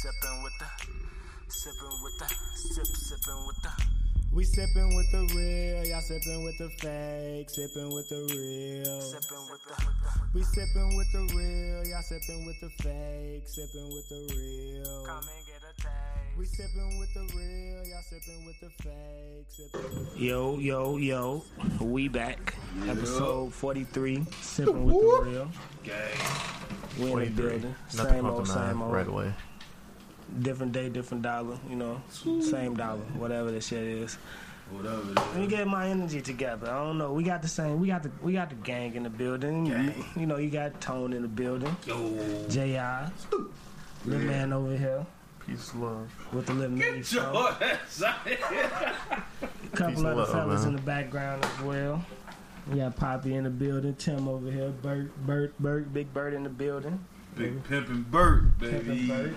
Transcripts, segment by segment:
Sipping with the, sipping with the, sip, sipping with the. We sipping with the real, y'all sipping with the fake, sipping with the real. Sipping with the, We sipping with the real, y'all sipping with the fake, sipping with the real. come and get a taste. We sipping with the real, y'all sipping with the fake, sipping with Yo, yo, yo. We back. Episode 43. Sipping with the real. We in the 43. building. Not Same old, same old. right away. Different day, different dollar. You know, same dollar. Whatever the shit is. Whatever Let me get my energy together. I don't know. We got the same. We got the we got the gang in the building. You, you know, you got Tone in the building. is. Ji, little man over here Peace, love. with the little mini Yo, show. your ass out here. A couple Peace and other love, fellas man. in the background as well. We got Poppy in the building, Tim over here, Bert, Bert, Bert, Big Bird in the building. Big pimpin' Bert, Pimpin' baby. Bert.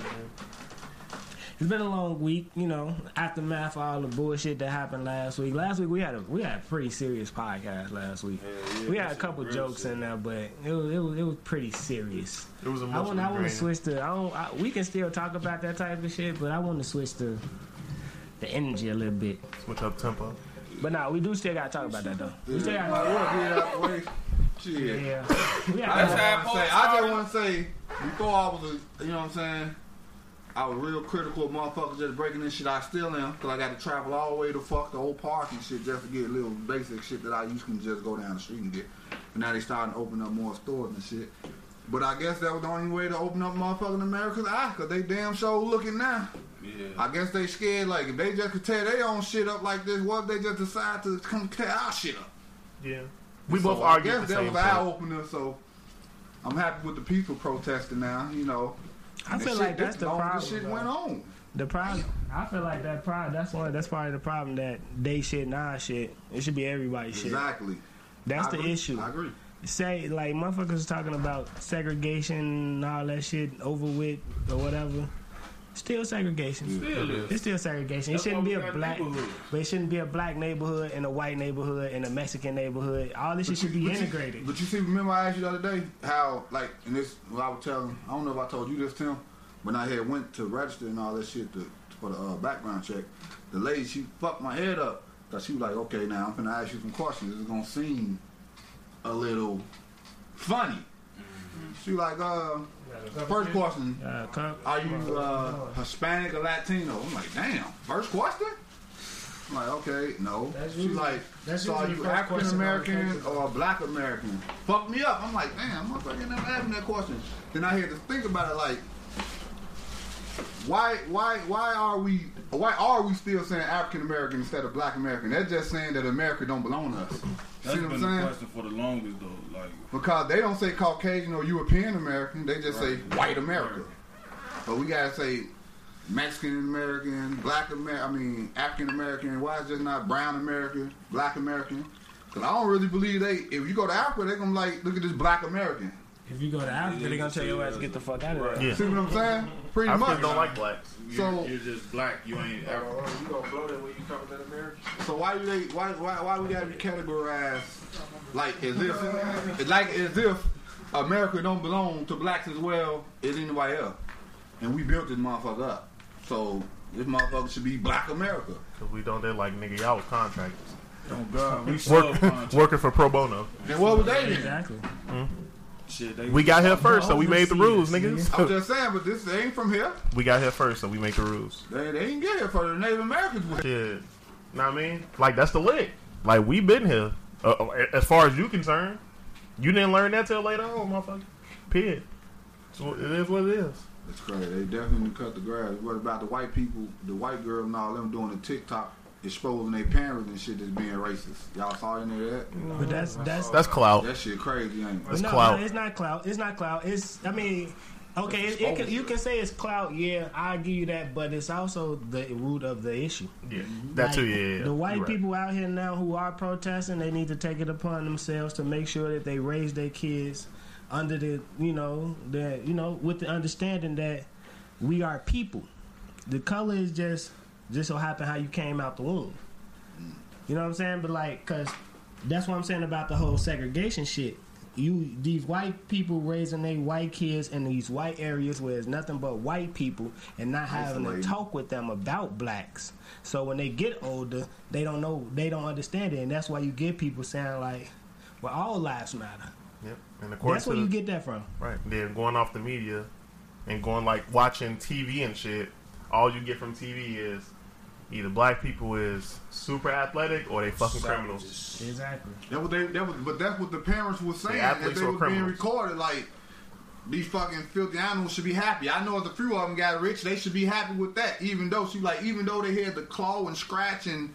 It's been a long week, you know. Aftermath of all the bullshit that happened last week. Last week we had a we had a pretty serious podcast last week. Yeah, yeah, we had a couple jokes shit. in there, but it was it was, it was pretty serious. It was I want I want to switch to I don't I, we can still talk about that type of shit, but I want to switch to the energy a little bit. Switch up tempo. But nah, we do still gotta talk about that though. We still Might gotta, as well get it out the way. Shit. yeah. I just want to say, I just want to say, before I was, a, you know what I'm saying, I was real critical of motherfuckers just breaking this shit. I still am, because I got to travel all the way to fuck the old park and shit just to get little basic shit that I used to just go down the street and get. But now they starting to open up more stores and shit. But I guess that was the only way to open up motherfucking America's eye, because they damn sure looking now. Yeah. I guess they scared, like, if they just could tear their own shit up like this, what if they just decide to come tear our shit up? Yeah. We So both I argued guess the that same was an eye opener, so I'm happy with the people protesting now. You know, I feel like that's the problem. This shit went on. The problem, I feel like that problem. That's one. That's part of the problem that they shit, nah shit. It should be everybody's shit. Exactly. That's I the agree. issue. I agree. Say like motherfuckers talking about segregation and all that shit over with or whatever. Still segregation. Still. It's still segregation. That's it shouldn't be a black, neighborhoods. but it shouldn't be a black neighborhood and a white neighborhood and a Mexican neighborhood. All this shit should be But you- integrated. But you see, remember I asked you the other day how, like, and this, what I was telling, I don't know if I told you this, Tim, when I had went to register and all that shit to, for the uh, background check, the lady, she fucked my head up. Cause she was like, okay, now I'm gonna ask you some questions. It's gonna seem a little funny. She like, uh, first question, Uh, come- Are you uh, Hispanic or Latino? I'm like, damn. First question? I'm like, okay, no. That's She's usually- like, that's so are usually you the first African question I American would or Black American? Fuck me up. I'm like, damn, motherfucker never asked me that question. Then I had to think about it, like, why, why, why are we, why are we still saying African American instead of Black American? That's just saying that America don't belong to us. That's See been what I'm the saying? question for the longest though. Like, Because they don't say Caucasian or European American, they just say white America. But we gotta say Mexican American, Black American, I mean African American. Why is just not Brown American, Black American? Because I don't really believe they. If you go to Africa, they're gonna like look at this Black American. If you go to Africa, they're gonna tell your ass to get the fuck out of there. Yeah. See what I'm saying? Pretty Africans much. don't like blacks. you're, So- you're just black. You ain't oh, African. Oh, you gonna blow that when you come to America? So why do they? Why why why we gotta be categorized like as if like as if America don't belong to blacks as well as anybody else, and we built this motherfucker up. So this motherfucker should be Black America. Because we don't, they're like, nigga, y'all was contractors. Oh God, we Work, working for pro bono. And what was they then? Exactly. Hmm? Shit, they We got here first, so we made the rules, overseas, niggas. I'm just saying, but this they ain't from here. we got here first, so we make the rules. They, they ain't get here for the Native Americans. was. Shit. Know what I mean? Like, that's the lick. Like, we been here. Uh, uh, as far as you concerned. You didn't learn that till later on, motherfucker. Period. So it is what it is. That's crazy. They definitely cut the grass. What about the white people, the white girl and all them doing the TikTok, exposing their parents and shit that's being racist? Y'all saw any of that? But that's that's That's clout. That shit crazy, ain't it? That's no, clout. no, it's not clout. It's not clout. It's I mean, okay, it, it can, you can say it's clout. Yeah, I give you that, but it's also the root of the issue. Yeah. Mhm. That Like, too, yeah. yeah. The white right. people out here now who are protesting, they need to take it upon themselves to make sure that they raise their kids under the, you know, that you know, with the understanding that we are people. The color is just just so happen how you came out the womb. Mm. You know what I'm saying? But like, cause that's what I'm saying about the whole segregation shit. you these white people raising their white kids in these white areas where it's nothing but white people and not having to talk with them about blacks. So when they get older, they don't know, they don't understand it, and that's why you get people saying like, "Well, all lives matter." Yep. And of course, That's where you get that from. right. Then going off the media and going like watching TV and shit. All you get from TV is either black people is super athletic or they fucking criminals. Exactly. That was they. That was, but that's what the parents were saying. that athletes they were was being recorded. Like these fucking filthy animals should be happy. I know if a few of them got rich, they should be happy with that. Even though she like, even though they had to claw and scratch and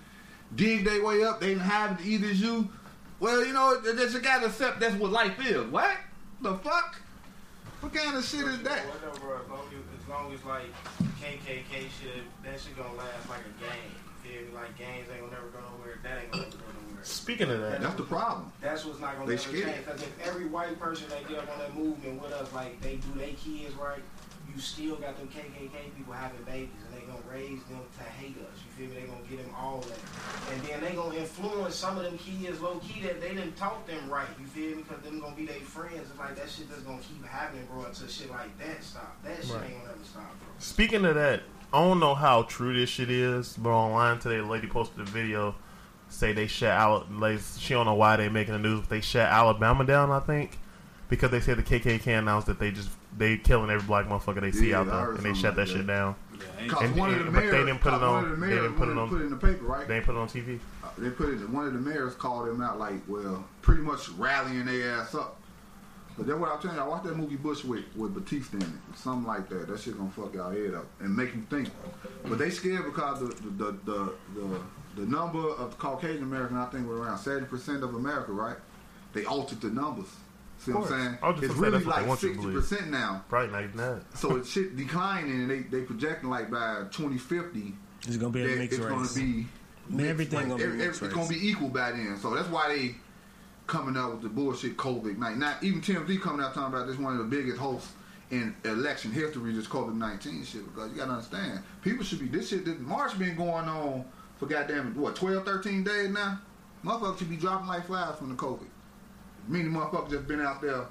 dig their way up, they didn't have it either as you. Well, you know, they just gotta accept that's what life is. What the fuck? What kind of shit is that? Whatever. As long as, as long as like KKK shit, that shit gonna last like a game. Feel me? Like games ain't gonna never go nowhere. That ain't gonna never go nowhere. Speaking of that, That's the problem. That's what's not gonna They never change. Because if every white person that get up on that movement with us, like they do their kids right, you still got them KKK people having babies, and they gonna raise them to hate us. You feel me? They gonna get them all that, and then they gonna influence some of them kids low key that they didn't taught them right. You feel me? Because them gonna be their friends. It's like that shit that's gonna keep happening, bro. Until shit like that stop. That shit Right. ain't gonna ever stop, bro. Speaking of that, I don't know how true this shit is, but online today, a lady posted a video say they shut out. Like, she don't know why they making the news, but they shut Alabama down. I think because they said the KKK announced that they just they killing every black motherfucker they see Yeah, out there, and they shut like that shit down. Cause And- one of and- the but they mayors, didn't put it on- of the they didn't put it on- put it in the paper, right? They ain't put it on TV. Uh, they put it. In one of the mayors called him out, like, well, pretty much rallying their ass up. But then what I'm telling you. I watched that movie Bushwick with Batista in it, something like that. That shit gonna fuck y'all head up and make you think. But they scared because the the the the, the number of Caucasian American, I think, was around seventy percent of America, right? They altered the numbers. See what I'm saying? I was just It's really that's what they like want you to sixty believe. percent now. Probably not even that. So it's shit declining, and they they projecting like by 2050 It's gonna be a that mixed it's gonna be mixed everything race. gonna be Every- It's going to be equal by then. So that's why they coming out with the bullshit COVID nineteen. Not even TMZ coming out talking about this one of the biggest hosts in election history, this COVID nineteen shit. Because you got to understand, people should be this shit. This March been going on for goddamn what 12, 13 days now. Motherfuckers should be dropping like flies from the COVID. Meaning motherfuckers just been out there.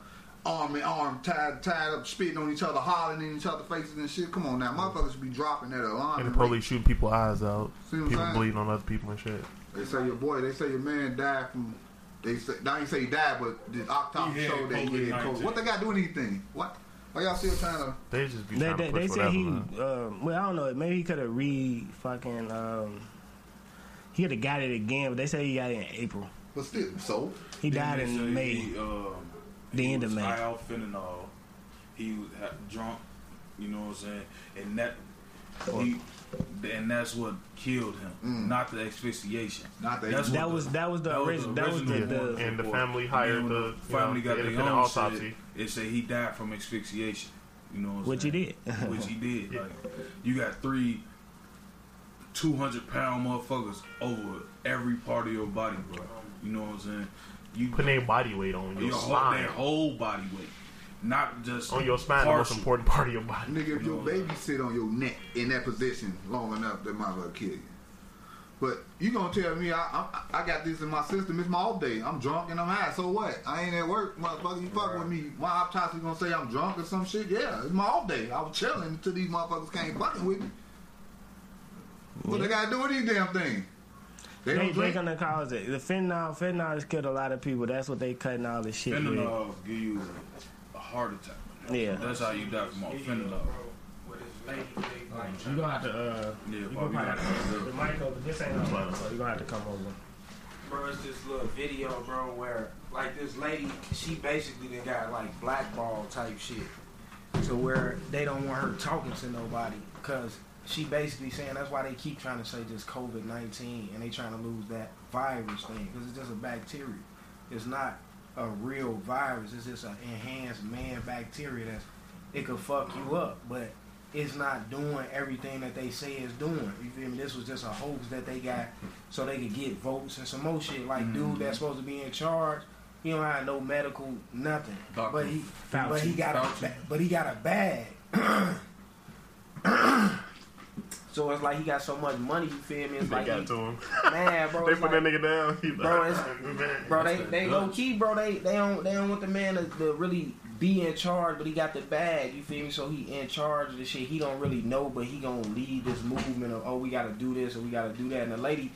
Arm in arm, tied, tied up, spitting on each other, hollering in each other's faces and shit. Come on now, motherfuckers should be dropping that alarm. And the police shooting people eyes out. See what I'm People saying? bleeding on other people and shit. They say your boy. They say your man died from. They say. I ain't say he died, but the autopsy He had showed that he had COVID-19. COVID. What they got to do anything? What? Why y'all still trying to? They just be They, trying they, to they push said whatever. he, man. um, well, I don't know. Maybe he could have re fucking, um, he could have got it again, but they say he got it in April. But still, so He died in May. He, um, The he end of May. High off fentanyl. He was drunk. You know what I'm saying? And that. He, and that's what killed him, Mm. not the asphyxiation. Not the- That's That was the- that was the original. That was the, original one. the And the family hired And then the, family you know, got the their own autopsy. shit. It say he died from asphyxiation. You know what I'm which he did. which he did. Like you got three two hundred pound motherfuckers over every part of your body, bro. You know what I'm saying? You Putting their body weight on your, your whole, spine. their whole body weight, not just on your spine, the most important part of your body. nigga, if your baby sit on your neck in that position long enough, that motherfucker kill you. But you gonna tell me I, I I got this in my system? It's my off day. I'm drunk and I'm high. So what? I ain't at work, motherfucker. You fuck with me. My autopsy gonna say I'm drunk or some shit. Yeah, it's my off day. I was chilling until these motherfuckers came fucking with me. What they gotta do with these damn things? They They, don't they drink. gonna cause it. The fentanyl, fentanyl has killed a lot of people. That's what they cutting all this shit with. Fentanyl give you a heart attack. Yeah. That's how you die from all fentanyl. With his lady, they, like, You gonna have to. Uh, Yeah, you gonna you have gotta- The mic over. This ain't no mic, so you gonna have to come over. bro, it's this little video, bro, where like this lady, she basically done got like blackball type shit. So where they don't want her talking to nobody because she basically saying that's why they keep trying to say just COVID nineteen and they trying to lose that virus thing because it's just a bacteria. It's not a real virus. It's just an enhanced man bacteria that's it could fuck you up, but it's not doing everything that they say it's doing. You feel me? This was just a hoax that they got so they could get votes and some more shit. Like dude that's mm-hmm. supposed to be in charge, he don't have no medical nothing, Dr. but he Fauci. but he got a Fauci. ba- but he got a bag. So it's like he got so much money. You feel me? It's They like got he, to him. man, bro. they put like- that nigga down. He Bro, like, it's- Bro, they they low key, bro. They they don't they don't want the man to, to really be in charge, but he got the bag. You feel me? So he in charge of the shit. He don't really know, but he gonna lead this movement of oh we gotta do this or we gotta do that. And the lady,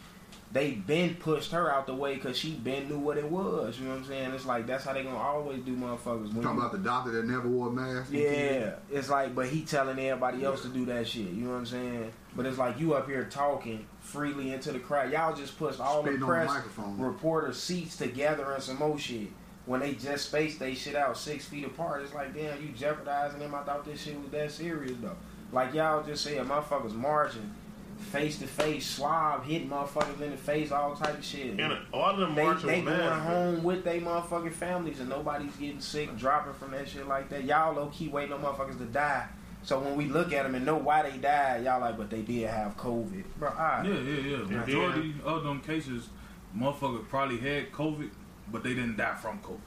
they been pushed her out the way because she been knew what it was. You know what I'm saying? It's like that's how they gonna always do, motherfuckers. When Talking about the doctor that never wore a mask. yeah, it's like, but he telling everybody else to do that shit. You know what I'm saying? But it's like you up here talking freely into the crowd. Y'all just pushed all Spitting the on the press reporter seats together and some more shit. When they just spaced they shit out six feet apart, it's like, damn, you jeopardizing them. I thought this shit was that serious though. Like y'all just said, motherfuckers marching face to face, swab, hit motherfuckers in the face, all type of shit. And a lot of them They, marching they going masks. home with their motherfucking families and nobody's getting sick, dropping from that shit like that. Y'all low key waiting on motherfuckers to die. So when we look at them and know why they died, y'all like, but they did have COVID, bro. alright. Yeah, yeah, yeah. Yeah. Majority of them cases, motherfuckers probably had COVID, but they didn't die from COVID.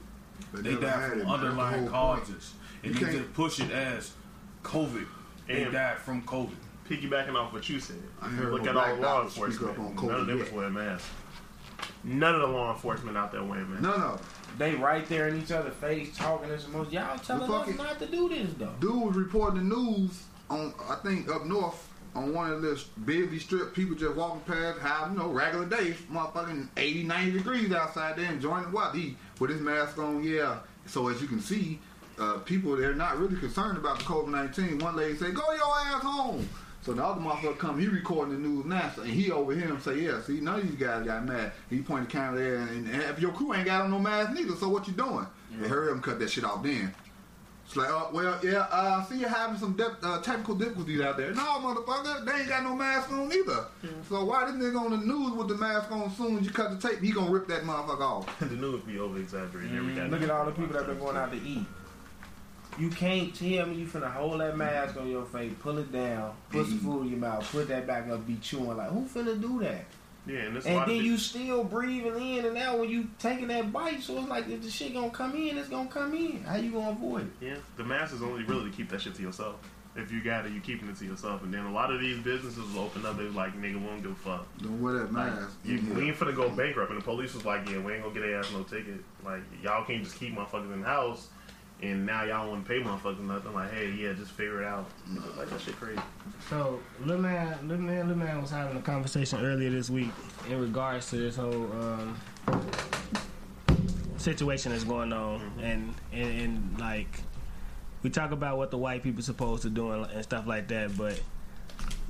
They never died from it. Underlying whole point. causes, and You they can't- just push it as COVID. They And- died from COVID. Piggybacking off what you said. I heard Look at all the law enforcement. up on None of them COVID is yet. wearing masks. None of the law enforcement out there wearing masks. No, no. They right there in each other's face talking and some more. Y'all telling us fucking- not to do this though. Dude was reporting the news on, I think, up north on one of this busy strip. People just walking past, how, you know, regular days, motherfucking 80, 90 degrees outside there enjoying the what? He, with his mask on, yeah. So as you can see, uh, people, they're not really concerned about the COVID-19. One lady say, go your ass home. So the other motherfucker come, he recording the news now, and he over here and say, yeah, see, none of these guys got mad. He pointed the camera there, and, and if your crew ain't got on no mask neither, so what you doing? They heard him cut that shit off then. It's like, oh, well, yeah, uh, I see you having some dip, uh, technical difficulties out there. No, motherfucker, they ain't got no mask on either. So why this nigga on the news with the mask on soon as you cut the tape, he gonna rip that motherfucker off. the news be over exaggerating every Mm, day. Look at all the people that been going out to eat. You can't tell me you finna hold that mask on your face, pull it down, put some food in your mouth, put that back up, be chewing like who finna do that? Yeah, and And then you still breathing in and out when you taking that bite. So it's like if the shit gonna come in, it's gonna come in. How you gonna avoid it? Yeah, the mask is only really to keep that shit to yourself. If you got it, you keeping it to yourself. And then a lot of these businesses will open up. They're like, nigga, we don't give a fuck. Don't wear that Like, mask. you, Yeah. we ain't finna go bankrupt. And the police was like, yeah, we ain't gonna get their ass no ticket. Like, y'all can't just keep motherfuckers in the house. And now y'all want to pay motherfuckers nothing. Like, hey, yeah, just figure it out. Like, that shit crazy. So, little man, little man, little man was having a conversation earlier this week in regards to this whole um, situation that's going on, and, and and like we talk about what the white people supposed to do and, and stuff like that, but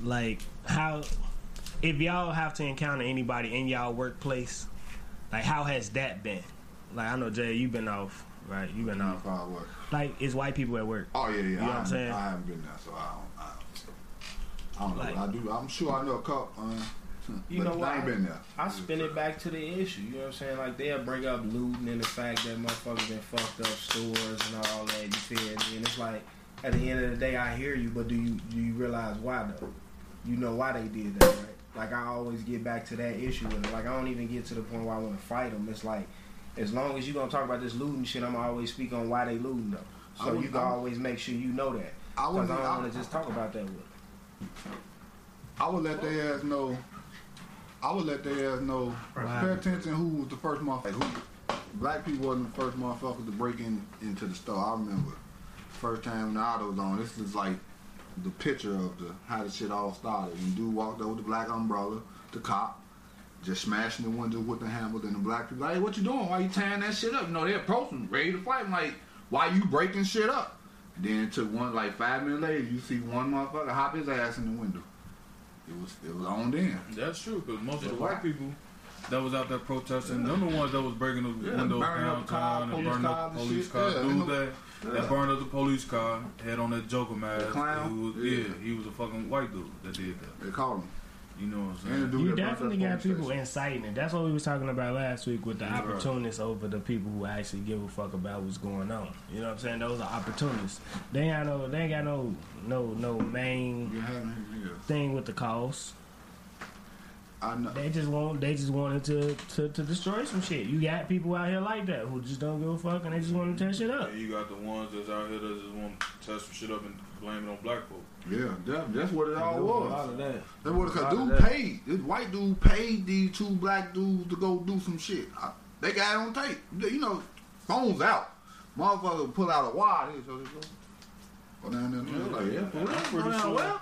like how if y'all have to encounter anybody in y'all workplace, like how has that been? Like I know Jay, you've been off, right? You've been off. Probably work. Like it's white people at work. Oh yeah, yeah. You know I, what I'm saying? I haven't been there, so I don't. I don't, I don't know. Like- what I do. I'm sure I know a couple. Uh, You but know what? I ain't been there. I spin it back to the issue. You know what I'm saying? Like they'll bring up looting and the fact that motherfuckers been fucked up stores and all that. You feel me? And it's like at the end of the day, I hear you, but do you do you realize why though? You know why they did that, right? Like I always get back to that issue with it. Like I don't even get to the point where I want to fight them. It's like as long as you're gonna talk about this looting shit, I'm always speak on why they looting though. So would- you can always make sure you know that. I would. I don't I, want to just talk about that with. them. I would let their ass know. I would let their ass know. Wow. Pay attention. Who was the first motherfucker? Who, black people wasn't the first motherfuckers to break in into the store. I remember first time the auto was on. This is like the picture of the how the shit all started. And dude walked over with the black umbrella, the cop, just smashing the window with the hammer. Then the black people, like, hey, what you doing? Why you tearing that shit up? You know, they're approaching, ready to fight. I'm like, why you breaking shit up? then it took one like five minutes later, you see one motherfucker hop his ass in the window. It was it was on then. That's true, because most of the Yeah. white people that was out there protesting, them the ones that was breaking the Yeah, windows burning up car, downtown and police burning cars up and police shit. cars. Yeah, Dude the- that, yeah. that burned up the police car, had on that Joker mask. clown? He was, Yeah. yeah. he was a fucking white dude that did that. They called him. You know what I'm And the saying? You definitely got people inciting it. That's what we was talking about last week with the Right. opportunists over the people who actually give a fuck about what's going on. You know what I'm saying? Those are opportunists. They ain't got no. They ain't got no no no main yeah. thing with the cause. I I know. They just want they just wanted to, to to destroy some shit. You got people out here like that who just don't give a fuck and they just want to tear shit up. And you got the ones that's out here that just want to test some shit up and blame it on black folk. Yeah, that, that's what it all was. that. That's what A cause dude paid. This white dude paid these two black dudes to go do some shit. I, they got it on tape. You know, phones out. Motherfucker pull out a wad. Here, so they go. Go down there. Yeah, like, yeah, yeah, for I'm real. pretty sure. well.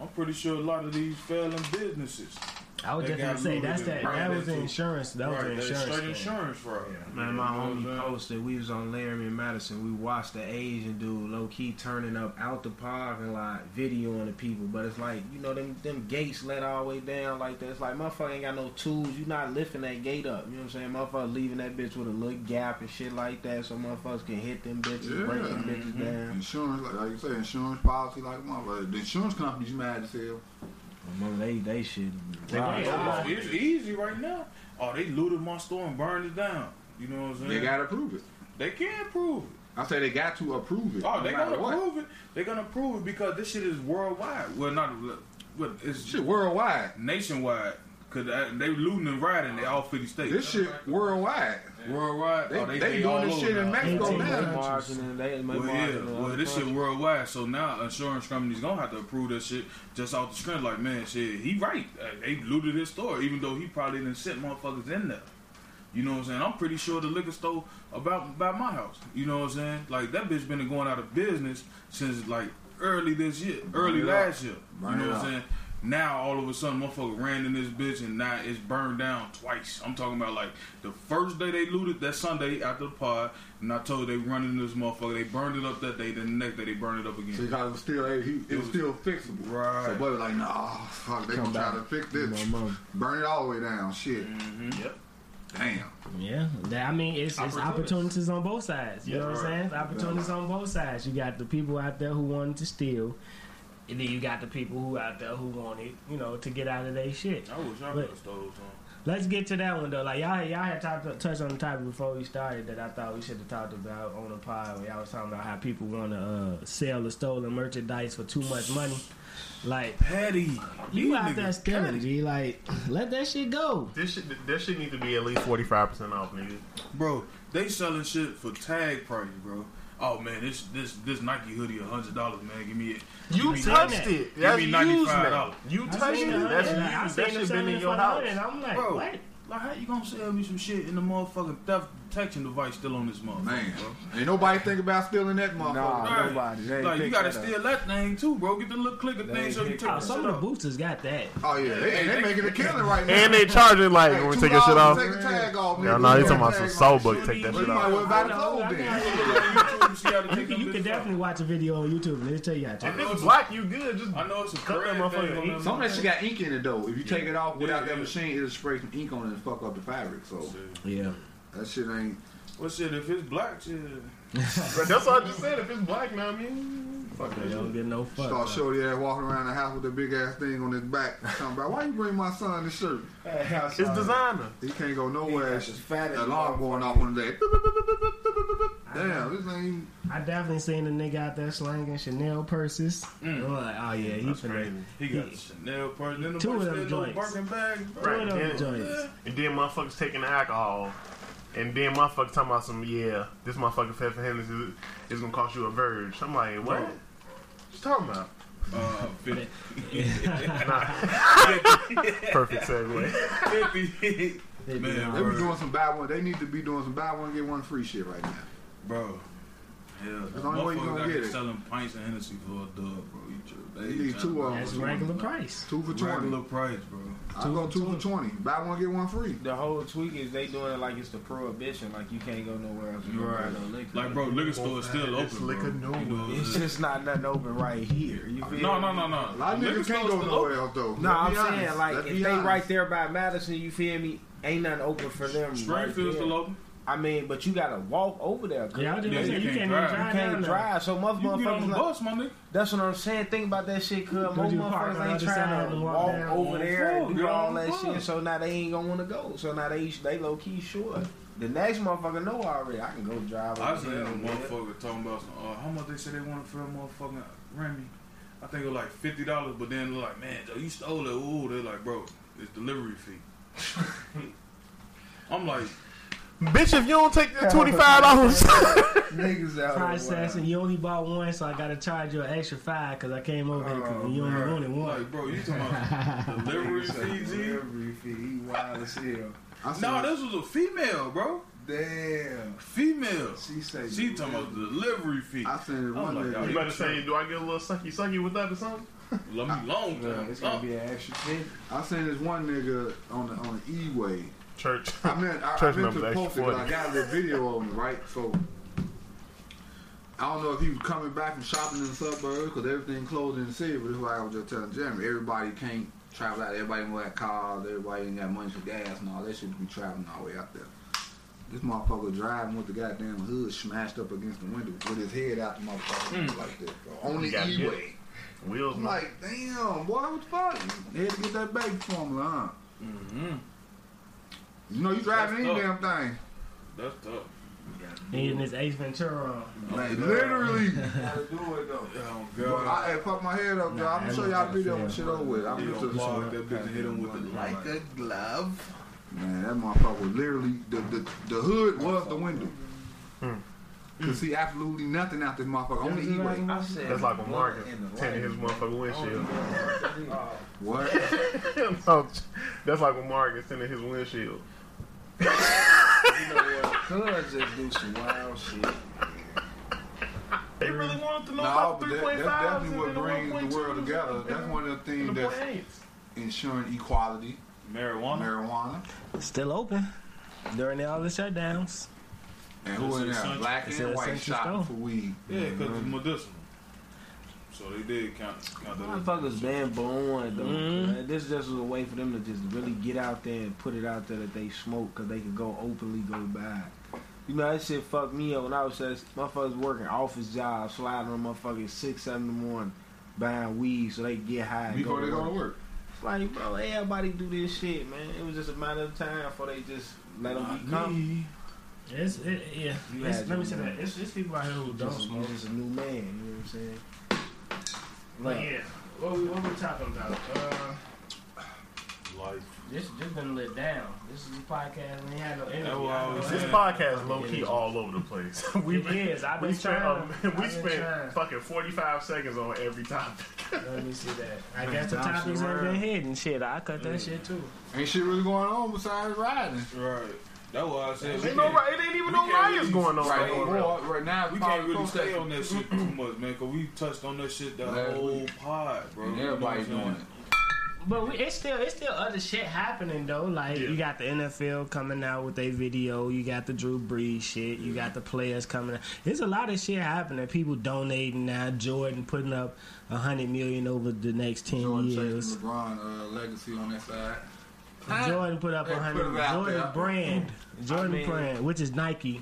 I'm pretty sure a lot of these failing businesses. I was They just gonna got say that's and that that was the insurance that was the insurance. straight thing. insurance fraud. Man, my You know what homie saying? posted. We was on Laramie and Madison. We watched the Asian dude low key turning up out the parking lot, videoing the people. But it's like you know them them gates let all the way down like that. It's like motherfucker ain't got no tools. You not lifting that gate up. You know what I'm saying? Motherfucker leaving that bitch with a little gap and shit like that, so motherfuckers can hit them bitches, break them Yeah. bitches mm-hmm. down. Insurance, like, like you say, insurance policy, like motherfucker. The insurance company's mad as hell. Mother, they they shit. They Right. got- It's easy right now. Oh, they looted my store and burned it down. You know what I'm saying? They gotta prove it. They can't prove it. I say they got to approve it. Oh, no they matter gonna what. prove it. They're gonna prove it because this shit is worldwide. Well, not what it's Shit worldwide. nationwide. Cause they looting and riding in all 50 states. This shit worldwide. Worldwide. They, oh, they, they, all doing this over shit in. Mexico Eighteen They now. they they Well, yeah, well, this shit worldwide. So now insurance companies gonna have to approve that shit just off the strength. Like, man, shit, he right. They looted his store, even though he probably didn't sent motherfuckers in there. You know what I'm saying? I'm pretty sure the liquor store about about my house. You know what I'm saying? Like that bitch been going out of business since like early this year, early last year. You know what. I'm saying? Now all of a sudden, motherfucker ran in this bitch and now it's burned down twice. I'm talking about like the first day they looted that Sunday after the pod, and I told they running in this motherfucker. They burned it up that day. Then the next day they burned it up again. So it was still, it, he, it was still fixable. Right. So, but like, nah, fuck, they Come gonna try to fix this. My mom. Burn it all the way down. Shit. Mm-hmm. Yep. Damn. Yeah, I mean it's, it's Opportunities. opportunities on both sides. You Yeah, know what I'm right. saying? It's opportunities on both sides. You got the people out there who wanted to steal, and then you got the people who out there who want it, you know, to get out of their shit. I wish I But- could have stole some. Let's get to that one though. Like y'all, y'all had talked, touched on the topic before we started that I thought we should have talked about on the pod. Where y'all was talking about how people want to uh, sell the stolen merchandise for too much money. Like Petty. you These out there stealing, petty. G. Like let that shit go. This shit, this shit need to be at least forty five percent off, nigga. Bro, they selling shit for tag price, bro. Oh man, this this this Nike hoodie a hundred dollars, man. Give me it. You touched that. it. That's used $95. now. You touched it. That's used. That shit been in your house. And I'm like, Bro. what? Like how you gonna sell me some shit in the motherfucking theft detection device still on this motherfucker, Man. bro? Ain't nobody think about stealing that motherfucker. Nah, Right. nobody. They ain't Like you gotta that up. steal that thing too, bro. Get the little clicker They thing so you picked take Oh, the some shit of the off. boosters got that. Oh yeah, they, and they making a killing right now. And they charging like Hey, when we $2 take your shit off. Take the tag off. Yeah, nigga. no, you talking that about some soul book. Take that Well, shit you might off. well buy the I know, clothes I then. know. See how to You can, you them can bitches definitely watch a video on YouTube. Let's tell you how to. If it's black, you good. Just. I know it's a Cut that motherfucker thing on that Some of that shit got ink in it though. If you take it off without that machine, it'll spray some ink on it and fuck up the fabric. So Yeah. That shit ain't. Well, shit, if it's black, shit. But that's what I just said. If it's black, now I mean, fuck that They don't get no fuck. Start shorty ass walking around the house with a big ass thing on his back. Talking about why you bring my son this shirt? It's designer. He can't go nowhere. That's as fat as Alarm going off on the day. Damn, this ain't. I definitely seen a nigga out there slanging Chanel purses. Mm. I'm like, oh yeah, he That's finna. crazy. He got the Chanel purse. Then the Two of them joints. Birkin bag. bro. Two of them yeah. joints. And then motherfuckers taking the alcohol. And then motherfuckers talking about some, yeah, this motherfucker said for him is, is gonna cost you a verge. I'm like, what? What you talking about? Uh, 50. Perfect segue. 50. They be Man, They be doing some buy one. They need to be doing some buy one get one free shit right now. Bro. Yeah, That's the only way you gonna out get it. selling pints of Hennessy for a dub, bro. You true. They You need trying two of them. That's regular price. Two for twenty. Regular price, bro. I go two for twenty. Buy one get one free. The whole tweak is they doing it like it's the prohibition, like you can't go nowhere else. and go buy Right. no liquor. Like, bro, liquor store is still It's open, liquor bro. no You know It's just not nothing open right here. You feel No, me? no, no, no. A lot of Liquor niggas can't go still nowhere open. else though. No, I'm be saying like Let's if they honest. right there by Madison, you feel me? Ain't nothing open for them. right Springfield's there. still open. I mean, but you gotta walk over there. 'cause Yeah, I just Yeah, gonna you you can't can't even drive. drive. You can't down there. drive, so most You can get on motherfuckers. the Like, bus, my nigga. that's what I'm saying. Think about that shit, cuz Go most do park motherfuckers ain't trying to and walk, walk down. over there and do all that shit. So now they ain't gonna want to go. So now they they low key short. The next motherfucker know already. I can go drive. I over said here a and do that. motherfucker talking about some, uh, how much they say they want to fill motherfucking Remy. I think it was like fifty dollars, but then they're like, man, Joe, you stole it. Ooh, they're like, bro, it's delivery fee. I'm like, Bitch, if you don't take the twenty five dollars, Niggas out Processing, you only bought one, so I gotta charge you an extra five because I came over here 'cause Oh, you only bro. wanted one. like, bro, you talking about delivery fee, G? Delivery fee. He wild as hell. I seen, No, this was a female, bro. Damn. Female. She say She talking about the delivery fee. I seen this Oh one my nigga. You better say, do I get a little sucky sucky with that or something? Let me long Yeah, time. it's gonna be an extra fee. I seen this one nigga on the on the E-way. Church. I meant I, I Church meant numbers to post it 40. I got the video on it, right? So I don't know if he was coming back from shopping in the suburbs because everything closed in the city. But this is why I was just telling Jeremy. Everybody can't travel out. Everybody don't have cars. Everybody ain't got money for gas and all that shit to be traveling all the way out there. This motherfucker driving with the goddamn hood smashed up against the window with his head out the motherfucker like this, bro. On the gotta E-way. Wheels, I'm like, damn, boy, what the fuck? You had to get that baby formula, huh? Mm-hmm. You know you driving any damn thing. That's tough. Needing this Ace Ventura on. Man, literally. Gotta do it though. Oh, God. I, I fucked my head up, Nah, bro. I'm gonna show y'all how the video to when shit over with. I'm He gonna gonna just park that bitch and hit him with the Like like. a glove. Man, that motherfucker was literally the, the the hood was the window. Hmm. Could see absolutely nothing out this motherfucker. On the E-way. That's like a one Marcus in the tinting his light. motherfucking windshield. What? No, that's like a Marcus tinting his windshield. You know what? Cuz just do some wild shit. They really wanted to know No, about but the that, that's definitely what brings the world together. and That's one of the the things that's 0.8s. ensuring equality, Marijuana? marijuana. Still open during all the shutdowns. And who in there? Black and white essential shopping store. for weed. Yeah, because it's mm-hmm. medicinal. So they did count, count Motherfuckers been born though. Mhm. This just was a way for them to just really get out there and put it out there that they smoke because they could go openly go buy. You know that shit fucked me up when I was just motherfuckers working office jobs, sliding on motherfuckers six, seven in the morning, buying weed so they can get high. Before go they go to work. work. It's like, bro, everybody do this shit, man. It was just a matter of time before they just let them become. It's it, yeah. It's, let me say that. It's, it's people out here who don't Just, smoke. you just a new man. You know what I'm saying? But yeah, what we what we talking about? Uh, Life. this just been lit down. This is a podcast. We ain't had no interview. That's what I was This saying. podcast low key all over the place. we It is. I've been we spent trying. um, I've we spent trying. fucking forty five seconds on every topic. Let me see that. I Man, guess the topics ain't around. been hidden. Shit, I cut that shit too. Ain't shit really going on besides riding. Right. That's why I said we Ain't no, it ain't even no can't riots really- going on. Right, right no now. Right now, we can't really stay on that shit too much, man, because we touched on that shit the Last whole week. pod, bro. And You know everybody doing it. But we, it's still it's still other shit happening though. Like Yeah. you got the NFL coming out with a video. You got the Drew Brees shit. You got the players coming out. There's a lot of shit happening. People donating now. Jordan putting up a hundred million over the next ten Jordan years. LeBron uh, legacy on that side. Jordan put up a hundred. Jordan brand. Jordan mean- brand, which is Nike.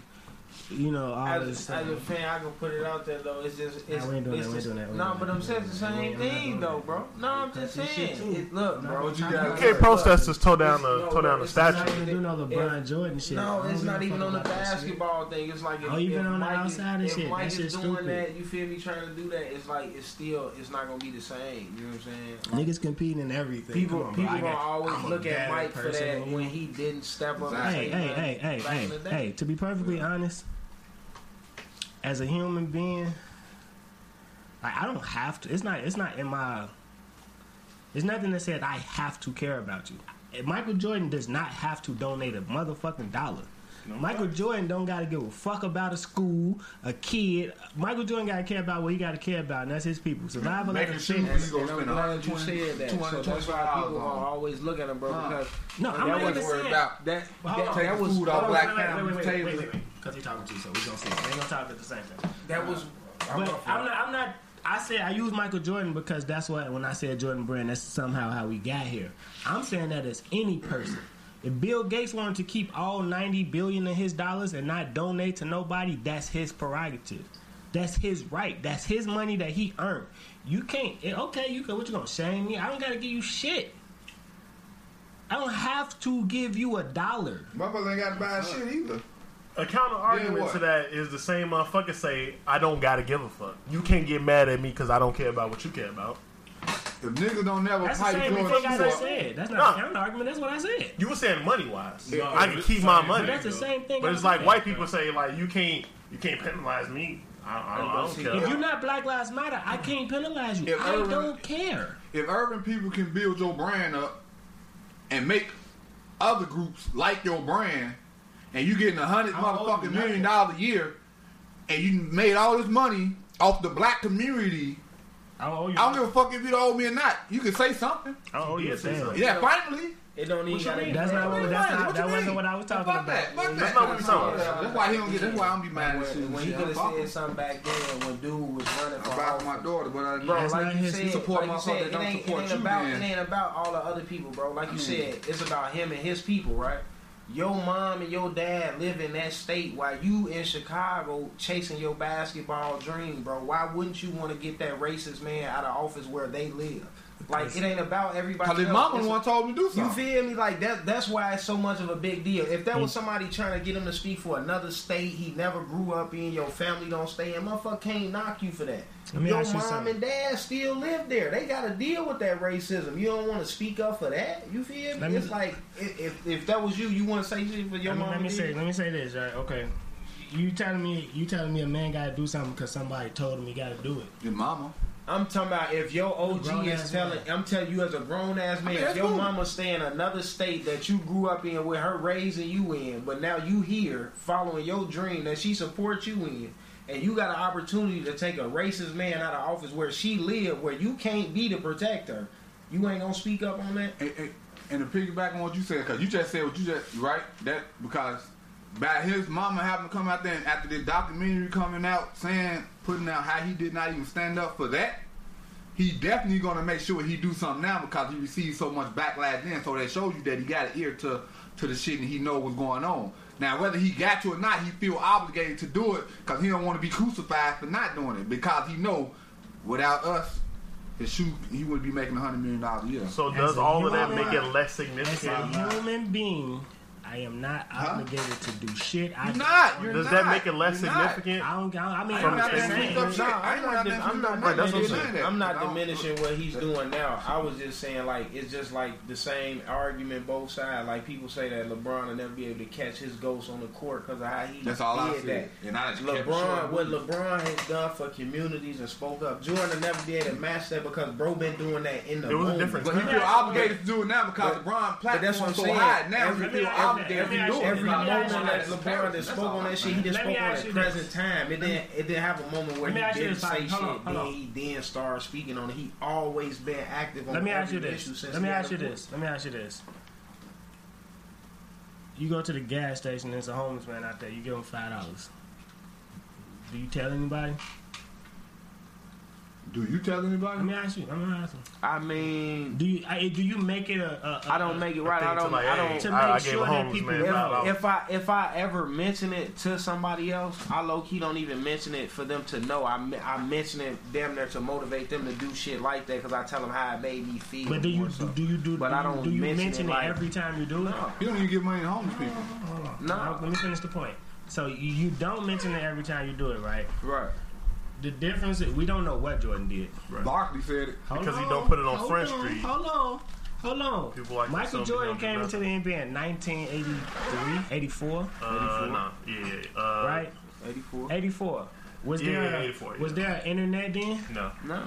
You know all As, this. a- as a fan, I can put it out there though. It's just, it's, Nah, we ain't doing it's that, we ain't just- doing that, No, ain't but I'm saying the same ain't doing thing that. though, bro. No, I'm just Cut shit saying. too. It, look, No, bro. but you I gotta- know- You can't protesters toe down No, the toe down the it's I'm not not statue. even do no LeBron Jordan shit. No, it's not even on the about that shit. basketball thing. It's like if, Oh, you been on the Mike outside and shit. If Mike That is shit's doing that, you feel me? Trying to do that, it's like it's still, it's not gonna be the same. You know what I'm saying? Niggas competing in everything. People, Come on, bro. people I gonna always look at Mike for that when he didn't step up. Hey, hey, hey, hey, hey, in the day. hey. To be perfectly honest, as a human being, like I don't have to. It's not. It's not in my. It's nothing that said I have to care about you. Michael Jordan does not have to donate a motherfucking dollar. Michael Jordan don't gotta give a fuck about a school, a kid. Michael Jordan gotta care about what he gotta care about, and that's his people. Survival of Making the sure fittest. And I'm glad you said that. So that's why people on. gonna always looking at him, bro. Huh. Because No, I'm that not was even worried about that. Well, that, that was food off hold on, black wait, wait, family wait, Because he talking to you, so we're gonna see. We ain't gonna talk at the same time. That was. But I'm not. I'm not. I said I use Michael Jordan because that's what when I said Jordan Brand, that's somehow how we got here. I'm saying that as any person. If Bill Gates wanted to keep all 90 billion of his dollars and not donate to nobody, that's his prerogative. That's his right. That's his money that he earned. You can't. eh, Okay, you can. What you gonna shame me? I don't gotta give you shit. I don't have to give you a dollar. My Motherfucker ain't got to buy shit either. A counter argument to that is the same motherfucker say, I don't gotta give a fuck. You can't get mad at me because I don't care about what you care about. If niggas don't never That's the pipe same George thing as I Floyd, said. That's not Nah. a counter argument. That's what I said. You were saying money wise. No, I can it's keep my money. But that's the same thing. But I'm it's like saying. white people say, like, you can't you can't penalize me. I, I, oh, don't, I don't care. If you're not Black Lives Matter, I can't penalize you. If I Irvin- don't care. if urban people can build your brand up and make other groups like your brand, and you getting a hundred I don't owe motherfucking million dollars a year, and you made all this money off the black community, I don't owe you. I don't give a fuck if you don't owe me or not. You can say something. I don't owe you a Yeah, say something. Yeah, finally. It don't even What you mean? That's not What what. That's not. What That wasn't what I was talking Fuck about. that. Fuck That's that. not what we talking about. That's why he don't get. That's why I don't be mad at shit. when, when he could have said him. something back then when dude was running for About my daughter, but I Bro, like not you his- said, support like you motherfuckers said, it don't ain't, it ain't you, about man. it ain't about all the other people, bro. Like you said, it's about him and his people, right? Your mom and your dad live in that state while you in Chicago chasing your basketball dream, bro. Why wouldn't you want to get that racist man out of office where they live? Like it ain't about everybody. Cause his else. mama It's- the one told him to do something. you feel me? Like that. That's why it's so much of a big deal. If that Mm. was somebody trying to get him to speak for another state he never grew up in, your family don't stay in, motherfucker can't knock you for that. Let me Your ask you mom something. and dad still live there. They got to deal with that racism. You don't want to speak up for that. You feel me? Let me- it's like if, if if that was you, you want to say shit for your Let me, mom. let me and say. dad? Let me say this. Right? Okay. You telling me? You telling me a man got to do something because somebody told him he got to do it? Your mama. I'm talking about if your OG is telling, man. I'm telling you as a grown ass man, mean, if your cool. mama stay in another state that you grew up in with her raising you in, but now you here following your dream that she supports you in, and you got an opportunity to take a racist man out of office where she live, where you can't be to protect her, you ain't gonna speak up on that. And, and, and to piggyback on what you said, because you just said what you just right that because by his mama having to come out there and after the documentary coming out saying putting out how he did not even stand up for that, he definitely gonna make sure he do something now because he received so much backlash then. So that shows you that he got an ear to to the shit and he know what's going on. Now whether he got to or not, he feel obligated to do it because he don't want to be crucified for not doing it because he know without us. His shoe, he would be making a hundred million dollars a year. So does all of that make it less significant As a significant? human being, I am not obligated to do shit. I You're not. You're Does not. that make it less You're not. significant? I don't. I mean, From I'm the just standpoint saying. of- No, I I'm ain't not, got dim- I'm to not do with. That's what I'm diminishing. saying. I'm not diminishing what he's doing now. I was just saying like it's just like the same argument both sides. Like people say that LeBron will never be able to catch his ghost on the court because of how he That's all I did said. that. And I just LeBron, short. what LeBron has done for communities and spoke up. Jordan will never be able to match that because bro been doing that in the It was a moment. difference. But he Let me feel obligated to do it now because But- LeBron but that's platform what I'm so saying. high now. He feel obligated let me to ask you- Every me ask moment that. LeBron that spoke on that shit, he just spoke on at you present time. It didn't. It didn't have a moment where he you didn't say Mike. Hold on, shit. then he then started speaking on it. He always been active on. Let me ask you this. issue since Let me ask you this. Let me ask you this. You go to the gas station. There's a homeless man out there. You give him five dollars. Do you tell anybody? Do you tell Let anybody? me ask you. Let me ask you. I mean, Do you? I, do you make it a? a, a I don't make it right. I thing don't. like, I don't. To I, I make sure that homeless people man know. five dollars. If I if I ever mention it to somebody else, I low key don't even mention it for them to know. I I mention it damn near to motivate them to do shit like that because I tell them how it made me feel. But do you more so. do you do? But do I don't Do you mention mention, it it, like- every time you do it? No, You don't even give money to homeless people. Hold on. No. Let me finish the point. So you, you don't mention it every time you do it, right? right. The difference is we don't know what Jordan did. Barkley said it. Hold Because he don't put it on hold Front on, Street. Hold on. Hold on. People like Michael Jordan came do into the NBA in 1983, 84, Uh, no, yeah, yeah, uh, right? Eighty four. 84. Was Yeah, there a, 84, was there an internet then? No, No.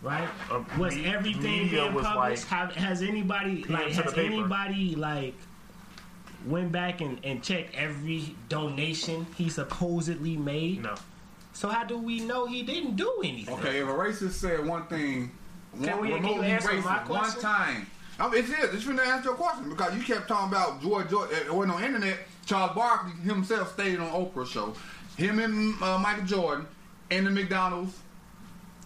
Right? Uh, Was me- everything media being was published? like Have, has anybody like has anybody like went back and, and checked every donation he supposedly made? no. So how do we know he didn't do anything? Okay, if a racist said one thing, Can one, we- can you remotely answer racist my one time. I mean, it's it. It's finna answer your question because you kept talking about George George. It wasn't on internet. Charles Barkley himself stated on Oprah show, him and uh, Michael Jordan in the McDonald's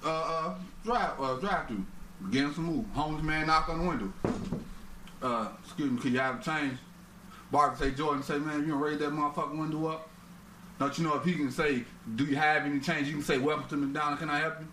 uh, uh, drive uh, drive through, getting some move. Homeless man knocked on the window. Uh, excuse me, can you have a change? Barkley say Jordan say, man, you gonna raise that motherfucking window up? Don't you know if he can say, do you have any change? You can say, welcome to McDonald's. Can I help you?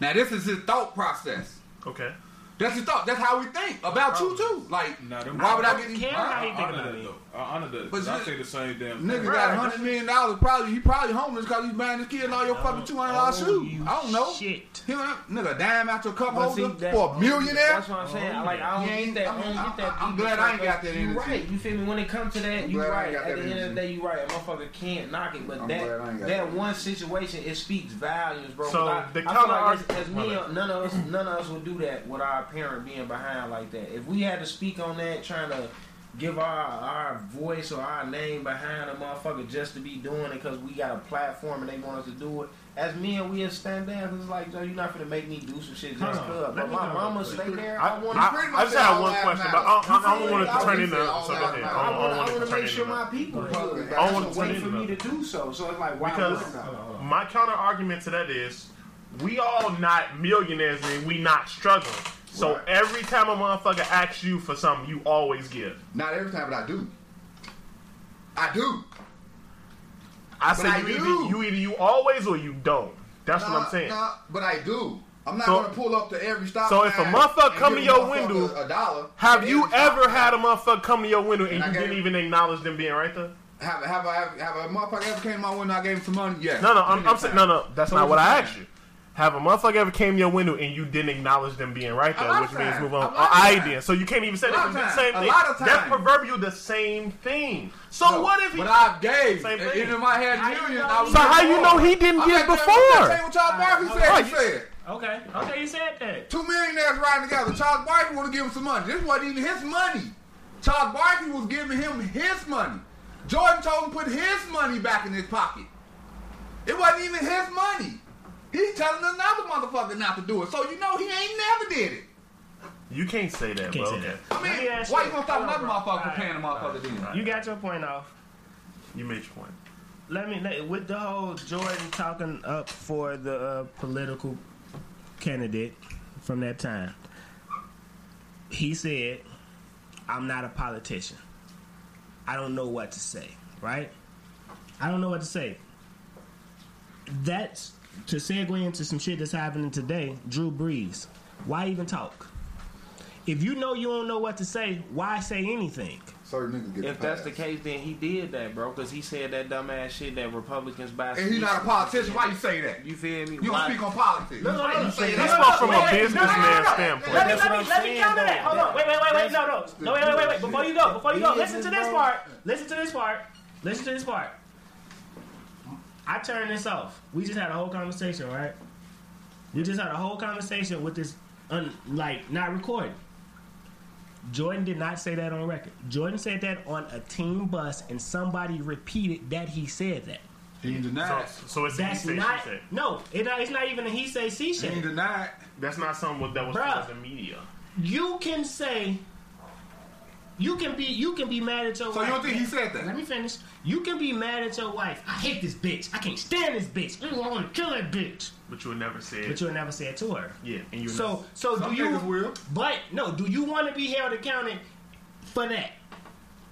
Now this is his thought process. Okay. That's his thought. That's how we think about you too. Like, Nah, why would I don't get these? care Huh? how you I think honor about that it. Though. I honor that. But I you- say the same damn Nigga thing. got a hundred million dollars. Probably he probably homeless because he's buying his kid all your fucking oh, two hundred dollars Oh, shoes. I don't know. Shit. He don't- nigga dime out your cup But see, holder that- for a millionaire. That's what I'm saying. Oh, like I don't ain't- get that. I I'm- don't get that. I'm- I'm glad I ain't got that You energy. right. You feel me? When it comes to that, I'm you right. At that the end of the day, you right. A motherfucker can't knock it, but I'm that glad I ain't got that that. one situation it speaks volumes, bro. So, 'Cause I, the I feel counter like as, as me, none of us, none of us would do that with our parent being behind like that. If we had to speak on that, trying to give our our voice or our name behind a motherfucker just to be doing it because we got a platform and they want us to do it. As men, we just stand there and it's like, Joe, you're not gonna make me do some shit just Hold cause. But my mama stay there. I, I, want I, pretty I just said had one question, but I, I, I don't want it to turn would into. say all So go ahead. I I want, want I it want to to make sure into. my people Fuck good. it. I want to way turn for me to do so. So it's like, why Because wouldn't I? my counter argument to that is, we all not millionaires and we not struggling. So Right. every time a motherfucker asks you for something, you always give. Not every time, but I do. I do. I say you either, you either you always or you don't. That's what I'm saying. nah, but I do. I'm not So- gonna pull up to every stop. so if a motherfucker come to your window, a dollar. Have you ever had a motherfucker come to your window and And you didn't even acknowledge them being right there? Have, have, I, have a motherfucker ever came to my window? And I gave him some money. Yeah. No, no, I'm, I'm saying no, no. That's So not what I asked you. Have a motherfucker ever came to your window and you didn't acknowledge them being right A there, which means move on. lot I did. So you can't even say A that. lot it's of the times. same A thing. lot of That's proverbial the same thing. So No, what if he? But I gave. Same thing. Even if I had How you millions, I was he- so how you know he didn't I'm give not telling you before? what Charles Barkley Alright, said. hold He said. Okay. Okay, you said that. Two millionaires riding together. Charles Barkley want to give him some money. This wasn't even his money. Charles Barkley was giving him his money. Jordan told him to put his money back in his pocket. It wasn't even his money. He's telling another motherfucker not to do it. So you know he ain't never did it. You can't say that, Can't bro. say that. I mean, why you- you gonna stop another motherfucker Alright, from paying a motherfucker then? You got your point off. You made your point. Let me let, with the whole Jordan talking up for the uh, political candidate from that time. He said, "I'm not a politician. I don't know what to say." Right? I don't know what to say. That's to segue into some shit that's happening today. Drew Brees. Why even talk? If you know you don't know what to say, why say anything? Certain niggas get If the that's the case, then he did that, bro, because he said that dumbass shit that Republicans buy. and he's not a politician, why you say that? You feel me? You don't Why- speak on politics. No, no, Why no, you no, no. This was from a wait, no, no, businessman standpoint. Let me, That's let what I'm let me saying, counter that. though. Hold on. Wait, wait, wait, wait. No, no. No, wait, wait, wait, wait. Before you go, before you go, listen to this part. Listen to this part. Listen to this part. I turned this off. We just had a whole conversation, right? We just had a whole conversation with this, un, like, not recorded. Jordan did not say that on record. Jordan said that on a team bus, and somebody repeated that he said that. He ain't So, denied. so it's he That's said, not. she said. No, it, it's not even a he say she He denied. That's not something that was Bruh. told in the media. you can say you can be you can be mad at your So wife. you don't think he said that? Let me finish. You can be mad at your wife. I hate this bitch. I can't stand this bitch. Ooh, I want to kill that bitch. But you would never say it. But you'll never say it to her. Yeah, and you would So so Some do you? niggas will. But no, do you want to be held accountable for that?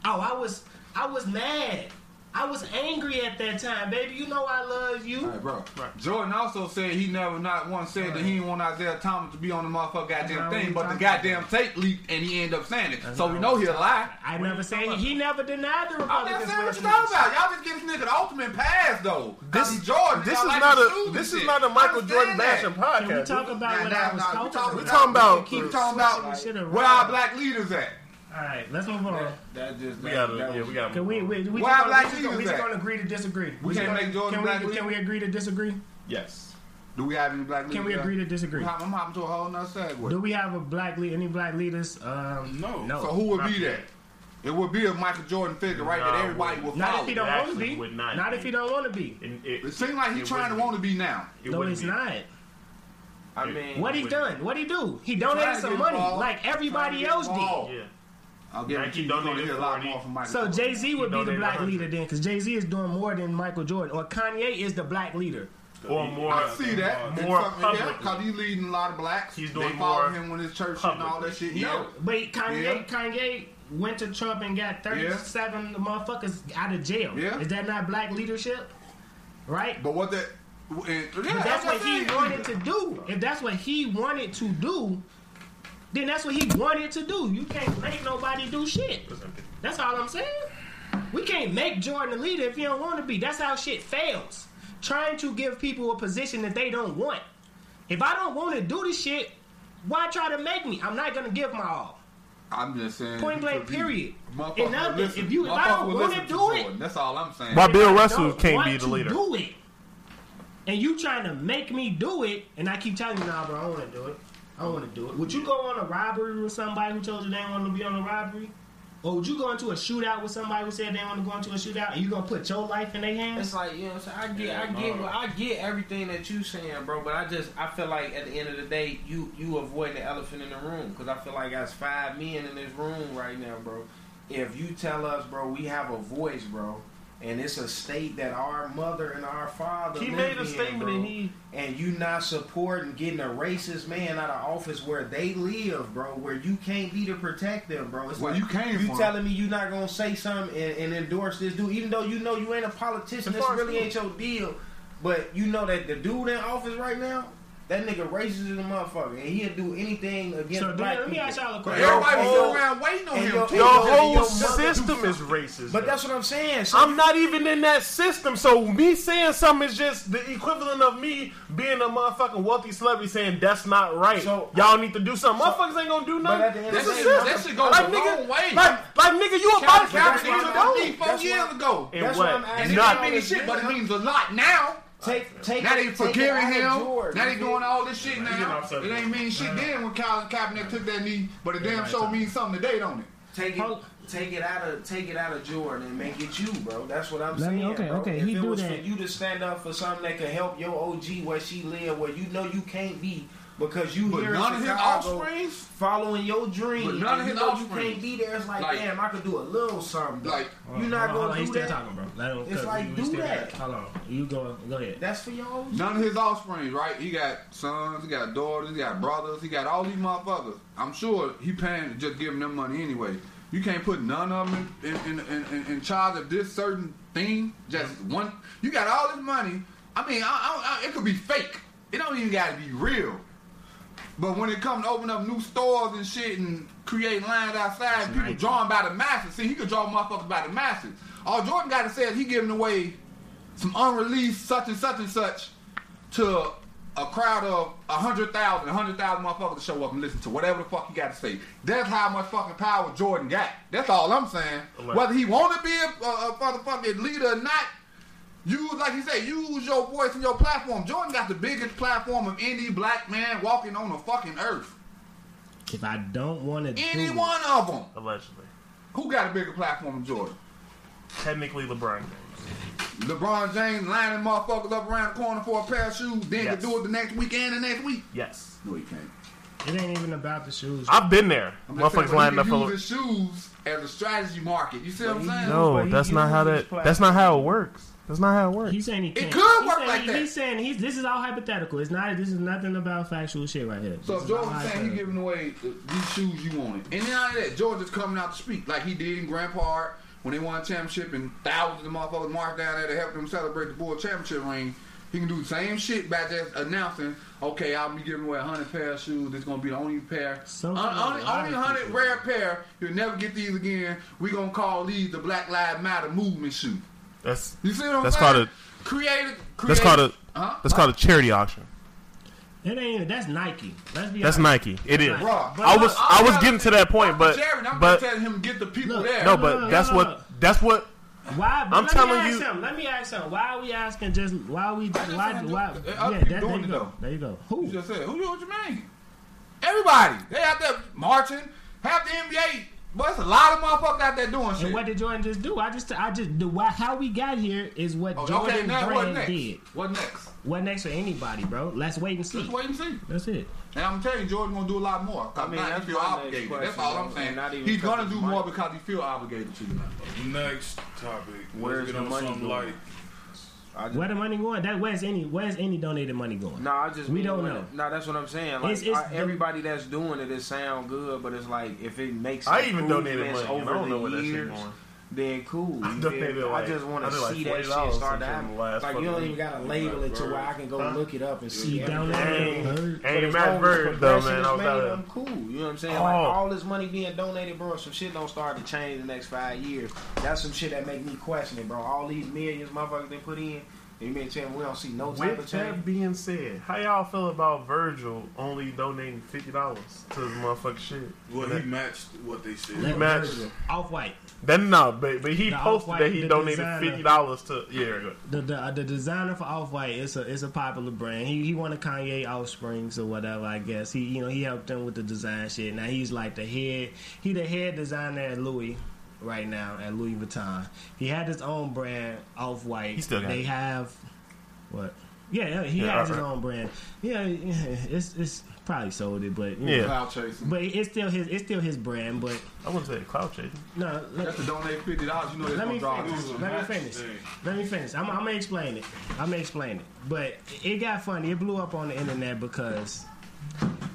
Oh, I was I was mad. I was angry at that time, baby. You know I love you. All right, bro. Right. Jordan also said he never not once said that he didn't want Isaiah Thomas to be on the motherfucking goddamn thing, but the talking goddamn tape leaked and he ended up saying it. That's so not we know he'll lie. I never said he, he never denied the I'm Republicans. just saying what you were talking about. Y'all just give this nigga the ultimate pass though. This- This Jordan. This is like not a shoes and this is not a Michael Understand Jordan that. bashing Can we podcast. talk about Nah, what nah, I was nah, talking we talking- We about? talking about Keep the- talking about where our black leaders at. All right, let's move on. That, that just we that, gotta that yeah we gotta Can we we, we Why just, black we just, gonna, we just gonna agree to disagree? We just can't gonna- make Jordan can black we, leader? Can we agree to disagree? yes. Do we have any black leaders? Can we agree to disagree? I'm I'm hopping to a whole nother segue. Do we have a black lead? Any black leaders? Um, No. no. So who would be yet. that? It would be a Michael Jordan figure, right? Nah, that everybody wouldn't. not follow. if he don't want to be. not Not be. if he don't want to be. And it, It seems like he's trying to wouldn't want to be now. It no, wouldn't it's be. not. I mean, What he done? What he do? He donated some money like everybody else get did. Involved. Yeah. I'll give Nike you, you're gonna hear a lot more from Michael. So Jay Z would be the black 100. leader then, because Jay Z is doing more than Michael Jordan, or Kanye is the black leader. Or more I see that. more It's something- yeah, publicly. because he's leading a lot of blacks. He's they doing follow more him when his church and all that shit. Yeah. No, but Kanye, Yeah. Kanye went to Trump and got thirty-seven motherfuckers out of jail. Yeah. Is that not black leadership? Right. But what that? And, yeah, But that's what he wanted to do. If that's what he wanted to do, then that's what he wanted to do. You can't make nobody do shit. That's all I'm saying. We can't make Jordan a leader if he don't want to be. That's how shit fails. Trying to give people a position that they don't want. If I don't want to do this shit, why try to make me? I'm not gonna give my all. I'm just saying. Point blank, could be- period. And now, listen. if you- if I don't wanna listen to do it- that's all I'm saying. Why Bill Russell don't can't want be the to leader? Do it, and you trying to make me do it, and I keep telling you, nah, bro, I don't want to do it. I don't want to do it. Would you go on a robbery with somebody who told you they didn't want to be on a robbery? Or would you go into a shootout with somebody who said they didn't want to go into a shootout, and you gonna put your life in their hands? It's like you know, what I'm saying? I get, Yeah, I get, no. I get everything that you saying, bro. But I just, I feel like at the end of the day, you you avoid the elephant in the room because I feel like as five men in this room right now, bro. If you tell us, bro, we have a voice, bro, and it's a state that our mother and our father He made a in, statement bro, and he and you not supporting getting a racist man out of office where they live, bro, where you can't be to protect them, bro. It's Where like you came you from. telling me you not gonna say something and, and endorse this dude, even though you know you ain't a politician. This really ain't your deal. But you know that the dude in office right now, that nigga racist as a motherfucker, and he'll do anything against So, black then, let me people. ask y'all a question. Everybody your was around waiting on him. your- too. Your Your whole mother- system is racist. But though. that's what I'm saying. So I'm not even in that system, so me saying something is just the equivalent of me being a motherfucking wealthy celebrity saying that's not right. So- Y'all need to do something. Motherfuckers ain't gonna do But at nothing. the end This of the is day, system. that shit goes like, a nigga, long way. Like, like nigga, you a Captain podcast Captain nigga, was don't. on four That's years what- ago. And That's what? what I'm asking. And it Not- didn't mean shit, but it means a lot now. Take take Now it- they forgiving him. Jordan, Now they you doing all this shit now. It ain't mean shit then when Colin Kaepernick took that knee, but it damn right, sure means something today, don't it? Take it, take it out of, take it out of Jordan and make it you, bro. That's what I'm Let me- saying. okay, bro. okay, If he it do was that. for you to stand up for something that could help your OG where she live, where you know you can't be because you But here in none of his Chicago offsprings, following your dream. But none of his you know offspring. you can't be there. It's like, Like- damn, I could do a little something. like you're not on, gonna do still that. talking, bro. Let him, It's 'cause like, we do that. got- Hold on, you go, go ahead. That's for your OG. none of his offspring, right? He got sons, he got daughters, he got brothers, he got all these motherfuckers. I'm sure he paying just giving them money anyway. You can't put none of them in, in, in, in, in charge of this certain thing. Just one. You got all this money. I mean, I, I, I, it could be fake. It don't even got to be real. But when it comes to open up new stores and shit and create lines outside, people Nike. drawn by the masses. See, he could draw motherfuckers by the masses. All Jordan got to say is he giving away some unreleased such and such and such to a crowd of a hundred thousand, a hundred thousand motherfuckers to show up and listen to whatever the fuck he got to say. That's how much fucking power Jordan got. That's all I'm saying. Whether he want to be a, a, a motherfucking leader or not, use like you say, use your voice and your platform. Jordan got the biggest platform of any black man walking on the fucking earth. If I don't want to do Any it, one of them. Allegedly. Who got a bigger platform than Jordan? Technically, LeBron James. LeBron James lining motherfuckers up around the corner for a pair of shoes, then Yes. to do it the next week and the next week. Yes. No, he can't. it ain't even about the shoes. I've been there. I'm just saying, Motherfuckers but lining up for. use his shoes as a strategy market. You see what I'm saying? No, that's not how that. his That's not how it works. That's not how it works. He's saying he can't. It could He's work saying like he- that. He's saying he's. This is all hypothetical. It's not. This is nothing about factual shit right here. So This if is Jordan's saying he's giving away the, these shoes you wanted, and then out of that, George is coming out to speak like he did in Grant Park when they won a championship and thousands of motherfuckers marched down there to help them celebrate the Bull championship ring. He can do the same shit by just announcing, okay, I'll be giving away a hundred pair of shoes. This gonna be the only pair, Something Un- only only hundred people- rare pair. You'll never get these again. We're gonna call these the Black Lives Matter movement shoe. That's You see what I'm That's saying? called creative. that's called a huh? that's called a charity auction. It ain't. even- That's Nike. Let's be That's honest. Nike. It is. Nike. Bruh, But I was I'm I was getting to that point, but Jared, I'm but telling him to get the people Look, there. no, no, but no, that's no, what no. that's what Why? But I'm let telling me ask you- Something. Let me ask something. Why are we asking? Just why are we? just Why? Why? Uh, yeah, uh, that, there you it, go. though. There you go. You Who? just said, who you what you mean? Everybody. They out there marching. Half the NBA. But it's a lot of motherfuckers out there doing shit. And what did Jordan just do? I just, I just, the why, how we got here is what Oh, Jordan okay, now what Brand next? did. What next? What next for anybody, bro? Let's wait and see. Just wait and see. That's it. And I'm telling you, Jordan gonna do a lot more. I I mean, mean, that's he feel obligated. question, That's all I'm saying. and not even He's gonna do money. more because he feel obligated to you. Next topic. Where's Let's get the on money something going? like I just, Where the money going? That where's any? Where's any donated money going? No, I just We don't know. it- No, that's what I'm saying. Like It's- it's I- the- everybody that's doing it, it sound good, but it's like if it makes I even donated money. and I don't know where that's shit years, going. Then cool. I You donated feel me? like- I just want to did like see that shit start to happen. last Like you don't even gotta label it to where I can go Huh? look it up and see He everything. Ain't, Heard. But ain't Matt Bird though, man. I was made, I'm cool. You know what I'm saying? Oh. Like all this money being donated, bro. Some shit don't start to change the next five years. That's some shit that make me question it, bro. All these millions, motherfuckers, they put in. And you mean tell we don't see no type of With change? that being said, how y'all feel about Virgil only donating fifty dollars to his motherfucking shit? Well, he matched what they said. Let match- Virgil. Off white. Then no, but but he The posted that he donated designer. fifty dollars to yeah. The the, uh, the designer for Off White is a is a popular brand. He he one of Kanye offsprings or whatever. I guess he you know he helped them with the design shit. Now he's like the head. He the head designer at Louis right now at Louis Vuitton. He had his own brand Off White. He still They it. have what? Yeah, he Yeah, has his alright. own brand. Yeah, yeah, it's it's probably sold it, but. Yeah. Cloud chasing. But it's still his it's still his brand. But I wouldn't say the cloud chasing. no, let, Just to donate fifty dollars, you know Let me gonna draw finish. Let me finish. thing. Let me finish. I'm, I'm gonna explain it. I'm gonna explain it. But it got funny. It blew up on the internet because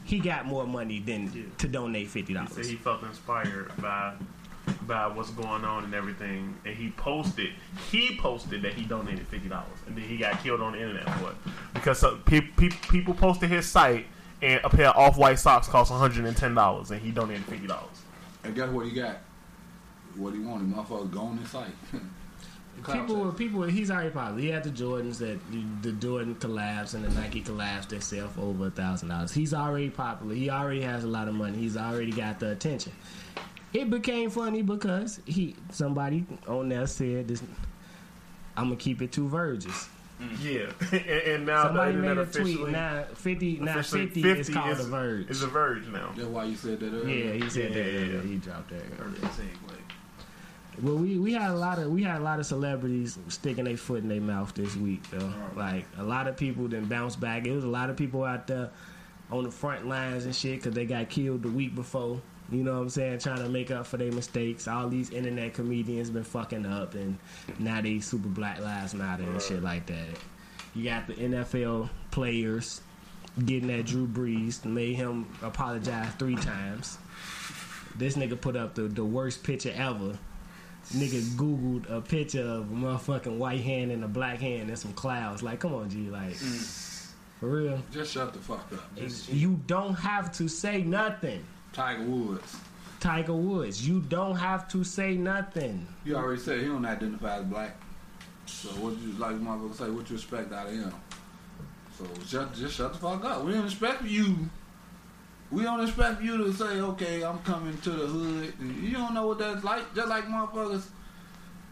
he got more money than to donate fifty He said dollars. he felt inspired by by what's going on and everything, and he posted he posted that he donated fifty dollars, and then he got killed on the internet for it because some pe- pe- people posted his site and a pair of off white socks cost one hundred and ten dollars, and he donated fifty dollars. And guess what he got? What he wanted, motherfucker, go on his site. People, were, people, were, he's already popular. He had the Jordans that the Jordan collabs and the Nike collabs that sell for over a thousand dollars. He's already popular. He already has a lot of money. He's already got the attention. It became funny because he somebody on there said this. I'm gonna keep it two virgins. Mm. Yeah, and, and now Somebody the made a tweet. officially, Now fifty, now officially fifty, is called a verge. Is a verge now. That's why you said that yeah, he said Yeah, that. yeah, earlier. yeah. He dropped that. Earlier. Well, we, we had a lot of we had a lot of celebrities sticking their foot in their mouth this week though. Like a lot of people then bounced back. It was a lot of people out there on the front lines and shit because they got killed the week before. You know what I'm saying? Trying to make up for their mistakes. All these internet comedians been fucking up, and now they super Black Lives Matter and shit like that. You got the NFL players getting at Drew Brees, made him apologize three times. This nigga put up the, the worst picture ever. Nigga Googled a picture of a motherfucking white hand and a black hand and some clouds. Like, come on, G, like, mm. for real. Just shut the fuck up. Just You don't have to say nothing. Tiger Woods. Tiger Woods, you don't have to say nothing. You already said he don't identify as black. So what you like motherfucker say, what you expect out of him? So just just shut the fuck up. We don't expect you we don't expect you to say, okay, I'm coming to the hood. You don't know what that's like. Just like motherfuckers,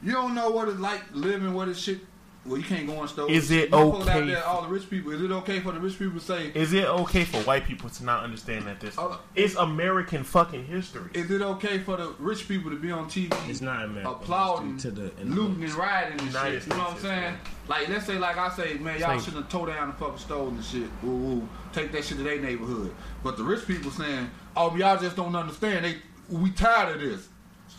you don't know what it's like living where this shit. Well, you can't go in stores. Is it Motherfuckers okay Out there, for- all the rich people. Is it okay for the rich people to say? Is it okay for white people to not understand that this Uh, is American fucking history? Is it okay for the rich people to be on TV? It's not American. applauding, to the looting and rioting and United shit. You know what I'm States, saying? Like, let's say, like I say, man, y'all Same. shouldn't have tore down the fucking stores and shit. Ooh, ooh, take that shit to their neighborhood. But the rich people saying, oh, y'all just don't understand. They, we tired of this.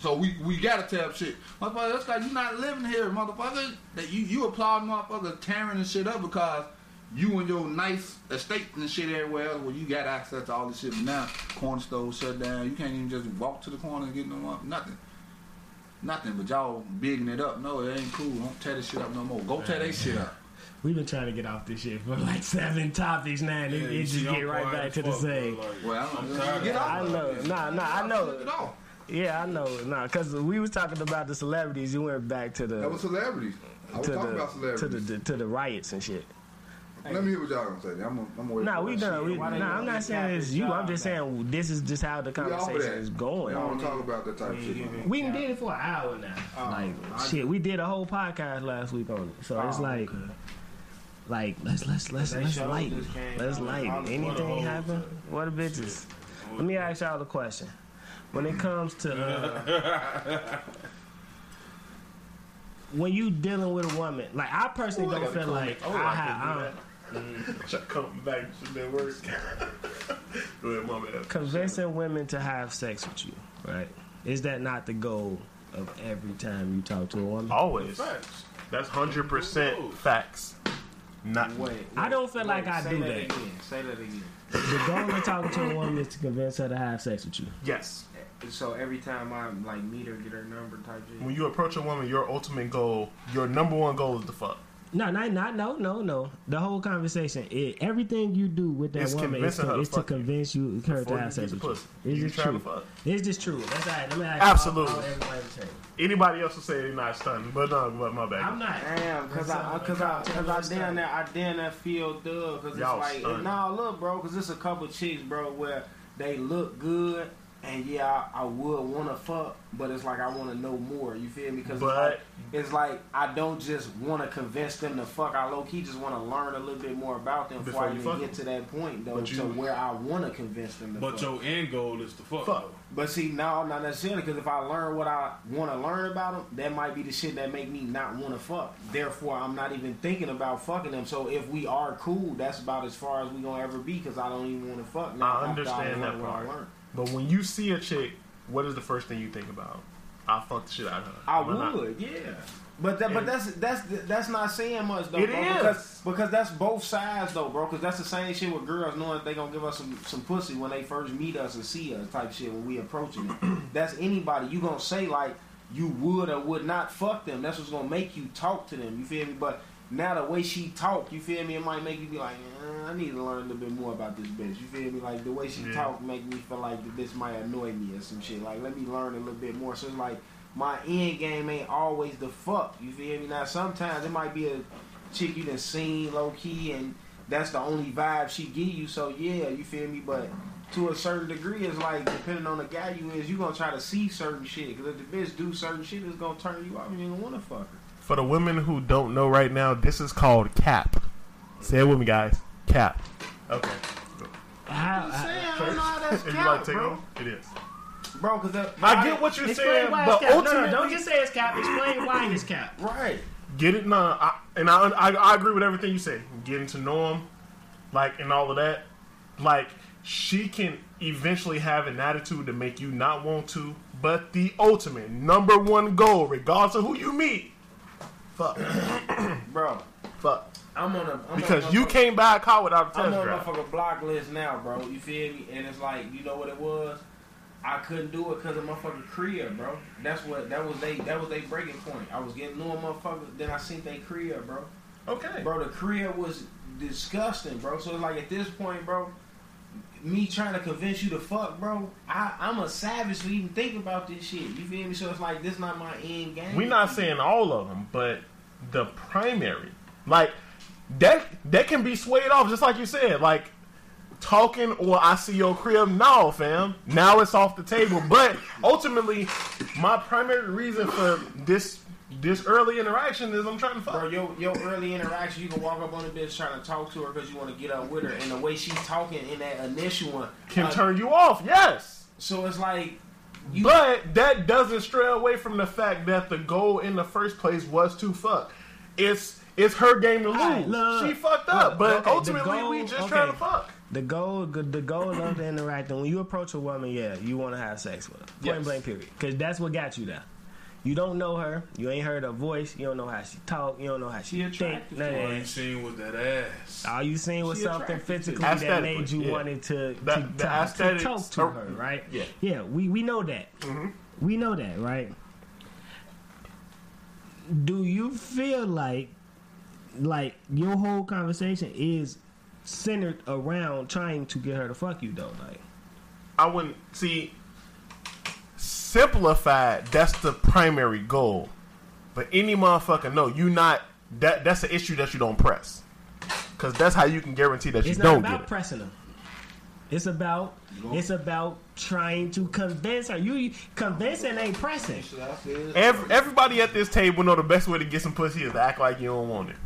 So we, we gotta tell shit. Motherfucker, that's like you not living here, motherfucker. That you, you applaud motherfuckers tearing and shit up because you and your nice estate and shit everywhere else where you got access to all this shit. But now corner stores shut down. You can't even just walk to the corner and get no up. Nothing. Nothing, but y'all bigging it up. No, it ain't cool. Don't tear this shit up no more. Go tear that shit up. We've been trying to get off this shit for like seven topics now, and it, Yeah, it you just get right back to the same. like, Well, I'm, I'm tired get off I know, it. nah, nah, I Get know. It off. Yeah, I know, nah, because we was talking about the celebrities. You went back to the That was celebrities. I was to talking the, about to celebrities. the to the riots and shit. Let me hear what y'all gonna say. I'm, I'm gonna wait Nah, we done. shit. We, nah, I'm not saying it's you. I'm just back? saying this is just how the We off of conversation that. is We going. don't want to talk about that type of shit. no more. We done did it for an hour now. Oh, like I- shit, we did a whole podcast last week on it. So it's Oh, like, like let's let's let's They let's showed lighten. this came Let's out. lighten. What a Anything happen? What a bitches. Let me ask y'all the question. When it comes to uh, when you dealing with a woman, like I personally Ooh, I don't gotta feel come- like I I have. do I'm- Shut come back to that work. Go ahead, my bad. convincing women to have sex with you, right? Is that not the goal of every time you talk to a woman? Always. Facts. That's hundred percent facts. Not Wait, I don't feel like I do that. that. Again. Say that again. The goal of talking to a woman is to convince her to have sex with you. yes. So every time I like meet her, get her number type shit. When you approach a woman, your ultimate goal, your number one goal is to fuck. No, not, not no, no, no. The whole conversation, it, everything you do with that It's woman is convincing her to, to is to convince you her Before to have sex get the with you. It's you just true. to fuck. It's just true. That's all right. Let me ask Absolutely. All, all everybody to say. Anybody else will say they're not stunning, but no, but my bad. I'm not. Damn, cause I, cause I, cause I down there, I down that feel dub, cause it's Y'all like, stunned. nah, look, bro, cause it's a couple chicks, bro, where they look good, and yeah, I, I would wanna fuck, but it's like I wanna know more. You feel me? Cause But- it's like, it's like I don't just wanna convince them to fuck. I low key just wanna learn a little bit more about them before, Before I even get to that point, though, you- to where I wanna convince them to But fuck. your end goal is to fuck. Fuck. But see, no, not necessarily, because if I learn what I want to learn about them, that might be the shit that make me not want to fuck. Therefore, I'm not even thinking about fucking them. So if we are cool, that's about as far as we gonna ever be, because I don't even want to fuck. Now, I understand that learned part. But when you see a chick, what is the first thing you think about? I fuck the shit out of her. I Am not? would, yeah. But that, but that's that's that's not saying much though, It bro. is. Because because that's both sides though, bro. Because that's the same shit with girls knowing that they gonna give us some some pussy when they first meet us and see us type shit when we approaching it. that's anybody you gonna say like you would or would not fuck them. That's what's gonna make you talk to them. You feel me? But now the way she talk, you feel me? It might make you be like, eh, I need to learn a little bit more about this bitch. You feel me? Like the way she Yeah. talk make me feel like the bitch might annoy me or some shit. Like let me learn a little bit more. So it's like my end game ain't always the fuck. You feel me? Now sometimes it might be a chick you done seen low key and that's the only vibe she give you. So yeah, you feel me? But to a certain degree, it's like depending on the guy you is, you gonna try to see certain shit. Cause if the bitch do certain shit, it's gonna turn you off. You ain't gonna wanna fuck her. For the women who don't know right now, this is called cap. Say it with me, guys. Cap. Okay. How, saying, I don't know how that's if you cap, like to take bro. over, it is. Bro, cause that, I get what you're explain saying, why but cap. No, ultimately, no, don't just say it's cap. Explain why it's cap. right. get it. No, no, I, and I, I, I agree with everything you say. Getting to know him, like, and all of that. Like, she can eventually have an attitude to make you not want to. But the ultimate number one goal, regardless of who you meet, fuck, Bro, fuck. I'm on a I'm Because on a you motherfucker- came by a car without a I'm test on a drive. motherfucker block list now, bro. You feel me? And it's like, you know what it was? I couldn't do it because of motherfucking crib, bro. That's what that was they that was they breaking point. I was getting new motherfuckers, then I seen they crib, bro. Okay. Bro, the crib was disgusting, bro. So it's like at this point, bro, me trying to convince you to fuck, bro, I, I'm a savage to even think about this shit. You feel me? So it's like this not my end game. We're not saying all of them, but the primary, like that, that can be swayed off, just like you said, like talking or I see your crib. No, fam, now it's off the table. But ultimately, my primary reason for this this early interaction is I'm trying to fuck. Bro, your your early interaction, you can walk up on the bitch trying to talk to her because you want to get up with her, and the way she's talking in that initial one can uh, turn you off. Yes. So it's like you, But that doesn't stray away from the fact that the goal in the first place was to fuck. It's it's her game to lose. Alright, look, she fucked up, look, but okay, the ultimately we just okay. trying to fuck. The goal, the goal of the interacting when you approach a woman, yeah, you want to have sex with her. Point Yes. blank, period. Because that's what got you there. You don't know her. You ain't heard her voice. You don't know how she talk. You don't know how she, She think. attractive. None of All you that. seen was that ass. All you seen was She something attractive. physically that Aesthetically, made you yeah. wanted to, The- to, the to- to talk to her, right? yeah. Yeah, we, we know that. Mm-hmm. We know that, right? Do you feel like like your whole conversation is centered around trying to get her to fuck you though? Like I wouldn't see simplified. That's the primary goal. But any motherfucker know you not that. That's an issue that you don't press. Cause that's how you can guarantee that you it's not don't about get it. pressing them. It's about it's about trying to convince her. You convincing ain't pressing. Every, everybody at this table know the best way to get some pussy is to act like you don't want it.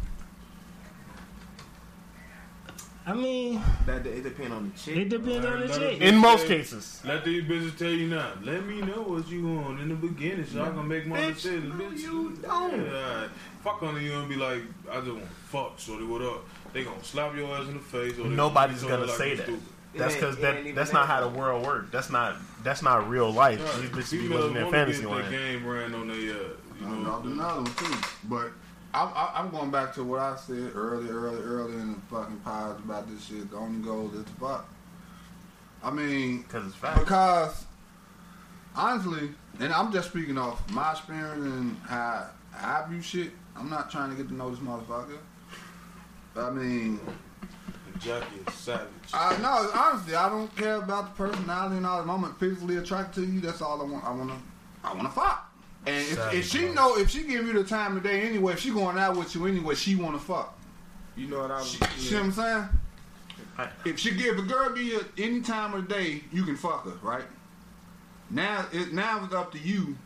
I mean, that it depends on the chick. it depends on the Let chick. In most cases. Let these bitches tell you now. Let me know what you want in the beginning, so I can make my Bitch, decision. no, Bitch, you don't. Yeah, alright. Fuck on you and be like, I just want to fuck. Shorty, what up? They gonna slap your ass in the face. Or Nobody's gonna gonna say you that. stupid. That's because that that's not how the world works. That's not that's not real life. Right. These bitches be Females living in wanna fantasy get their land. game ran on their, uh, you I know. dropped another one too. But I'm, I- I'm going back to what I said early, early, early in the fucking pods about this shit. The only goal is to fuck. I mean, Because it's fact. because honestly, and I'm just speaking off my experience and how I view shit. I'm not trying to get to know this motherfucker. I mean, Jackie is savage. I no, honestly, I don't care about the personality and all. If I'm physically attracted to you, that's all I want. I wanna, I wanna fuck. And if, if she know, if she give you the time of day anyway, if she going out with you anyway, she wanna fuck. You know what I'm She, See what I'm saying? I- If she give a girl give you any time of the day, you can fuck her, right? Now it now it's up to you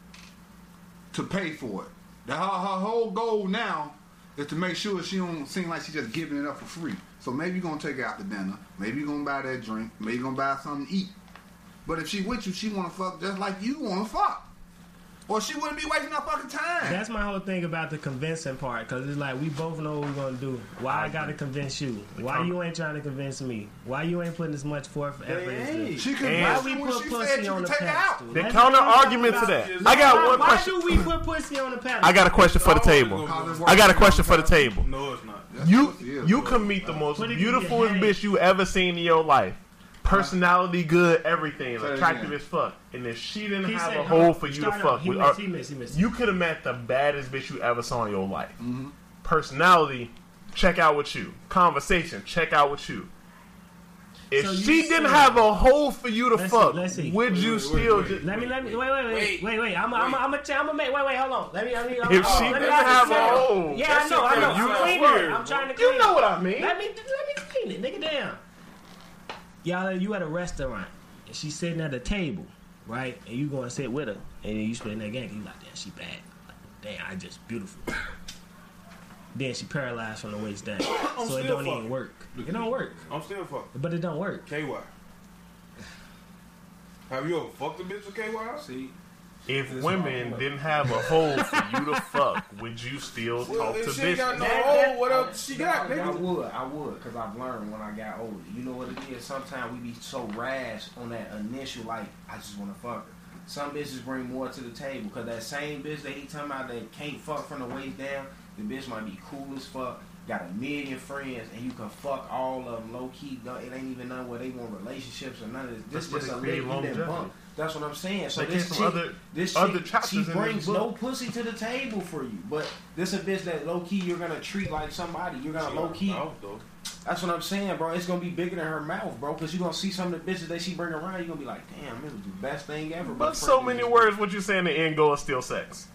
to pay for it. The, her, her whole goal now is to make sure she don't seem like she's just giving it up for free. So maybe you're gonna take her out to dinner, maybe you're gonna buy that drink, maybe you're gonna buy something to eat. But if she with you, she wanna fuck just like you wanna fuck. Or she wouldn't be wasting her fucking time. That's my whole thing about the convincing part, because it's like we both know what we're gonna do. Why I gotta convince you? Why you ain't trying to convince me? Why you ain't putting as much forth effort into she could Why we you when put pussy on the take her out. pedestal? The counter argument to that. I got Why- one why question. do we put pussy on the pedestal? I got a question for the table. I got a question for the table. No, it's not. You what she is, you can meet the most Put beautiful bitch you ever seen in your life. Personality good, everything, Say it attractive again. as fuck. And if she didn't He have said, a hole for you to fuck. He with, missed, he missed, he missed. you could have met the baddest bitch you ever saw in your life. Mm-hmm. Personality, check out with you. Conversation, check out with you. If So she didn't saying- have a hole for you to Let's see, fuck, let's see. would you wait, still wait. just? Let me, let me, wait, wait, wait, Wait. wait, wait. I'm, I'm, I'm, I'm, I'm gonna make, wait, wait, hold on. Let me, let me. If hold she on. Let me didn't have a hole, yeah, I know, I know. kinda I'm cleaning it. I'm trying to You know what I mean. Let me, let me clean it, nigga. Damn. Y'all, you at a restaurant and she's sitting at a table, right? And you going to sit with her, and then you spend that game. You like, damn, she bad. Like, damn, I just beautiful. then she paralyzed from the waist down, I'm so it don't even work. It don't work, I'm still fucking. but it don't work. KY. Have you ever fucked a bitch with KY? See, If women didn't have a hole for you to fuck, would you still Well, talk to if she ain't got bitches? no That- hole, what else she got, I, I would, I would, because I've learned when I got older. You know what it is? Sometimes we be so rash on that initial, like, I just want to fuck her. Some bitches bring more to the table, because that same bitch that he talking about that can't fuck from the waist down, the bitch might be cool as fuck, got a million friends, and you can fuck all of them low key. It ain't even none where they want relationships or none of this. This That's just a they create lick you done longevity. bump. That's what I'm saying. So They this chick, other- this other chick, chapters she brings no pussy to the table for you. But this a bitch that low key you're gonna treat like somebody. You're gonna low key. Mouth. That's what I'm saying, bro. It's gonna be bigger than her mouth, bro. Because you're gonna see some of the bitches that she bring around. You're gonna be like, damn, it was the best thing ever. But so many words, what you saying? In the end goal is still sex.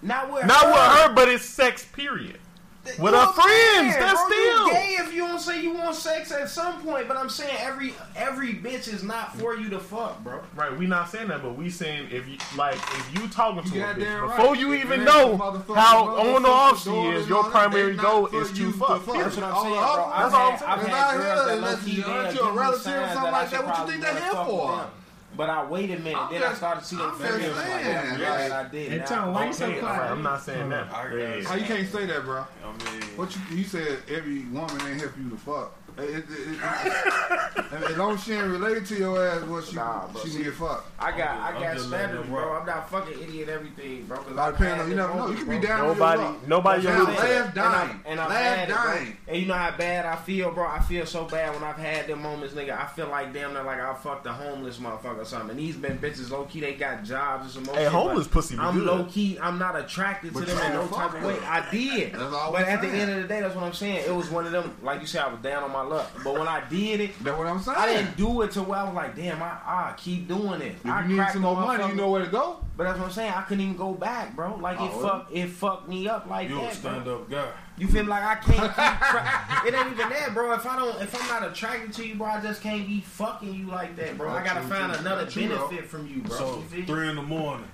Not with Not her. with her, but it's sex. Period. With You her a friends, man, that's bro. still. You gay if you don't say you want sex at some point. But I'm saying every every bitch is not for you to fuck, bro. Right, we not saying that, but we saying if you like if you talking to You a bitch right. before you If even it know ain't the motherfucking how on or off she is, your primary goal is to fuck. to fuck. That's what I'm All saying, the bro. I've That's all I'm saying. It's not here that unless low-key you- they'll aren't you give a relative or something like that? What you think they wanna here for? Them. But I waited a minute, I'm then I started to see them I'm videos. just Like, saying, I'm glad like- I did. Hey, Tom, why you so quiet? alright, I'm not saying that. I Yeah, guess. How you can't say that, bro? I mean, What you you said every woman ain't here for you to fuck. It, it, it, it, as long as she ain't related to your ass, what she Nah, bro, she see- can get fucked. I got, I I'm got standards, bro. I'm not fucking idiot everything, bro. Cause Lot I've of depending had on you never know. You can be down Nobody, your luck. nobody Now, your That's last And I- dime, and I've last it, And you know how bad I feel, bro. I feel so bad when I've had them moments, nigga. I feel like damn near like I fucked a homeless motherfucker or something. And these been bitches low key, they got jobs and some Hey, shit, homeless pussy I'm low key. I'm not attracted to them in no type of way. I did, but at the end of the day, that's what I'm saying. It was one of them, like you said, I was down on my luck. But when I did it, That's what I'm saying. I didn't do it to where I was like, damn, I, I keep doing it. If I you need some more money, you know where to go. But that's what I'm saying. I couldn't even go back, bro. Like it Oh, fucked, it fucked me up like you a that, bro. stand up guy. You feel like I can't keep tra- It ain't even that, bro. If I don't, if I'm not attracted to you, bro, I just can't be fucking you like that, bro. I gotta True, find true, another true, bro. benefit from you, bro. So you three in the morning,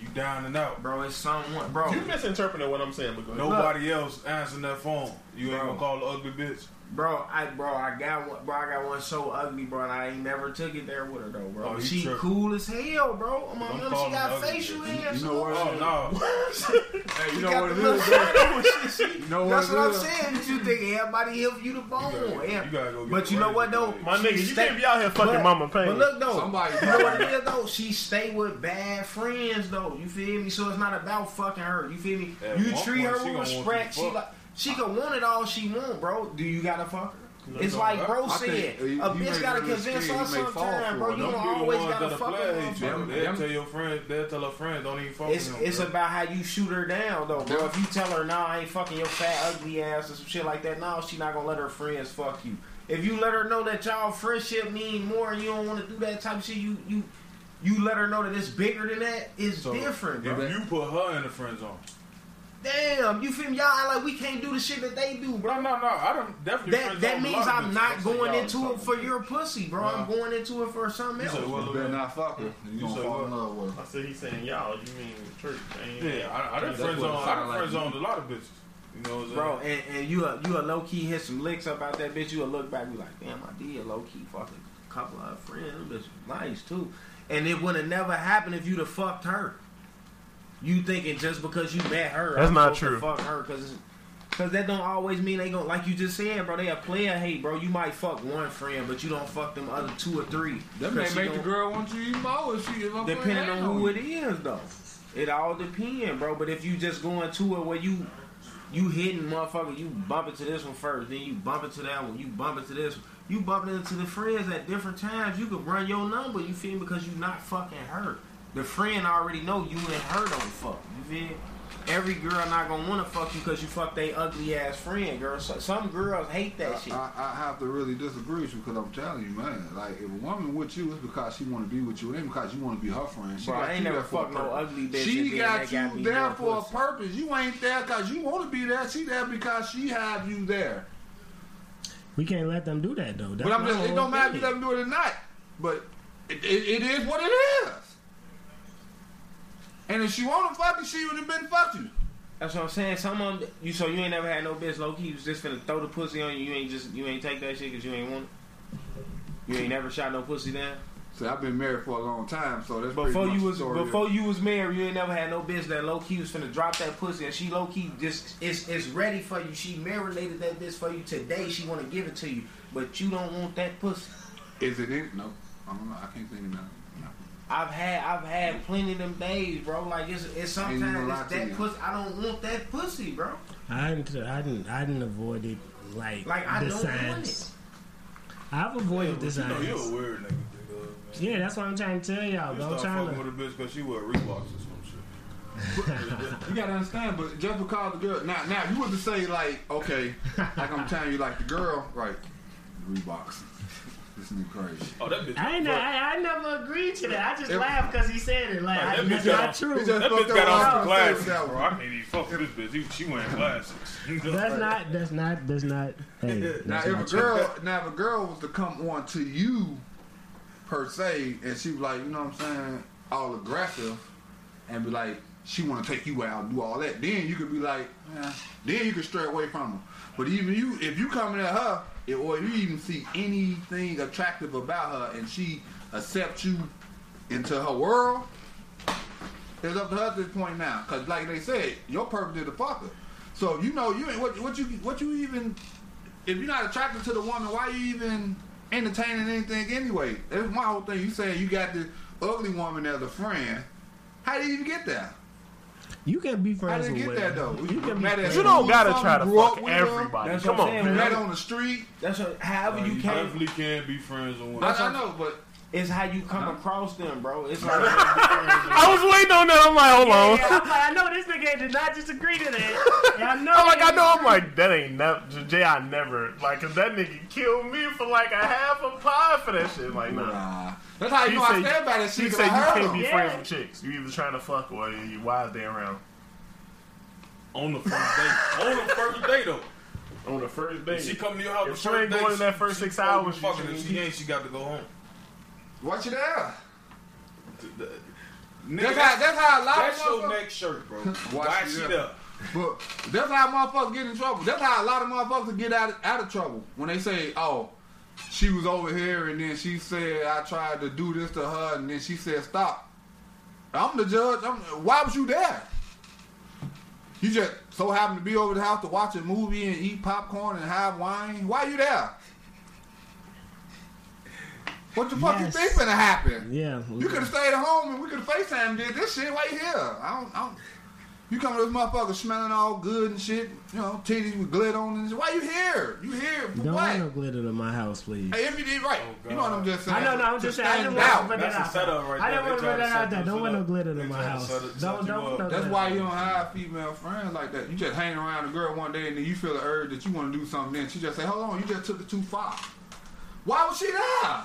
you down and out. Bro, it's someone, bro. You misinterpreting what I'm saying, but go ahead. Nobody else answering that phone. You ain't gonna call the ugly bitch. Bro, I bro, I got one, bro. I got one so ugly, bro, and I ain't never took it there with her though, bro. Oh, she tripping. cool as hell, bro. I'm Don't on call she got ugly, facial hair. You so- oh, know what? Oh no. Hey, you know what it the is? little though? shit. You know That's what what I'm saying. That you think everybody here for you to bone? You gotta- Yeah. you gotta go get But you know what though? My She nigga, you can't be out here fucking but- mama pain. But look though, Somebody you know what it is though? She stay with bad friends though. You feel me? So it's not about fucking her. You feel me? At you treat her with respect. She like she can want it all she want, bro. Do you gotta fuck her? It's no, like bro I said, think, a bitch gotta convince scared her you may fall sometime, bro. You Them don't be the always gotta fuck her. hate you. Them- They'll tell your friends, they'll tell her friends, don't even fuck It's with them. it's bro. about how you shoot her down though, bro. If you tell her, nah, I ain't fucking your fat ugly ass or some shit like that, no, she not gonna let her friends fuck you. If you let her know that y'all friendship mean more and you don't want to do that type of shit, you you you let her know that it's bigger than that. It's So, different, bro. If you put her in the friend zone. Damn, you feel me? Y'all like we can't do the shit that they do, bro. No, no, no. I don't definitely. That that zone a means I'm not going into it for your pussy, bro. I'm going into it for something You said else. You better not fuck her. You You gonna fall in love with her. I said he's saying y'all. You mean church? ain't- Yeah, I, I done That's friend zone. I sound done like friend you- zoned a lot of bitches. You know what I'm saying? Bro, and, and you a, you a low key hit some licks up out that bitch. You a look back, be like, damn, I did low key fuck a couple of friends. Them bitches nice too. And it would have never happened if you'd have fucked her. You thinking just because you met her, That's I'm not supposed to true. Fuck her because. Cause that don't always mean they gon' like you just said, bro. They a player hate, bro. You might fuck one friend, but you don't fuck them other two or three. That 'Cause may she make the girl want you even more if she if I'm Depending on who it is, though. It all depends, bro. But if you just going to it where you you hitting motherfucker, you bump into this one first, then you bump into that one, you bump into this one, you bumping into the friends at different times. You could run your number, you feel me? Because you not fucking her. The friend already know you and her don't fuck. You feel? Every girl not gonna wanna fuck you because you fuck they ugly ass friend, girl. So, some girls hate that shit. I, I have to really disagree with you because I'm telling you, man. Like, if a woman with you, it's because she want to be with you, it ain't because you want to be her friend. She Bro, got I ain't you never there for a fucked no purpose. ugly bitch. She and then got you got there more for a purpose. You ain't there because you want to be there. She there because she have you there. We can't let them do that though. That's but I'm just, it don't matter if you let them do it or not. But it, it, it is what it is. And if she want to fuck you, she would have been fucking. you. That's what I'm saying. Some of them, you so you ain't never had no bitch low key. You was just finna throw the pussy on you. You ain't just you ain't take that shit because you ain't want it. You ain't never shot no pussy down. So I've been married for a long time, so that's Before you was before you was married, you ain't never had no bitch that low key was finna drop that pussy and she low key just it's it's ready for you. She marinated that bitch for you today. She want to give it to you, but you don't want that pussy. Is it in? No, I don't know. I can't think of that. No. I've had I've had plenty of them days, bro. Like it's it's sometimes lie it's that pussy. I don't want that pussy, bro. I didn't, I didn't, I didn't avoid it like, Like I the don't want signs. it. I've avoided Yeah, the but You know, you're a weird nigga. Uh, nigga. Yeah, that's what I'm trying to tell y'all. You Bro. I'm start trying to. with a bitch because she wear Reeboks or some shit. You gotta understand, but just because the girl now now you were to say like, okay, like I'm telling you, like the girl, right, Reeboks. This nigga crazy. Oh, that bitch. I, ain't, bro, I, I never agreed to that. I just It- laughed because he said it. Like, Like, I, that that's not on- true. He just that bitch got what I on was gonna say glasses, that bro. I can't even fuck with this bitch. She, she wearing glasses. That's not. That's not. That's not. Hey, Now if not a true. girl now if a girl was to come on to you per se and she was like, you know what I'm saying, all aggressive and be like, she wanna take you out and do all that, then you could be like, eh, then you could stray away from her. But even you if you coming at her, if, or you even see anything attractive about her and she accepts you into her world, it's up to her at this point now. Cause like they said, your purpose is to fuck her. So you know you ain't what what you what you even if you're not attracted to the woman, why you even entertaining anything anyway? That's my whole thing. You saying you got this ugly woman as a friend. How do you even get there? You can be How friends did with you get that though? You can be Met at friends. You don't school gotta try to grew up fuck everybody. That's Come what I'm on, saying. Met on the street. That's what, however Like, you you can. definitely can't be friends with I. I know, but It's how you come across them, bro. It's like I was waiting on that. I'm like, hold Yeah, on. yeah, I'm like, I know this nigga did not just agree to that. Yeah, I know. I'm like, I know. I'm like, that ain't never. Jay, I never like, cause that nigga killed me for like a half a pie for that shit. Like, nah. nah. That's how you He know I say- stand by that She shit. 'cause said you can't be Yeah. friends with chicks. You either trying to fuck or you wise day around. On the first date. On the first date, though. On the first day, she come to your house If the she ain't date, going in that first she six supposed to hours, be fucking. you If she ain't, she got to go home. Watch it out. Nigga, That's how, that's how a lot That's of your motherfuckers- next shirt, bro. Watch Why it she up. But that's how motherfuckers get in trouble. That's how a lot of motherfuckers get out of, out of trouble when they say, "Oh, she was over here and then she said I tried to do this to her and then she said stop." I'm the judge. I'm, why was you there? You just so happened to be over the house to watch a movie and eat popcorn and have wine. Why are you there? What the fuck Yes. you think finna happen? Yeah. You could have stayed at home and we could have FaceTime and did this shit. Why you here? I don't, I don't. You come to this motherfucker smelling all good and shit. You know, titties with glitter on and shit. Why you here? You here for Don't what? want no glitter to my house, please. Hey, if you did right, oh, you know what I'm just saying. I know, no, I'm To just saying. I stand didn't want to out. put that That's a out setup right I there. didn't want to They put that out there. this Don't want no glitter They in my to house. set it- Don't, set you don't. no That's why you don't have female friends like that. You just hang around a girl one day and then you feel the urge that you want to do something. Then she just say, "Hold on, you just took it too far." Why was she there?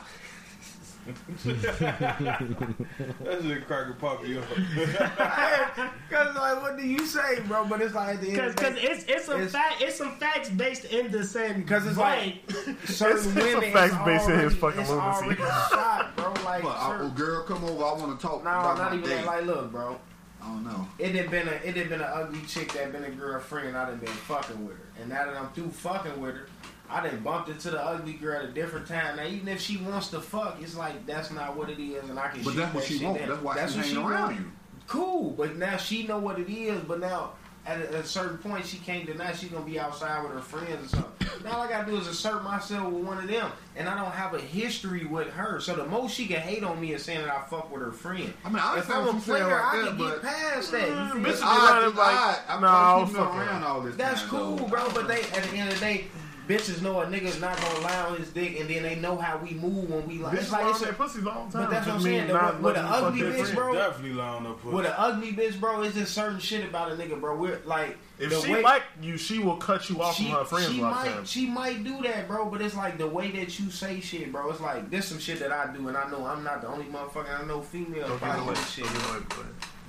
That shit cracking poppy up. Cause like, what do you say, bro? But it's like at the end Cause, of cause it's it's some It's- fact it's some facts based in the same because it's way. certain It's- it's women, a facts it's based in his fucking it's movie already scene. shot, bro. Like, But, certain- oh, girl, come over. I want to talk no, about not my even date. that. Like, look, bro. I don't know. It had been a it had been an ugly chick that been a girlfriend and I done been fucking with her. And now that I'm through fucking with her, I done bumped into the ugly girl at a different time. Now even if she wants to fuck, it's like that's not what it is and I can But shoot that's what that she shit want. down. That's why That's she what hanging around want. you. Cool, but now she know what it is, but now at a, at a certain point she can't deny she's gonna be outside with her friends or something. now all I gotta do is assert myself with one of them, and I don't have a history with her. So the most she can hate on me is saying that I fuck with her friend. I mean, I if I'm what a player, right I there, can get past that. You feel me? bitches it's be odd. running It's like, odd. I'm nah, nah, fuck around all this. That's time, cool, though. bro. But they at the end of the day, bitches know a nigga's not gonna lie on his dick, and then they know how we move when we like. Bitch It's like it's a, that pussy long time. but that's what I'm saying. The- with an ugly bitch, friend. bro. Definitely lying up with an ugly bitch, bro. It's just certain shit about a nigga, bro. We're like If the she way- like you, she will cut you off she, from her friends she a lot of might times. she might do that, bro. But it's like the way that you say shit, bro. It's like this some shit that I do, and I know I'm not the only motherfucker. I know females Don't give probably it away. do this shit. Give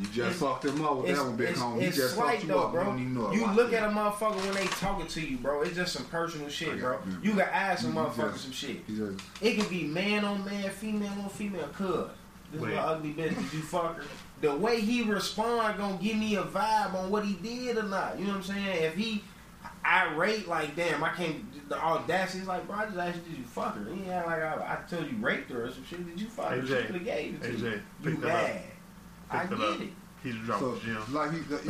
it away, go ahead. You just It's- fucked him up with that one, big it's, homie. He just slight fucked you though, up. bro. You know. You look it. at a motherfucker when they talking to you, bro. It's just some personal shit, I bro. you. You can ask some motherfucker just- some shit. Just It can be man on man, female on female. Cuz this is little ugly bitch, did you fuck her? The way he respond gonna give me a vibe on what he did or not. You know what I'm saying? If he irate like, damn, I can't. The audacity is like, bro, I just asked you, did you fuck her? He ain't act like I, I told you raped her or some shit. Did you fuck her? AJ, She could have gave it to AJ, you. pick I Pick get that up. it. He's dropped so the gym. like he. This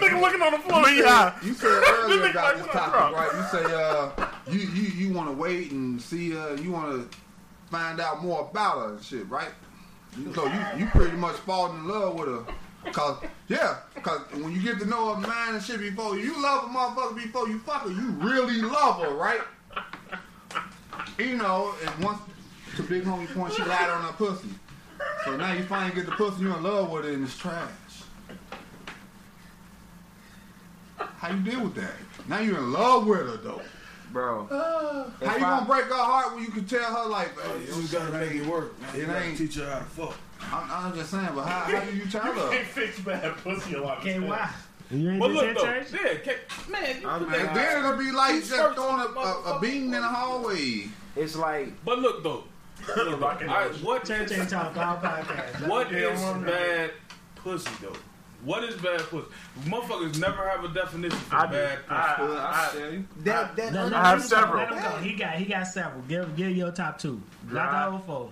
nigga looking on the floor, he high. You said earlier about this topic, bro? right? You say uh, you you you want to wait and see uh, you want to find out more about her and shit, right? So you you pretty much falling in love with her. Cause yeah, cause when you get to know her mind and shit before you love a motherfucker before you fuck her, you really love her, right? You know, and once to big homie point, she lied on her pussy. So now you finally get the pussy, you're in love with it, and it's trash. How you deal with that? Now you're in love with her though. Bro. Ah. How you I- gonna break her heart when you can tell her like, You just gotta make it work, man. It You gotta ain't- teach her how to fuck. I'm, I'm just saying, but how, how do you tell You her? can't fix bad pussy a lot. Okay, why? You ain't But look though, church? yeah, ca- man, you I'm put mad. that- And then it'll be like These just throwing a, a, a bean in the hallway. It's like But look though, look, I- what Church ain't talk all podcast. what Yeah, is one- bad pussy though? What is bad pussy? Motherfuckers never have a definition for I bad pussy. I- Well, I I- tell you. that. That No, no, I let have several. Let him go. He got he got several. Give give your top two. Not the whole four.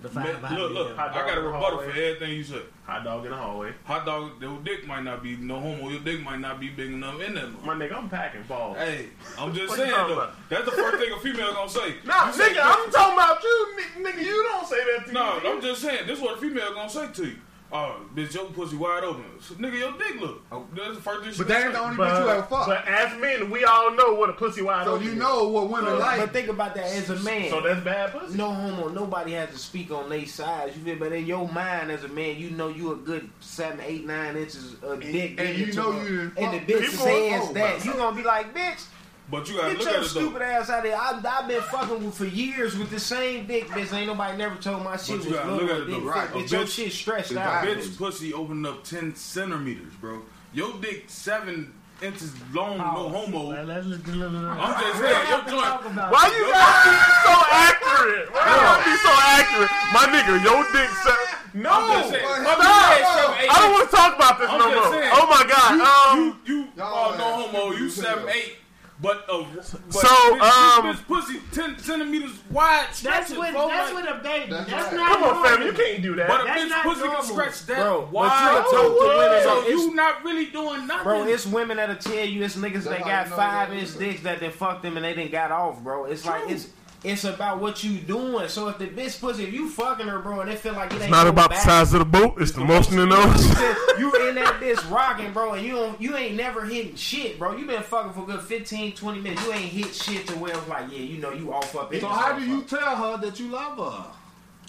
The five Man, look, look, Hot I got a rebuttal hallway. for everything you said. Hot dog in the hallway. Hot dog, your dick might not be no homo. Your dick might not be big enough in that. My nigga, I'm packing balls. Hey, I'm just saying though. about? That's the first thing a female gonna say. Nah, You say nigga, I'm talking about you, nigga. You don't say that to No, me. No, I'm just saying. This is what a female gonna say to you. Oh, bitch, your pussy wide open. So, nigga, your dick look. Oh. That's the first thing she But that ain't the say. only bitch you ever But, fuck. but as men, we all know what a pussy wide So open So you know what women But like. But think about that as a man. So that's bad pussy. no homo, nobody has to speak on their size. You feel? But in your mind as a man, you know you a good seven, eight, nine inches of dick. and you know you and the bitch says that you gonna be like, bitch, But you gotta get look your at it stupid though. ass out of there. I, I've been fucking with for years with the same dick, bitch. Ain't nobody never told my shit But was you gotta look at it though, fit. right. Bitch, A your bitch- shit stretched If out. I- Bitch, pussy opening up ten centimeters, bro. Your dick seven inches long, no homo. Well, let's look, look, look, look. I'm just saying, your talk joint. about Why that. you gotta be so accurate? Why you gotta be so accurate? My nigga, your dick, se- No, I'm just saying. Well, My hell man no. I don't want to talk about this I'm no just more. saying. Oh my god. Um, you, you, Y'all oh, no ass homo. You as seven hell. eight, but uh, but So, this, um, this, this pussy ten centimeters wide. That's stretching, what. That's like- what a baby. That's That's, not. come on, normal. fam. You can't do that. But a That's bitch pussy normal. can stretch that Bro, but wide. you talk to women, so you not really doing nothing. Bro, it's women that'll tell you it's niggas that how got five inch dicks that they fucked them and they didn't got off, bro. It's like it's it's about what you doing. So if the bitch pussy, if you fucking her, bro, and it feel like it ain't It's not no about the size of the boat. It's the motion in you those. just- you in that bitch rocking, bro, and you don't, you ain't never hitting shit, bro. You been fucking for a good 15, 20 minutes. You ain't hit shit to where it's like, yeah, you know, you off up. So how do you motherfucker. tell her that you love her?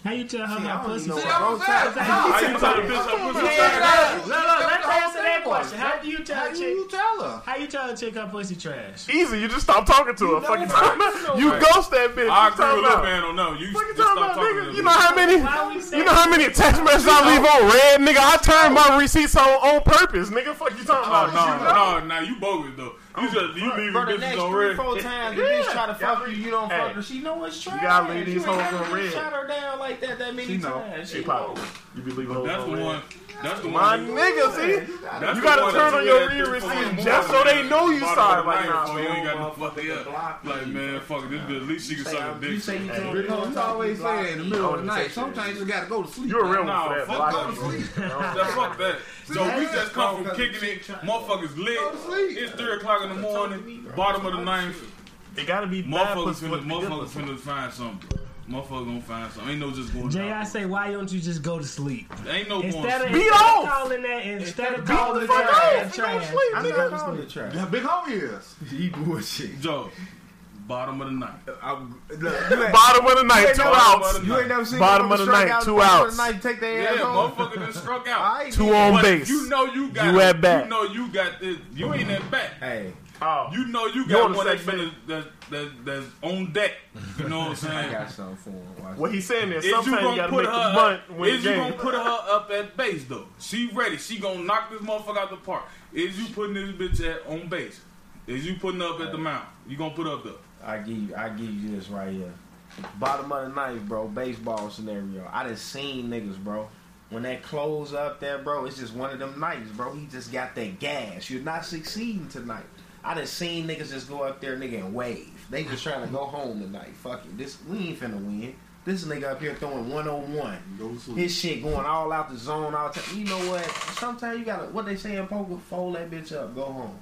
How you tell her See, I pussy? even See, I'm saying. How How you tell the bitch her pussy let's answer that question. How do you tell How a do chick? you tell her? How you tell a chick her pussy trash? Easy. You just stop talking to her. Fucking how- time. you You ghost that bitch. I You agree with Lil about- Man on no. You Fucking just stop about, talking to nigga. You know how many? Why we say You know how many text messages I leave on red, nigga? I turn my receipts on on purpose, nigga. Fuck you talking Oh about? no, You no, no, you bogus though. You just you leaving Bro, the bitches next on three, red. four times the bitch try to fuck you, you don't Hey. fuck her. She know it's trash. gotta leave these hoes on even red. Shot her down like that that many She know. times. She She probably. know. You be leaving hoes That's on the red. one. That's the My one. nigga, see? That's You gotta turn on your get rear three, receipt just so they know you bottom sorry of the right now. before You ain't got no Motherfucker fuck to up. Like man, fuck. This bitch, at least she can Say, suck a um, you dick. say you Hey. told Big her hoes to always block say in the middle of the night. Sometimes you gotta go to sleep. You're a real Nah, one fuck go to sleep. Fuck that. So we just come from kicking it. Motherfuckers lit. Go to sleep. It's three o'clock in the morning. Bottom of the ninth. It gotta be Motherfuckers pussy finna, the motherfuckers pussy. finna find something. Motherfuckers gonna find something. Ain't no just going Jay, I say, why don't you just go to sleep? Ain't no going Instead of, sleep. Beat instead of calling that, instead of calling the that fuck trash, off. trash, sleep, I'm you not go to calling sleep. it trash. Yeah, big homie is. He bullshit. Joe, bottom of the night. I'm- look, you ain't- Bottom of the night, two outs. You ain't never seen Bottom of the night, out two bottom of outs. the night, take their Yeah, ass home. motherfucker done struck out. Two on But base. You know you got. You at bat. You know you got this. You ain't at bat. Hey, Oh. You know you You got on the one that's, second finna, that, that, that's on deck. You know what I'm I saying? got something for him. What he's saying is Is sometimes you you, gonna gotta put make her the up? bunt win Is you gonna put her up at base though? She ready. She gonna knock this motherfucker out the park. Is you putting this bitch at on base? Is you putting up at the uh, mound? You gonna put up there? I give you, I give you this right here. Bottom of the ninth, bro. Baseball scenario. I done seen niggas, bro. When that close up there, bro, it's just one of them nights, bro. He just got that gas. You're not succeeding tonight. I done seen niggas just go up there, nigga, and wave. They just trying to go home tonight. Fuck it. This we ain't finna win. This nigga up here throwing 101. Go to sleep. His shit going all out the zone, all time. You know what? Sometimes you gotta, what they say in poker, fold that bitch up, go home.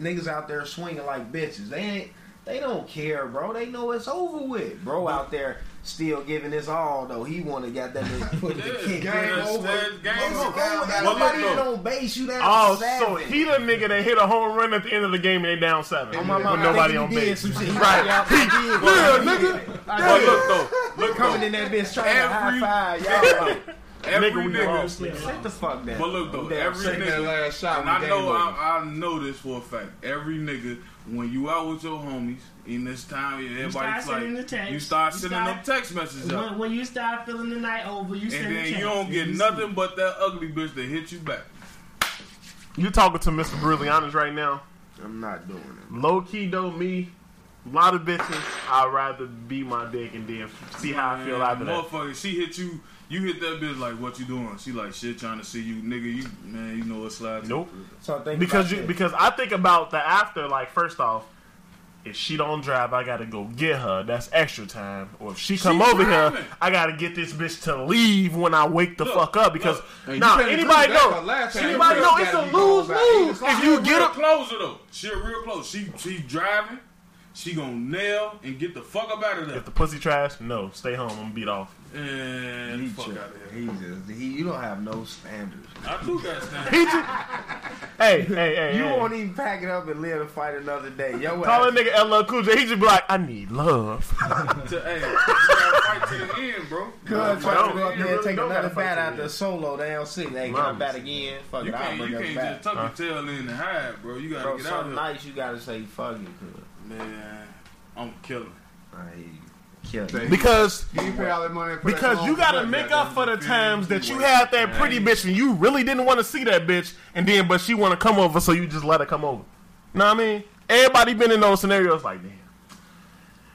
Niggas out there swinging like bitches. They ain't, they don't care, bro. They know it's over with. Bro out there still giving his all, though. He wanna got that bitch put the kick game over. That's- Game It's over. over. But Ain't look, nobody though. that on base. You down Oh, seven. so he the nigga that hit a home run at the end of the game and they down seven. On my with mama, nobody on think he did base. some shit. Right. got out there, he did. Yeah, nigga. But look though, look Coming in that bitch trying to high five. Y'all like, Every Nigga, we nigga. lost. sit the fuck down. But look though, down every seven. Take that nigga. last shot. And I know. I, I know this for a fact. Every nigga, when you out with your homies in this time, everybody's start sending like, the text. you start You sending start- them text messages When, when you start feeling the night over, you and send a then you don't get and you nothing but that ugly bitch that hit you back. You're talking to Mr. Brilliantis right now? I'm not doing it. Low key though, me, a lot of bitches. I'd rather be my dick and then see how I feel Man, after that. Motherfucker, she hit you. You hit that bitch like, what you doing? She like, shit, trying to see you, nigga. You man, you know what slides. Nope. So think Because you because I think about the after. Like first off, if she don't drive, I gotta go get her. That's extra time. Or if she come over driving. here, I gotta get this bitch to leave when I wake the Look, fuck up. Because look. And now can't anybody agree with that, know, 'cause last time you anybody really know it's a lose lose. If you get real up, closer though. She real close. She she driving. She gonna nail and get the fuck up out of there. if the pussy trash, no, stay home. I'm gonna beat off. And He fuck chill. out of here. He just he. You don't have no standards. I do got standards. He just, hey, hey, hey, You hey. won't even pack it up and live to fight another day. Yo, Call that nigga LL Cool J. He just be like, I need love. to, hey, you gotta fight to the end, bro. Good No, trying to go up you there and take another gotta bat to out the the end. solo down six. Hey, can I Mamas. bat again? Fuck You it, I'll can't, bring you can't just tuck your tail in and hide, bro. You gotta Bro, get out some here. nights you gotta say fuck it. Man, I'm killing. I hear you. Kill you. Because He ain't pay all that money for because song you gotta make up for the times that you had that pretty bitch and you really didn't want to see that bitch and then but she want to come over so you just let her come over. Know what I mean? Everybody been in those scenarios like damn.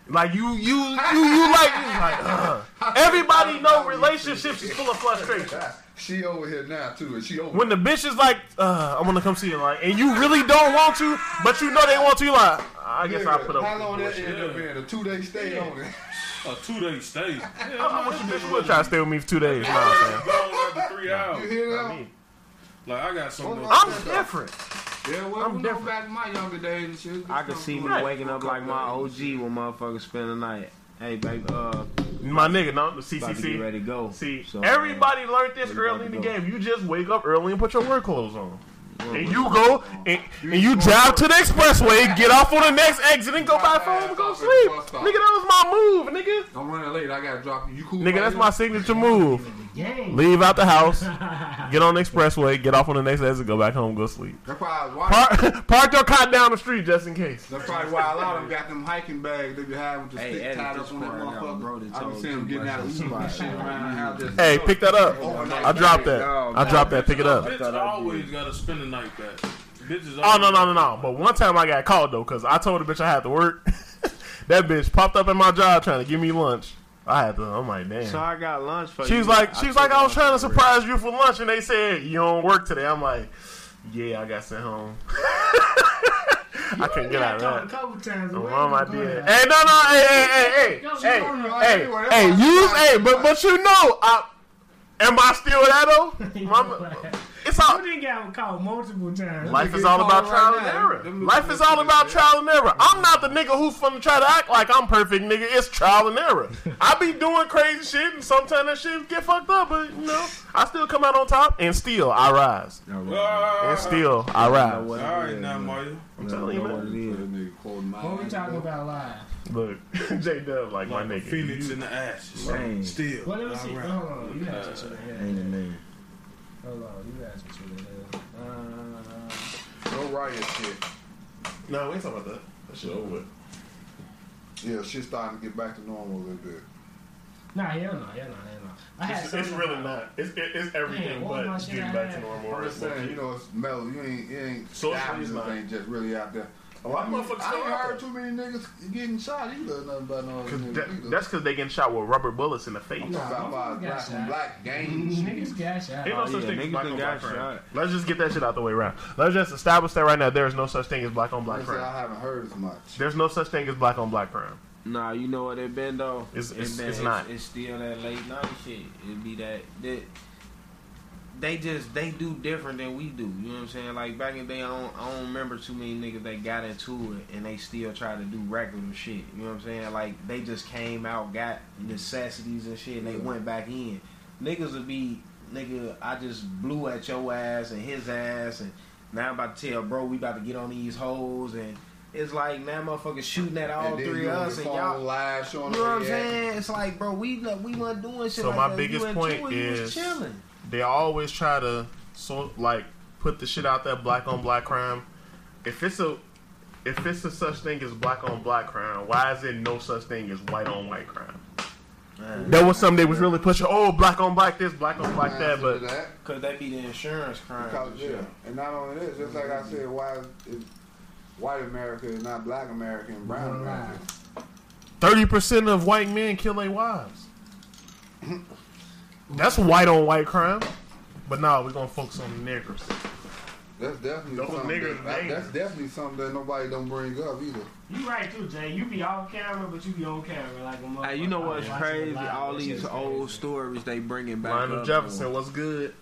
Like you you you you like, you like uh. everybody know relationships is full of frustration. She over here now too, and she over. When the bitch is like, uh, I want to come see you, like, and you really don't want to, but you know they want to, you like, I guess I'll put up How long that end up being? A two day stay on it. A two day stay. Yeah, I wish a bitch would try to stay with me for two days. Nah, man. Gone after three hours. You hours. hear Not that? me. Like I got something. Hold else. on. I'm different. Yeah, well, I'm we know different. back in my younger days and shit. I could see me Right. waking up like my OG when motherfuckers spend the night. Hey, baby, uh, My nigga, no, the about to get CCC. ready to go. See, So, uh, everybody learned this where early in the go? game. You just wake up early and put your work clothes on. And you go and, and you drive to the expressway, get off on the next exit, and go back home and go sleep. Nigga, that was my move, nigga. I'm running late. I gotta drop you. You cool? Nigga, that's my signature move. Gang. Leave out the house, get on the expressway, get off on the next exit, go back home, go sleep. That's why I was watching. Park, park your cot down the street just in case. That's probably why a lot of them got them hiking bags they be having to Hey, stick edit tied up on that part motherfucker. I be told seeing them getting out of about Uber and this shit around the house. Hey, pick that up. overnight. I dropped that. Dog, I dropped that. Pick it up. Bitch always gotta spend the night back. Bitches. Oh no no no no! But one time I got called though because I told the bitch I had to work. that bitch popped up in my job trying to give me lunch. I had to. I'm like, damn. So I got lunch for She you. was like, she was like, I was trying to surprise you for lunch, and they said you don't work today. I'm like, yeah, I got sent home. I couldn't get out of A that. couple times. Mom, I did. Hey, no, no, hey, hey, hey, hey, you hey, hey, hey, use, hey, but but you know, I, am I still that though? Mama, it's all. You didn't get called multiple times. Life is all about trial now. and Them error. little Life is bitches all and about shit. trial and error. I'm not the nigga who's finna try to act like I'm perfect, nigga. It's trial and error. I be doing crazy shit, and sometimes that shit get fucked up, but you know, I still come out on top, and still I rise, Ah, and still I rise. All right it is, now. Mario. I'm telling you, Know what man. it is. That nigga quoting my What we talking bro. about live? Look, J Dub like my Like a nigga. phoenix in the ashes. Still. Well, let me see. All right. Hold on. You got some shit in Ain't here. it, man? Hold on. You got some shit in. Uh, No riot shit. No, we ain't talking about that. That shit over with. Yeah, shit's starting to get back to normal a little bit. nah, hell no. Hell no. Hell no. I had It's, it's something- really not. It's it, it's everything Man, what my but shit getting I back to had? normal. I'm just saying, you know, it's mellow. You ain't, it ain't. Socially, Socially, it's not. ain't just really out there. Oh, a lot of I, mean, motherfuckers I still ain't heard too many niggas getting shot either. Nothing about no other 'Cause niggas that- either. that's because they getting shot with rubber bullets in the face. I'm talking about Nah, by got black on black gangs. Niggas got shot. Ain't no Oh, such yeah, thing as niggas black done on black crime. shot. Let's just get that shit out the way around. Let's just establish that right now. There is no such thing as black on black crime. I haven't heard as much. There's no such thing as black on black crime. Nah, you know what it been though. It's- It it's- been- it's not. It's, still that late night shit. It be that that they just they do different than we do. You know what I'm saying? Like back in the day, I don't, I don't remember too many niggas that got into it and they still try to do regular shit. You know what I'm saying? Like they just came out, got necessities and shit, and they Yeah. went back in. Niggas would be nigga. I just blew at your ass and his ass, and now I'm about to tell bro we about to get on these hoes and. It's like now motherfuckers shooting at all three of us and y'all live showing you know what I'm saying? It's like, bro, we we weren't doing shit. So like my that. biggest you point into it, you was is- chilling. They always try to so like put the shit out there black on black crime. If it's a if it's a such thing as black on black crime, why is there no such thing as white on white crime? That was something they was really pushing. Oh, black on black this, black on black that, but to that. Cause they be the insurance crime. Because, and yeah, shit. and not only this, just like I said, why is white America is not black America and brown Right. America? thirty percent of white men kill their wives. That's white on white crime. But no, we're gonna focus on the niggers. That's definitely Those something. niggas That, name. that's definitely something that nobody don't bring up either. You right too, Jay. You be off camera, but you be on camera like a motherfucker. Hey, you know what's crazy? live, All these shit's old crazy. stories they bringing back Lionel up. Jefferson, though. what's good?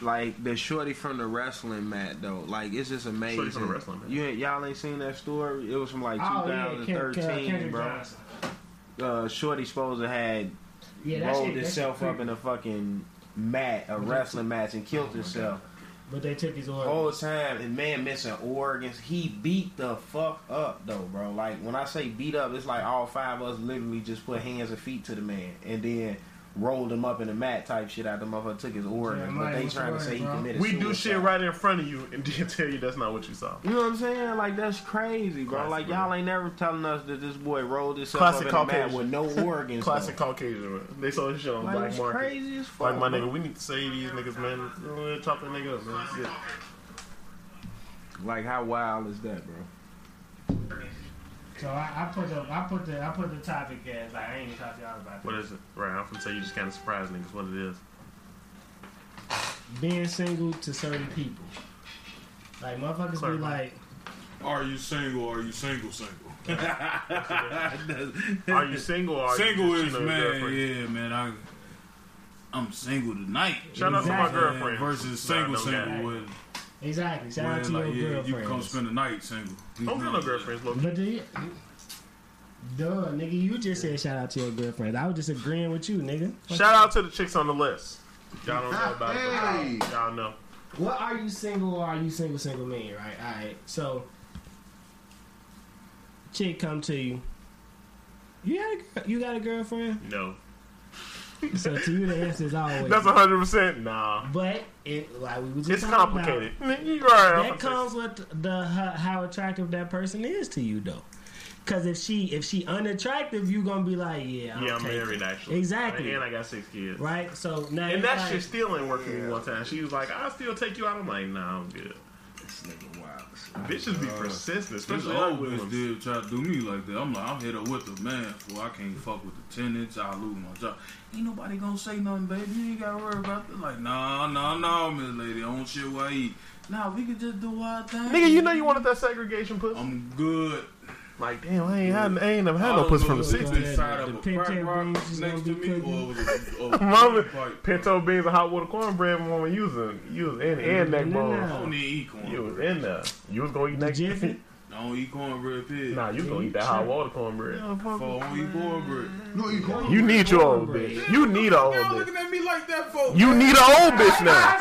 like the shorty from the wrestling mat though. Like it's just amazing. Shorty from the wrestling mat. You ain't, y'all ain't seen that story? It was from like Oh yeah, Ken- Ken- 2013, Kendrick bro. Johnson. Uh, shorty supposed to had Yeah, that rolled shit, himself up in a fucking mat, a wrestling match, and killed oh himself. But they took his order. whole time and man missing organs. He beat the fuck up though, bro. Like when I say beat up, it's like all five of us literally just put hands and feet to the man and then rolled him up in a mat type shit out the motherfucker took his organs. Yeah, but they trying to the say he committed We do shit right in front of you and then tell you that's not what you saw. You know what I'm saying? Like that's crazy, bro. Classic, like y'all ain't never telling us that this boy rolled himself Classic up in the mat with no organs. Classic though. Caucasian. man. They saw this shit on Like black it's market. crazy as fuck. Like my bro. nigga, we need to save these niggas, man. Chop that nigga up, man. Like how wild is that, bro? So I, I put the I put the I put the topic as like I ain't even talked to y'all about That. What is it? Right, I'm gonna say you just kind of surprised niggas what it is. being single to certain people. Like motherfuckers be Clarify. like, Are you single? Are you single? Single. Are you single or are single you is just cheating on your man. girlfriend? Yeah, man. I I'm single tonight. Shout out to my girlfriend. versus Nah, single no single guy. with, exactly. Shout out to like your yeah, you can come spend the night single. I don't got no girlfriends, look. But do you, duh, nigga, you just said shout out to your girlfriend. I was just agreeing with you, nigga. Shout out to the chicks on the list. Y'all don't know about Hey. it. but Y'all know. What are you single or are you single single mean, right? All right. So, chick come to you. You got a girl- you got a girlfriend? No. So to you the answer is always. That's hundred percent nah. but it like we was It's just talking about, complicated. You right. I'm That gonna comes with the how, how attractive that person is to you, though. Because if she if she unattractive, you gonna be like, yeah, say- Yeah, I'm okay. married actually. Exactly. And I got six kids. right? So now And that like, shit still ain't working for me one time. She was like, I'll still take you out. I'm like, nah, I'm good. This nigga wild. Bitches be uh, persistent, especially old ugly bitch ones. did try to do me like that. I'm like, I'm hit up with the man, fool. I can't fuck with the tenants. I lose my job. Ain't nobody gonna say nothing, baby. You ain't gotta worry about that. Like, nah, nah, nah, Miss Lady. I don't shit why I eat. Nah, we could just do our thing. Nigga, you know you wanted that segregation pussy? I'm good. Like, damn, I ain't, had, I ain't never had no pussy from the 60s. inside of a pinto beans next gonna me, or was it a, a Mama, pinto beans and hot water cornbread, mama, you was, in, you was in, and neck No, bone. I don't need to eat You was in there. You was gonna eat neck Jiffy? I don't eat cornbread pig. Nah, you was gonna eat that hot water cornbread. Fuck, don't eat cornbread. No, you corn. You need your old bitch. You need a old bitch. looking at me like that, folks. You need an old bitch now.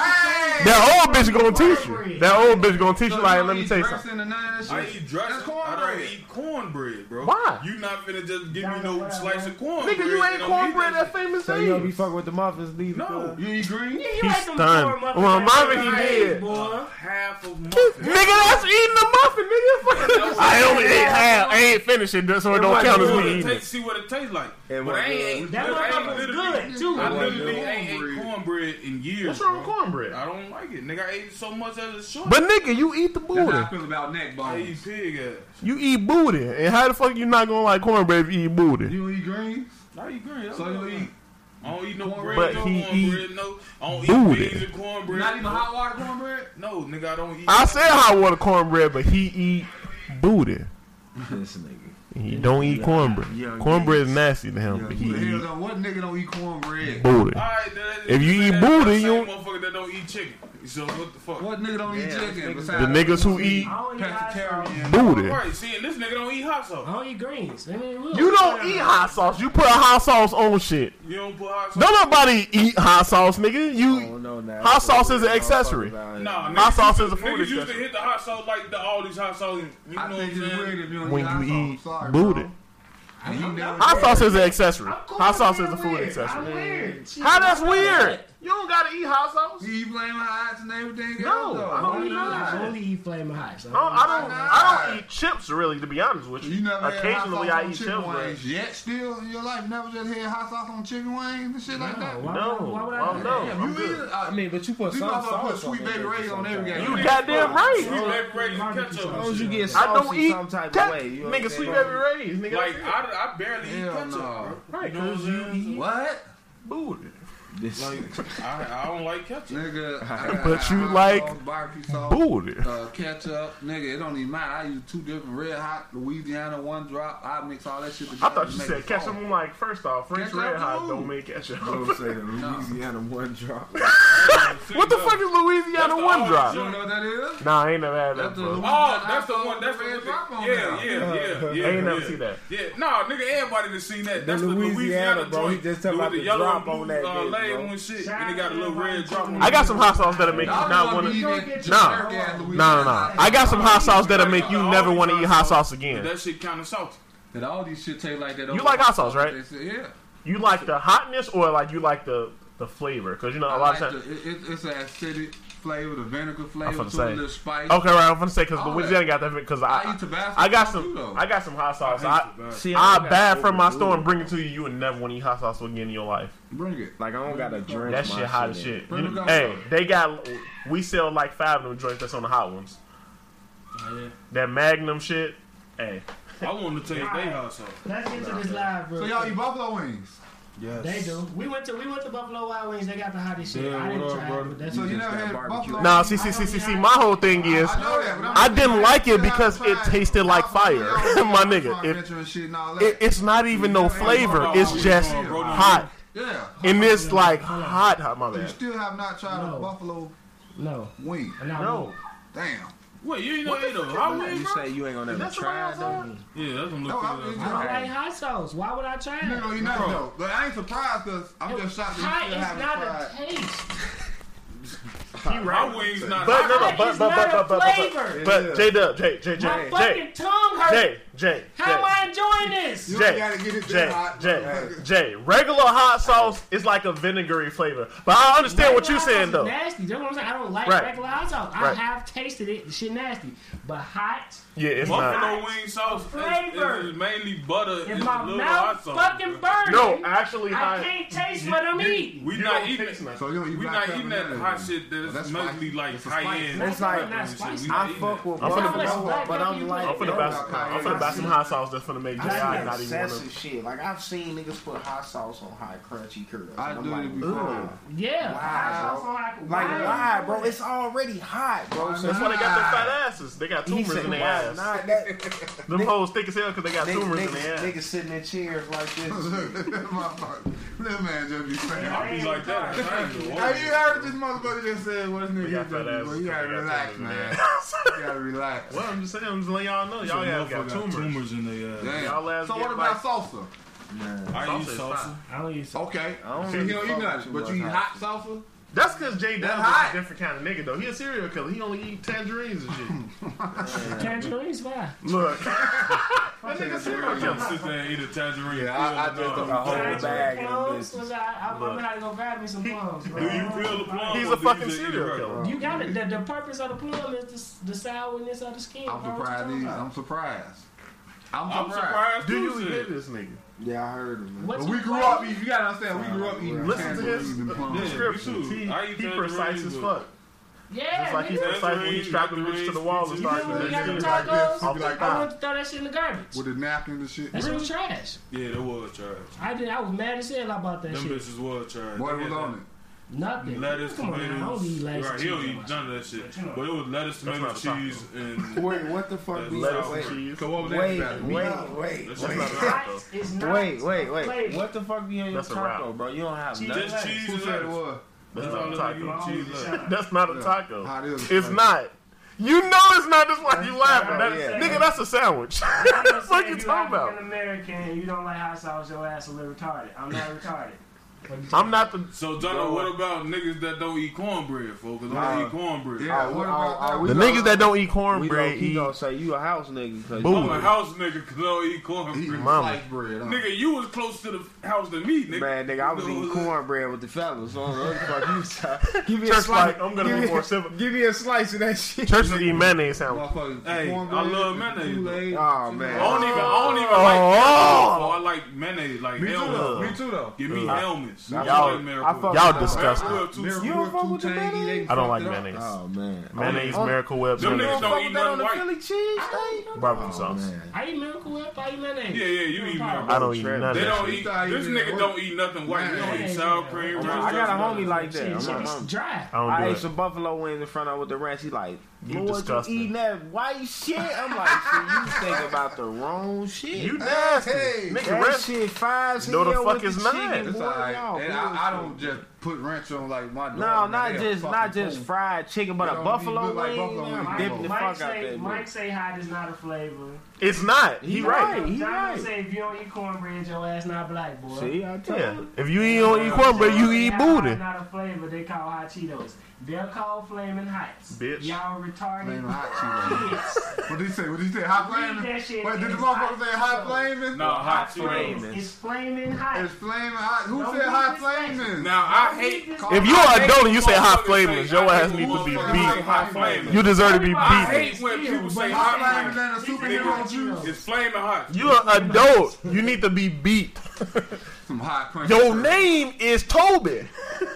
That old bitch gonna teach you. That old bitch gonna teach you. Like, let me tell you something. I eat dressing. That's I cornbread. don't eat cornbread, bro. Why? You not finna just give me no nah, slice of cornbread. Nigga, you ain't cornbread that famous So you don't be thing. fucking with the muffins, neither? No. You eat green? Yeah, you He's ate them stunned. before, motherfucker. Well, Marvin, he Right, did. boy. Half of muffin. Nigga, that's eating the muffin, nigga. I only ate half. I ain't finished it, so it don't count as me it eating. See what it tastes like. But I ain't good. ate. That I ain't motherfucker was good, too. I It wasn't literally ain't ate cornbread in years. What's wrong with cornbread? I don't like it, nigga. I ate so much as a short. But nigga, you eat the booty. That's how I booty. feel about neck I eat pig ass. You eat booty. And how the fuck you not gonna like cornbread if you eat booty? You eat greens? I eat green. So you eat I don't eat no Cornbread, But no he cornbread, eat no. I don't booty. eat beans and cornbread. not even hot water cornbread? No, nigga, I don't eat. I said hot water cornbread, but he eat booty. This nigga. He don't eat cornbread. Yeah, Cornbread is nasty to him, Yeah, but Who he eat don't, what nigga don't eat cornbread? booty. All right, that, If you eat that- booty, you don't- motherfucker that don't eat chicken. So what the fuck? What nigga don't eat chicken? niggas- besides The niggas who eat I don't eat hot sauce. pescatarian? booty. Right, see, this nigga don't eat hot I don't eat greens. I mean. You don't eat hot sauce. You put a hot sauce on shit. You don't put hot sauce. Don't nobody eat hot sauce, nigga. You don't know. Hot sauce is an accessory. Nah, Hot sauce is a to- food Niggas used to accessory. hit the hot sauce like the, all these hot sauce. You know I what think I'm it's weird saying? if you don't when eat hot you eat Sorry, booty. bro. And you never Hot sauce is an accessory. Hot sauce is a food accessory. I'm weird. Shit, How that's weird? You don't gotta eat hot sauce. You eat flaming hots and everything No, else, though. I don't eat none of not? Only eat flaming hot. So I don't, I don't. I don't eat chips really, to be honest with you. You never Occasionally, had I hot eat sauce chips, on chicken but wings yet still in your life? Never just had hot sauce on chicken wings and shit like that? why No, would I- why would I do no. that? I'm You good. either, uh, I mean, but you put You some sauce put Sweet Baby that Ray's on every sometimes. game. You goddamn right. Sweet baby Ray's and ketchup. As long as you shit. get I don't saucy eat some type of way. You know nigga sweet baby saying? rays. Nigga, Like. I, I barely eat Hell ketchup, right? What Cause you eat What? booty. This Like I, I don't like ketchup. Nigga, I But got you hot like sauce, barbecue sauce, Booty. uh, ketchup, nigga. It don't even matter. I use two different red hot Louisiana one drop. I mix all that shit together. I thought you said ketchup. sauce. I'm like, first off, French Ketchup red hot don't make ketchup. Don't say the Louisiana one drop. what the fuck is Louisiana That's one drop? You don't know what that is? Nah, I ain't never had that. That's bro. Oh, that's the one. That's the Red one. drop on Yeah, yeah, yeah, yeah. I ain't never yeah. seen that. Yeah, nah, nigga, everybody done seen that. The That's the Louisiana, Louisiana, bro, he joint. just talking about the yellow drop on blue, that uh, bitch, label bro. and shit. And they got a little red drop on I it. got some hot sauce that'll make you not wanna want eat to. that Nah. No, no, no. I got some hot sauce that'll make you never want to eat hot sauce again. That shit kind of salty. That all these shit taste like that. You like hot sauce, right? Yeah. You like the hotness or like you like the the flavor because you know a I lot like of times it, it's an acidic flavor, the vinegar flavor, to a little spice. Okay, right. I'm gonna say because Louisiana that. got that because I I, I, I got some too, I got some hot sauce. I I, See, I bad from my store and bring it to you. You would never want to eat hot sauce again in your life. Bring it. Like I don't got a drink. That shit hot as shit. You mm, hey, they got we sell like five of them joints that's on the hot ones. Oh, yeah. That Magnum shit. Hey. I want to taste they hot sauce. Let's get to this live, bro. So y'all eat buffalo wings. Yes. They do. We went to we went to Buffalo Wild Wings. They got the hottest shit. I didn't try it, but that's so you never had barbecue. Nah, see, see, see, see, see. My whole thing is, I, didn't like it because it tasted like fire, my nigga. It, it's not even no flavor. It's just hot. Yeah. And it's like hot, hot. My man, You still have not tried a buffalo no wing. No. Damn. Wait, you ain't no eight though. How weird, You say you ain't gonna ever try them? Yeah, that's what I'm looking just- at. I don't like hot sauce. Why would I try it? No, you're not though. But I ain't surprised because I'm just shocked that you Hot still is haven't not a taste. taste. My wings not. But no, no, Hot but is but but not but a but but flavor. but J Dub, J J J My J. fucking tongue hurt. Jay, Jay. How am I enjoying this? You Jay, gotta get it Jay, hot, Jay, Jay. Regular hot sauce is like a vinegary flavor. But I understand regular what you're saying though. Nasty. You know what I'm saying? I don't like right. regular hot sauce. Right. I have tasted it. The shit nasty. But hot. Yeah, it's Buffalo not. wing sauce flavor. Is, is mainly butter. In my mouth, fucking burning. No, actually, I hot, can't taste you, what I'm you, eating. We not eating. So you we not eating that hot shit that's mostly like high end. It's like I fuck with buffalo, but I'm like I'm for the. I'm for the best got some hot sauce that's gonna make J.I. I not even wanna... shit. Like I've seen niggas put hot sauce on high crunchy curds. I do like, it before. Yeah. Like, why, bro? It's already hot, bro. So that's why they got their fat asses. They got tumors said, in their ass. Not that. Them hoes thick as hell because they got tumors in their ass. Niggas sitting in chairs like this. That man just be saying. He's like that. Have you heard this motherfucker just said? what's this nigga? You gotta relax, man. You gotta relax. Well, I'm just saying. I'm just letting y'all know. Y'all have got tumors tumors in. Uh, Damn. Y'all so what about salsa? Man. I use eat salsa. I don't eat salsa. Okay. I don't See, he don't eat nothing, but you eat hot salsa? That's because Jay Dub is a different kind of nigga, though. He a serial killer. He only eat tangerines and shit. tangerines? Why? Look. that nigga serial killer. Sit there and eat a tangerine. Yeah, I, I just took a whole bag of this. I, i'm gonna go grab me some plums. Do you peel the plums? He's a fucking serial killer. You got it. The, the purpose of the plum is the, the sourness of the skin. I'm surprised. I'm surprised. I'm surprised. I'm surprised Do you hear this nigga? Yeah, I heard him. Man. But we grew up. You gotta understand. We grew up eating. Listen to his description. He, he precise as fuck. Yeah, just like he's the type when he strapped the bitch to the wall and started doing that tacos. I'll be like, I want to throw that shit in the garbage with the napkin and shit. That shit was trash. Yeah, that was trash. I did. I was mad as hell about that. Them shit. bitches was trash. What was on it? Nothing. Lettuce, Come tomatoes. On, I don't eat lettuce. Right, he don't eat none of that shit. But, it was lettuce, tomato, cheese, and wait, what the fuck? We lettuce, wait, cheese. Come over wait, there, wait, wait, wait, wait, wait, wait, wait. What the fuck be on your taco, bro? You don't have nothing. Just cheese Who said it was? That's not a taco. That's not a taco. It's not. You know it's not. That's why you laughing. That, yeah. Nigga, that's a sandwich. what you talking about? An American, you don't like hot sauce. Your ass a little retarded. I'm not retarded. I'm not the. So, Dunno, what about niggas that don't eat cornbread, folks? Because I don't eat cornbread. Yeah, oh, what oh, about oh, the niggas that don't eat cornbread? You gonna say you a house nigga? Cause I'm a house nigga because I don't eat cornbread. Mama. Bread, huh? Nigga, you was close to the house than me, nigga. Man, nigga, I was eating cornbread with the fellas. So I Give me a slice. I'm gonna be more simple. Give me a slice of that shit. Church is eating mayonnaise sandwich. Hey, I love mayonnaise. Oh man, I don't even, I don't even like. Oh, I like mayonnaise. Like me too though. Me too though. Give me uh, Hellman. Owens. Y'all, Miracle. y'all disgusting. You don't fuck with the mayonnaise? I don't like mayonnaise. Oh man, mayonnaise, oh, Miracle Whip. Them niggas don't eat nothing white. Philly cheese thing. Barbecue sauce. Oh, I eat Miracle Whip. I eat mayonnaise. Yeah, yeah, you eat Miracle. Whip, I don't eat nothing. They don't eat. This nigga don't eat nothing white. They don't eat sour cream. I got a homie like that. I ate some buffalo wings in front of with the ranch. He like. You Lord, disgusting. you eating that white shit? I'm like, so you think about the wrong shit. You nasty. Hey, Nigga, that rest. shit five No, the fuck is not. Boy, right. and I, I, don't just put ranch on like my dog. No, not just not just fried chicken, but you a buffalo wing. Like buffalo yeah, Mike, Mike, Mike, say, Mike say hot is not a flavor. It's not. He, he right. right. He Donald right. say if you don't eat cornbread, your ass not black, boy. See, I tell yeah. you. If you eat, don't eat cornbread, you eat booty. Not a flavor. They call hot Cheetos. They're called Flaming Hots. Bitch. Y'all retarded. Flaming Hot Kids. what did he say? What did he say? Hot Flaming? Wait, did the motherfucker say Hot Flaming? No, Hot, hot Flaming. It's Flaming Hot. It's Flaming Hot. Who said Hot Flaming? Now, I hate... If you're an adult and you say Hot Flaming, your ass needs to be beat. You deserve to be beat. I hate when people say Hot Flaming. It's Flaming Hot. You're an adult. You need to be beat. Some hot crunch. Your name is Toby.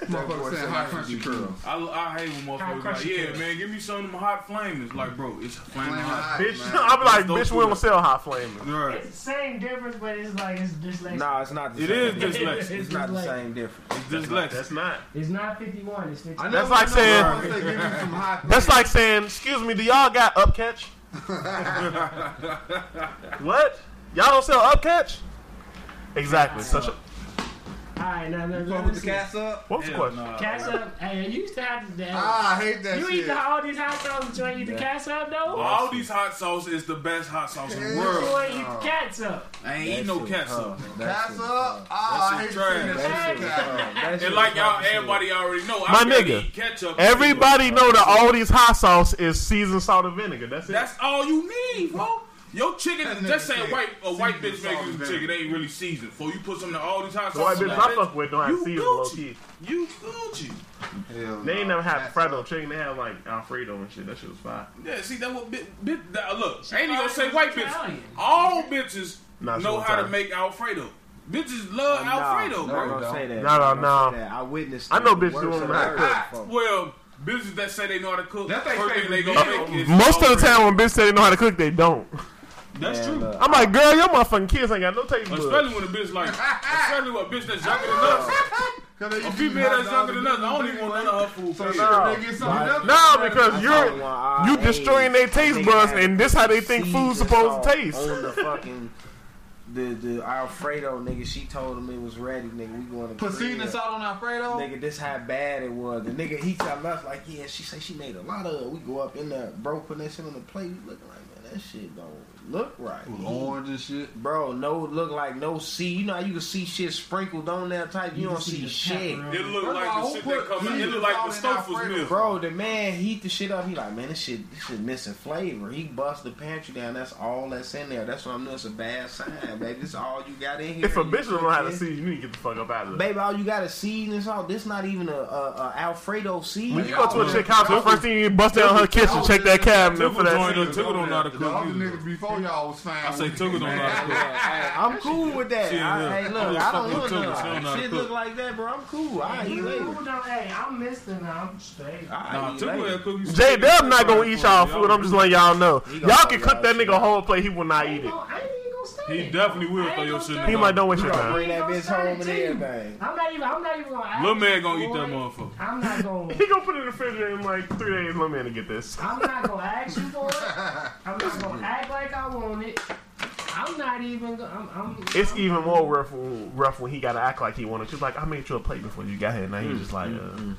Motherfucker saying hot country curls. I, I hate when motherfuckers like, crunchy yeah, curls. man, give me some of them hot flamers. Like, bro, it's flaming Flaming hot. hot. Bitch, man. I'm like, bitch, we don't sell hot flamers. Right. It's the same difference, but it's like it's dyslexic. No, it's not the It same. is dyslexic. It's not the same difference. It's dyslexic. That's not. It's not 51. It's 51. That's like saying- once they give you some hot That's like saying, excuse me, do y'all got upcatch? what? Y'all don't sell upcatch? Exactly. Such a, All right, now, now, Fuck now with let's the see. cats up. what was the question? nah. Cats up. Hey, you used to have to. Ah, I hate that you shit. eat the, all these hot sauce, but you ain't eat the cats up though. All these hot sauce is the best hot sauce in the world. You ain't eat the cats up. I ain't eating no That shit cats up. That Cats up. tough. Ah, I That hate shit to see trash. that That shit. shit cat. tough. That shit And like y'all, tough shit. everybody already know. I My barely nigga, eat ketchup. Everybody know that all these hot sauce is seasoned salt and vinegar. That's it. That's all you need, bro. Your chicken, That just nigga say said white a white bitch making and some chicken ain't really seasoned. Before you put some of all these hot the white bitch I fuck with don't have You season low Gucci. key. You Gucci. Hell They ain't no. never had Cats Fredo chicken. They have like Alfredo and shit. That shit was fire. Yeah, see that what bit, bit that, uh, look. I ain't even gonna say white was bitches. Italian. All bitches Nah, know was how to make Alfredo. Bitches love Alfredo, no, bro. no, don't say that. No, no, no. I witnessed. I know bitches worst who don't know how to cook. Well, bitches that say they know how to cook, That's they first thing they gonna make is Most of the time when bitches say they know how to cook, they don't. That's Man, true. look, I'm like, girl, your motherfucking kids ain't got no taste buds. Especially when a bitch like, especially when a bitch that's younger than us. A used female that's younger than us, and I don't even want none of her food. So period. shit, No. they get something else. No, because you're you uh, destroying their taste buds, and this how they think seeds food's supposed to taste. On the fucking the the Alfredo nigga, she told him it was ready, nigga. We going to Put seasoning crib. salt on Alfredo. Nigga, this how bad it was. The nigga, he tell us like, yeah, she say she made a lot of. it. We go up in there, bro, putting that shit on the plate. We looking like, man, that shit don't look right. With orange and shit. Bro, no look like no see. You know how you can see shit sprinkled on there type. You, You don't see see shit. pepper. It looked First like of the shit put that come out. It seasoning looked like the in stove was Alfredo? milk. Bro, the man heat the shit up. He like, man, this shit, this shit missing flavor. He bust the pantry down. That's all that's in there. That's what I'm doing. It's a bad sign, baby. This all you got in here. If a bitch don't know how to cooking. season, you need to get the fuck up out of there. Baby, all you got is seasoning salt. This all this not even a, a, a Alfredo season. When you go to a chick house, the first thing you bust down her kitchen, check that cabinet for that. Joint season. up, Tuka don't know how to The cook other either. niggas before y'all was fine. I say Tuka don't know how to cook. Hey, I'm cool with that. I, there. hey, I'm look, I don't fucking want with She know none. how to Shit look like that, bro. I'm cool. I eat later. Hey, I'm Mister now. I'm straight. I Nah, eat Tuka later. had cookies. J Dub not gonna eat y'all food. I'm just letting y'all know. Y'all can cook that nigga out. whole plate. He will not I eat ain't it. Gonna- I ain't even gonna stand He definitely will throw your shit in stand He might don't waste your time. bring that bitch home and Tell everything. I'm not even. I'm not even gonna. ask Little man gonna eat that motherfucker. I'm not gonna. He gonna put it in the refrigerator in like three days. Let me in to get this. I'm not gonna ask you for it. I'm not gonna act like I want it. I'm not even. Gonna, I'm. I'm It's I'm, even more rough, rough when he gotta act like he wanted to. Like I made you a plate before you got here. Now he's mm, just like, mm, uh, mm.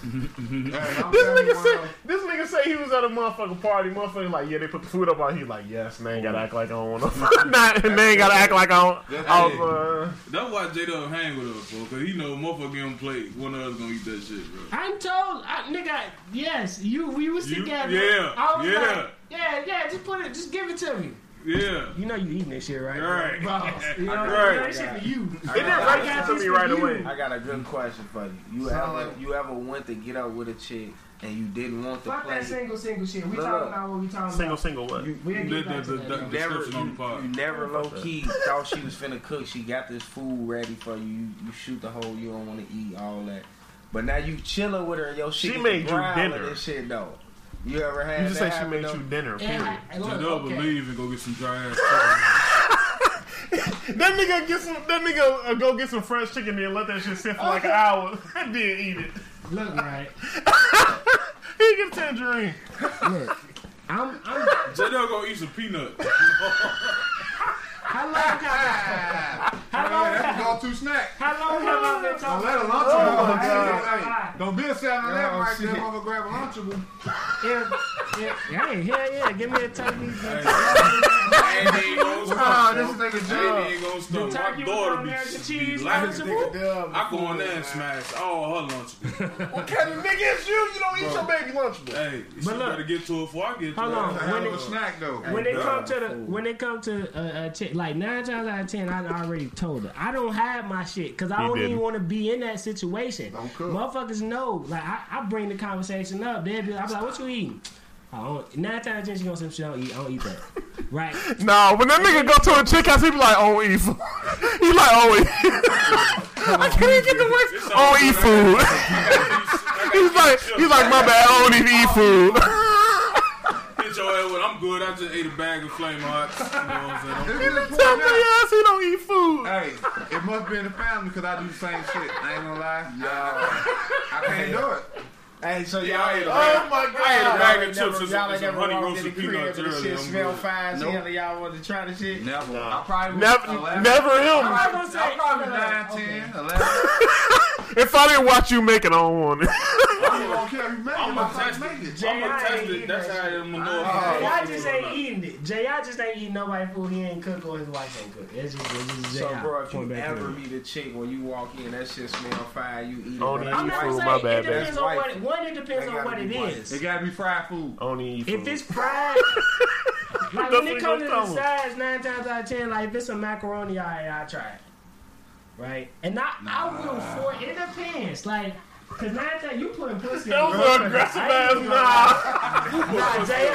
Mm-hmm. Hey, mm-hmm. mm-hmm. this nigga one say, this nigga say he was at a motherfucking party. Motherfucker like, yeah, they put the food up on. He like, yes, they ain't gotta act like I don't want to. Not, and they ain't gotta act like I don't. I was, uh, That's why J Dub hang with us, bro. Cause he know motherfucker get him plate. One of us gonna eat that shit, bro. I'm told, I, nigga. Yes, you. We was You- together. yeah, I was yeah. Like, yeah, yeah. Just put it. Just give it to me. Yeah. You know you eating this shit, right? Right. Boss. You know, Right. that shit for you. it didn't register to me right away. I got a good question for you. You Sound ever like- you ever went to get out with a chick and you didn't want to Fuck play? that single, single shit. We Look. talking about what we talking Single, about. single single what? You, We'll The, get back the, to the, the never description you, you never low key thought she was finna cook. She got this food ready for you. You, you shoot the hole. You don't want to eat all that. But now you chilling with her. and Your shit She made you dinner. and shit though. You ever had? You just that say she made though? you dinner. Period. Yeah, I, J look, Dub okay. will leave and go get some dry ass That nigga get some. That nigga uh, go get some fresh chicken and let that shit sit for like an hour. and then eat it. Look, right. He get tangerine. Look. I'm, I'm, chicken. J Dub gonna eat some peanut. How long have I, how long That's have, the go-to snack. how long have I been Don't let a about lunchable. Oh, Hey, hey, Don't be a 7 Eleven Oh, right there. shit. Mother grab a lunchable. if, if, hey, hell yeah, give me a turkey. I ain't even gonna stop. this bro. nigga I Joe. ain't gonna stop. turkey My with daughter the be, cheese, lunchable. I go in there and smash all her lunchables. What kind of nigga is you? You don't eat your baby lunchable. hey, she But look. better get to it before I get to Hold it. on. That's a hell When of a snack, though. when it God. come to the when they come to uh, uh chick, like nine times out of ten, I already told her I don't have my shit because I You don't even didn't. want to be in that situation. Don't cook. Motherfuckers know. Like I, I bring the conversation up. They'll be, I be like, "What you eating?" I don't, nine times out of ten, she gonna say, "Shit, I don't eat. I don't eat that." right? Nah, when that nigga go to a chick house, he be like, oh, eat. food." he like, oh, eat. I can't get the words. It's I don't oh, eat food. he's like, he's like, my bad. I don't even eat food. Hit your head with, I'm good. I just ate a bag of flame hearts. You know what I'm saying? It's just Tell pointing me out. ass he don't eat food. Hey, it must be in the family because I do the same shit. I ain't gonna lie. I can't do it. Hey, so Yeah, y'all I ate ain't a Oh my god, I ate a god. bag y'all of ain't chips never, and y'all some, ain't some never honey roasted the crib peanuts earlier. shit I'm smell good. fine. Nope. Nope. y'all want to try the shit. Never. Nah. I probably Never, 11. never him. I gonna was say- probably no, no, 9, okay. 10, 11. If I didn't watch you make it, I don't want it. I don't care if you make it. I'm I'm gonna gonna test make it. it. Jay, I'm gonna I test it. That's how. I'm gonna know if. Jay, I I'm just ain't eating it. Jay, I just ain't eating nobody food he ain't cook or his wife ain't cook. It's just, it's just Jay. So, bro, if you ever meet a chick when you walk in, that shit smell fire, you eat it. Oh, but yeah. I'm not food, saying my it bad, depends on what food. One. It depends on what be it white. is. It gotta be fried food. I don't eat food. If it's fried, like when it comes to tell the 'em. size, nine times out of ten, like if it's a macaroni, I I try it, right? And I I will for it depends, like. Cause nine times you putting pussy That was an aggressive ass nah. Nah, Jay,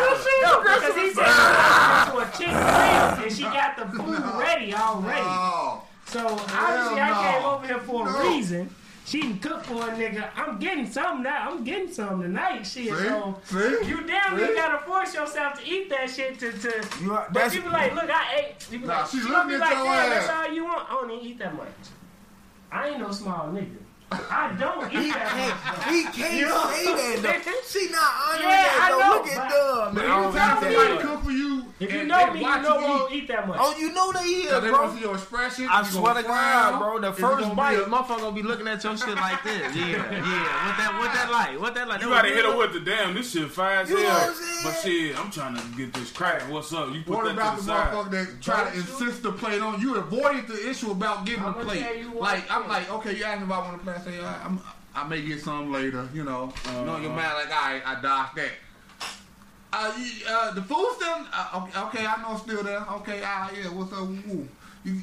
no, because he said he to a chick crib and she got the food ready already. Oh. So obviously I came over here for No. a reason. She can cook for a nigga. I'm getting something now. I'm getting something tonight. Shit. See? So See? you damn near See? gotta force yourself to eat that shit to to. You are- But that's- you be like, look, I ate. You be Nah, like, she she looking be at like, your damn, that's all you want. I don't even eat that much. I ain't no small nigga. I don't eat that much. He can't You know? say that though. She not honoring Yeah, that though. know, Look at but- Dub, man. I don't Anytime eat somebody that. cook for you, If you know me, you know I don't eat that much. Oh, you know they eat, Cause they bro. want to see your expression. I you swear gonna God, bro. The first bite, be a- motherfucker gonna be looking at your shit like this. Yeah, yeah. What that, what that like? What that like? You gotta hit her with the damn. This shit fire as You know hell. what I'm saying? But shit, I'm trying to get this crack. What's up? You put What that about to the the side. motherfucker that try to insist the plate on you? Avoided the issue about getting the plate. tell you what Like I'm like, okay, you asking me if I want to play. I say, I, I'm, I may get some later. You know, uh-huh. you know, your man like, all right, I dodged that. Uh, uh, the food still, uh, okay, I know it's still there. Okay, ah, yeah, what's up? You,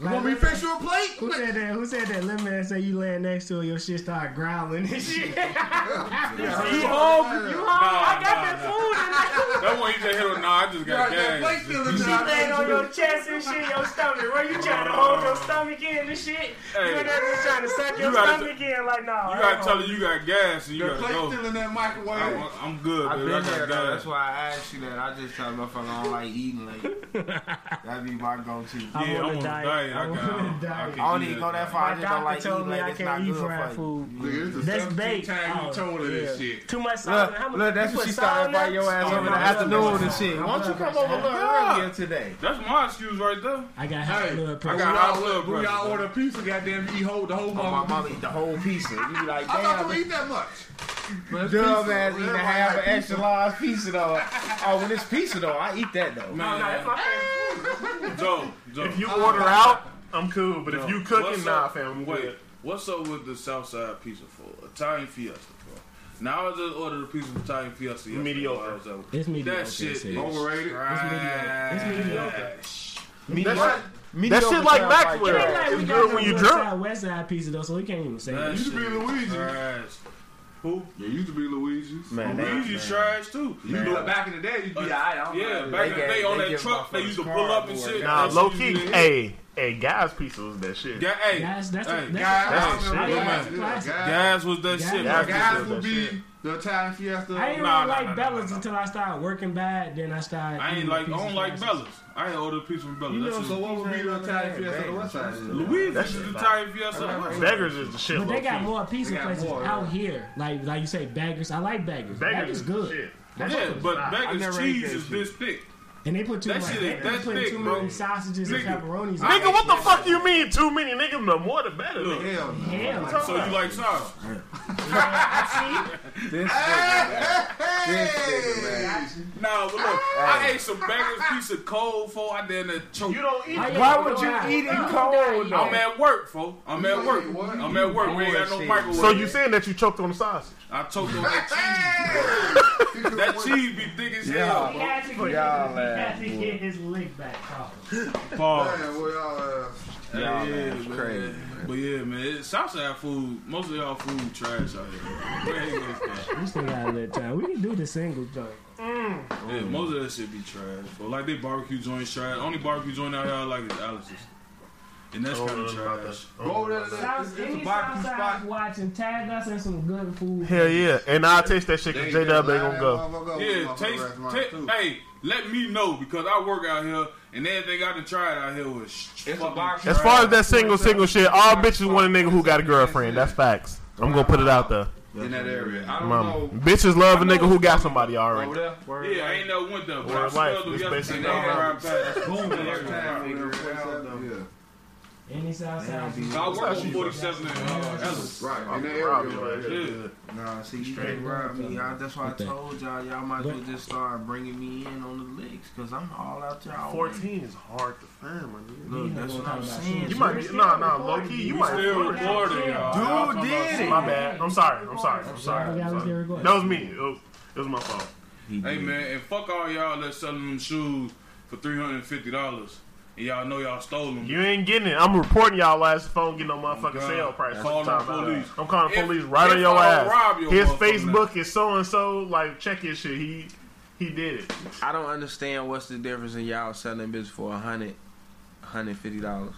you Like, want me to let me- fix you a plate? Who said that? Who said that? Let me say you laying next to her, your shit start growling and shit. you hungry? You hungry? I got nah, that nah. food in there. That one you just hit her. Nah, I just got Right, that plate gas. still in She there. laying on your chest and shit, your stomach. Where you trying to hold your stomach in and shit? Hey. you in there just trying to suck your You gotta stomach in like, no. You gotta tell her you got gas and you The gotta plate go. still in that microwave. I'm, I'm good, I've. I been there got gas. That's why I asked you that. I just tell motherfucker I don't like eating late. That'd be my go-to. I'm Yeah, on I'm on a diet. Diet. I I'm got- on a I I don't even go that far. I My just don't doctor like told eating me late. I can't eat good fried food. Nigga, oh, this is That's 17 bait. time you told her yeah. this shit. Too much salt. Look, look, that's you what put she salt started in by there? your ass Oh, over the afternoon and shit. My Why don't you come over a little earlier today? That's my excuse right there. I got Hey, high blood I got Who high y'all, blood who pressure. y'all order a pizza, goddamn, you hold the whole Oh, my motherfucker. mama eat the whole pizza. You be like, I thought damn. you eat that much. But it's Dub pizza. ass eating a half an extra large pizza though. Oh, when it's pizza though, I eat that though. No, no, that's my favorite. Joe, Joe. If you order out, I'm cool. But if you cooking, What's nah, fam, I'm Wait, good. what's up with the Southside Pizza for Italian Fiesta? For? Now I just ordered a piece of Italian Fiesta. yesterday Mediocre. while I was out. It's mediocre, That shit sis. is Overrated. trash. It's mediocre. That shit, that shit like Maxwell. It ain't like we got good when you West drunk. West Side pizza though, so we can't even say That that. used to be shit Luigi's. Trash. Who? Yeah, used to be Luigi's. Man, Luigi's trash too. You know, back in the day, you'd be alright. I don't Yeah, know. back in the They day on that truck, they used to pull up and shit. Nah, low key. used to hit. Hey, hey, guys, pizza was that shit. Ga- hey, Guys, that's a, hey, that's Guys, a That's classic. shit, Yeah, yeah, that's a yeah, classic. guys. Gas was that Gas- shit. Gas man. Guys would be shit. the Italian Fiesta. I ain't Nah, really nah, like nah, nah, Bella's nah. until I started working bad. Then I started. I ain't like, I don't like. Bella's. I ain't ordered a pizza from Bella's. You know, That's so what would be the Italian Fiesta on the west side? Luigi's That is shit the. Italian Fiesta. Beggars is the shit. But they got key. more pizza got places more, out yeah. here. Like like you say, Beggars. I like Beggars. Beggars Beggars is good. shit. Yeah, but fire. Becca's never ate cheese that is shit. this thick. And they put too That much. shit They, they put thick, too bro. many sausages and Nigga. pepperonis. Nigga, what the fuck you mean? Too many niggas? The more the better. Look. nigga. Hell no. Hell, So you like sauce? I This Hey! Nah, but look, I ate some bangers piece of cold for I didn't choke. You don't eat. It. Why would you eat it cold, know though? I'm at work, fo. I'm at work. I'm at work. We ain't got no microwave. So you saying that you choked on the sausage? I choked on that cheese. That cheese be thick as hell. He had to get, he Y'all had to get his lick back. Pause. Man, well, y'all, Yeah, Y'all yeah, ass man. crazy, But yeah, man, Southside food, most of y'all food trash out here. We ain't gonna stop. We still got a little time. We can do the single joint. Yeah, most of that shit be trash. But like they barbecue joints trash. Only barbecue joint out here I like is Alice's. And that's I don't kind of oh, know about trash. that. Go over there. Oh, South, It's, it's a barbecue Southside spot. watching, tag us in some good food. Hell yeah, and I'll taste that shit They because ain't J Dub got ain't gonna go. line Yeah, taste. restaurant, ta- too. hey, let me know because I work out here, and everything I done tried out here was It's a fucking barbecue. As far as that single single shit, all bitches want a nigga who got a girlfriend. That's facts. I'm gonna put it out there. in that area. I don't Mama. know. Bitches love a nigga who got somebody already. Yeah, I ain't never went there, but I Word life. smelled them yesterday. basically when I all ride past. Boom, Boom, every time. Any I work 47 and uh, Ellis. Right, in that area right. Yeah. Nah, see, straight rob me. Y'all, that's why I told y'all, y'all might as well just start bringing me in on the licks, because I'm all out there. 14 is hard to find, my. Look, that's what I'm saying. You might be, nah, nah, low key, you might still recording. Dude did it. My bad. I'm sorry. I'm sorry. I'm sorry. I'm sorry. That was me. It was my fault. Hey, man, and fuck all y'all that's selling them shoes for $350 y'all know y'all stole them. You ain't getting it. I'm reporting y'all last phone getting no oh, motherfucking God. sale price. Call What you the police. I'm calling If- police right if on your I don't ass. rob your his motherfucking Facebook is so and so. Like check his shit. He he did it. I don't understand what's the difference in y'all selling bitch for a hundred, hundred fifty dollars,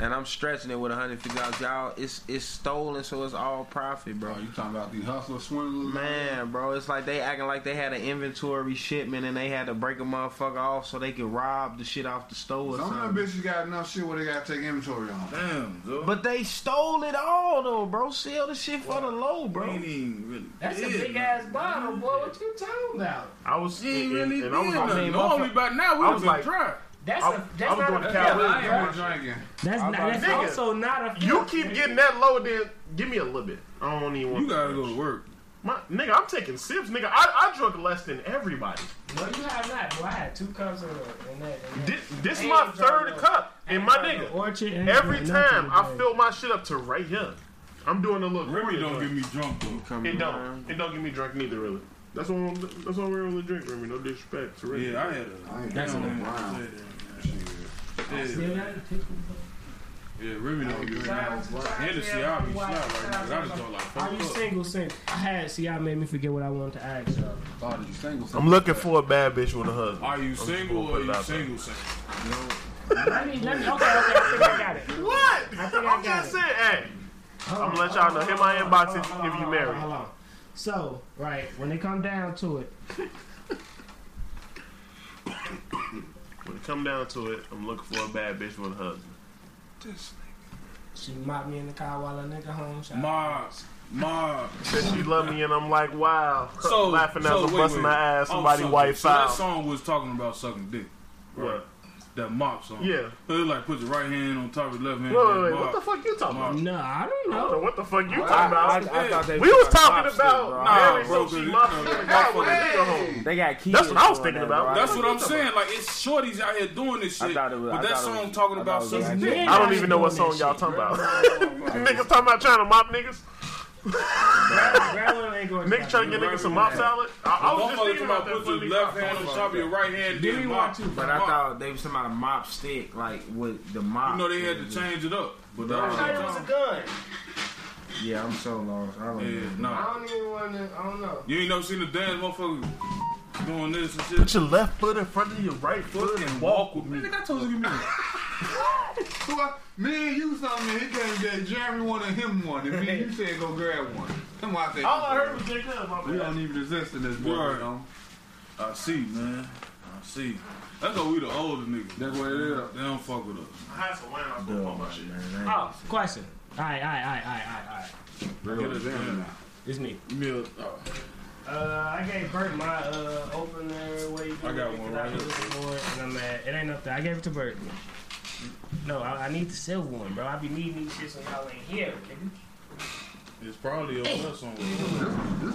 and I'm stretching it with a hundred fifty dollars. Y'all, it's it's stolen, so it's all profit, bro. Bro, you talking about these hustlers, swindlers? Man, bro, it's like they acting like they had an inventory shipment and they had to break a motherfucker off so they could rob the shit off the store or Some of them something. bitches got enough shit where they gotta take inventory on. Damn, dude. But they stole it all though, bro. Sell the shit for the low, we bro. ain't even really. That's a big nothing. ass bottle, boy. What you talking about? I was We ain't and, really and I was did nothing. mean, Normally by now we was have like- been dry. That's I- a I that's was not doing a the fair Cowboys line. I game. was drinking. That's not. That's Nigga, also not a. you fair- keep getting that low. Then give me a little bit. I don't even want. You gotta go to work. My, nigga, I'm taking sips, nigga. I, I drunk less than everybody. No, you have not. Boy, I had two cups of in that. In that. This, this Ain't my third no- cup, and my nigga. no Orchard. Every time I today. fill my shit up to right here. I'm doing a little. Remy don't get me drunk though. Come It around. don't. It don't get me drunk neither, really. That's all. That's all we're really drink, Remy. No disrespect to Remy. Yeah, I had a. I ain't That's got no enough. brown. Yeah, Still got it? Tickle. yeah, Remy don't get me Shout- drunk. shout- Hennessy, I'll be shout- shot right shout- now. 'cause I just don't like Are you up. single? Single? I had. See, y'all made me forget what I wanted to ask y'all. Thought you single. I'm looking for a bad bitch with a husband. Are you I'm single or are you out there. single single? Let me. Let me. Okay. Okay. I think I got it. What? I think I I'm got just it. saying, hey. Hold I'm gonna let y'all know. Hit my inbox if, on, if you hold married. Hold on. So, right when they come down to it, When it come down to it, I'm looking for a bad bitch with a husband. This nigga. She mopped me in the car while a nigga home. Shout out. Mob, mob. She love me, and I'm like, wow. So laughing so, as I'm busting my ass. On Somebody something. white So that song was talking about sucking dick. What? That mop song. Yeah. So it like put your right hand on top of your left hand. Wait, wait, wait. What the fuck you talking about? No, I don't I don't know know. what the fuck you I, talking I, about. I thought they we was talking talking shit, about bro. Nah, married bro, so she cause, you know, in the car hey. They got kids. That's what I was thinking that, about. bro. That's What what I'm saying. Like it's shorties out here doing this shit. was- but that song was- talking about thought it was sucking like- dick. Yeah. I don't even know what song y'all talking about. niggas talking about trying to mop niggas. Grandma ain't going Niggas trying to get niggas some mop salad. I, I was just Motherfucker thinking talking about about that. put your left hand on top of your right hand. Give then me mop. one too. But I thought they was talking about a mop stick, like with the mop. You know they had to change it up. But that I was thought it was a gun. Yeah, I'm so lost. I don't Yeah, know. I don't even want to. I don't know. You ain't never seen the dance motherfucker doing this and shit. Put your left foot in front of your right foot and walk with me. Nigga, I told you to give me So I, me and you something, he came and gave Jeremy one and him one, and me and you said go grab one. That's why I said. All I heard was J Dub. my we don't even exist in this world, Right. you know. I see, man. I see. That's why we the older niggas. That's what it is. They don't fuck with us. I had some wine. I was gonna pump my shit. Man. Oh, question. All right, all right, all right, all right, all right. Real Get it, Jeremy now. It's me. Give me oh, Uh, I gave Bert my uh opener where you I got one right I was here. looking for it, and I'm at, It ain't nothing. I gave it to Bert. No, I, I need the silver one, bro. I be needing these shits when y'all ain't here. nigga. it's probably over there somewhere. This, this,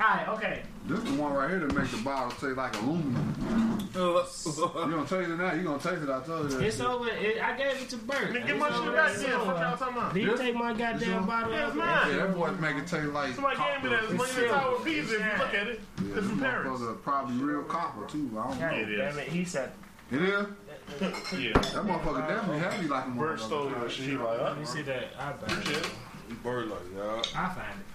All right, okay. this the one right here that makes the bottle taste like aluminum. You gonna taste it now? You gonna taste it? I told you. that It's shit. over. It, I gave it to Bert. Nigga, It's get my over shit there back then. Fuck y'all talking about. Did you This- take my goddamn this bottle? Yeah, of it's it? mine. Yeah, that boy make it taste like. Somebody gave me that. It's like the Tower of Pisa if you look at it. Yeah, It's from Paris. motherfucker probably real copper too. I don't know. God It is. damn it, he said. It is. Yeah. That motherfucker definitely had me like a Bert stole motherfucker. that shit. He like, Let me see that. I found it. Bird like, yeah. I find it.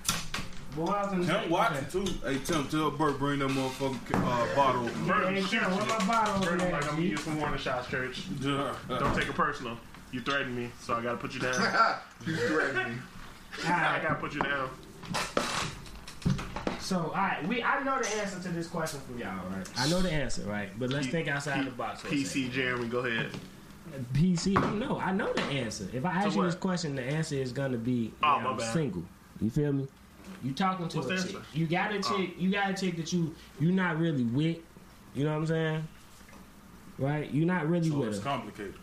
But what I was gonna Tim say- Watson too. Hey Tim, tell Bert bring that motherfucking uh, bottle. Okay. Hey, Tim, where my bottle over Bert, like, I'm gonna G? use some warning shots, church. Yeah. Don't take it personal. You threatened me, so I gotta put you down. you threatened me. I gotta put you down. So, all right, we I know the answer to this question from y'all, right? I know the answer, right? But let's P- think outside P- the box. For PC Jeremy, go ahead. PC. No, I know the answer. If I ask you this question, the answer is gonna be Oh, yeah, I'm bad. single. You feel me? You talking to What's a chick. You got a oh. chick. You got a chick that you you not really with. You know what I'm saying? Right? You're not really So with it's her. complicated.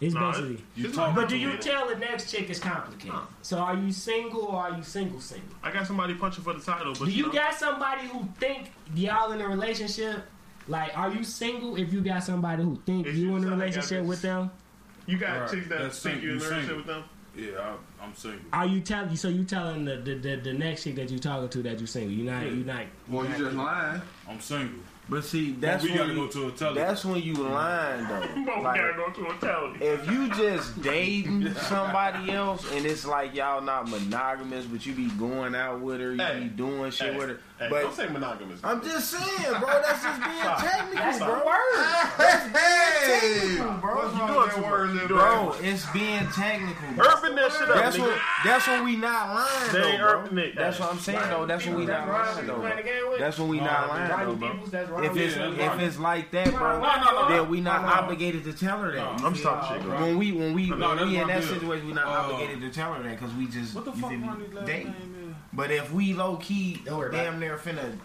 It's No, basically. You It's talk, But do you complicated. tell the next chick it's complicated? No. So are you single or are you single single? I got somebody punching for the title, but Do you know, got somebody who think y'all in a relationship? Like, are you single if you got somebody who think If you you in a relationship with them? you got Right. chicks that That's think you in a relationship with them. yeah, I, I'm single. Are you telling? So you telling the the, the the next chick that you talking to that you single? You not Yeah. you not. Well, you just lying. I'm single. But see, that's we when gotta you, go to a tele. that's when you lying though. Like, gotta go to a tally. if you just dating somebody else and it's like y'all not monogamous, but you be going out with her, you Hey, be doing shit hey, with her. Hey, but don't say monogamous. I'm just saying, bro, that's just being technical, bro. Hey, bro. what's You wrong doing with too that word, Bro, it's being technical. Bro. Urban that shit up, That's nigga. what. That's when we not lying, They though, bro. That's what I'm saying, though. That's when we not lying, though. That's when we not lying, though, bro. Peoples, that's right. If it's Yeah, if right. it's like that, bro, No, no, no, then we not no, no. obligated to tell her that. No, I'm feel talking shit, bro. When we when we No, when we in that deal. situation, we not Uh, obligated to tell her that because we just What the fuck Ronnie's date. But if we low key Don't damn near finna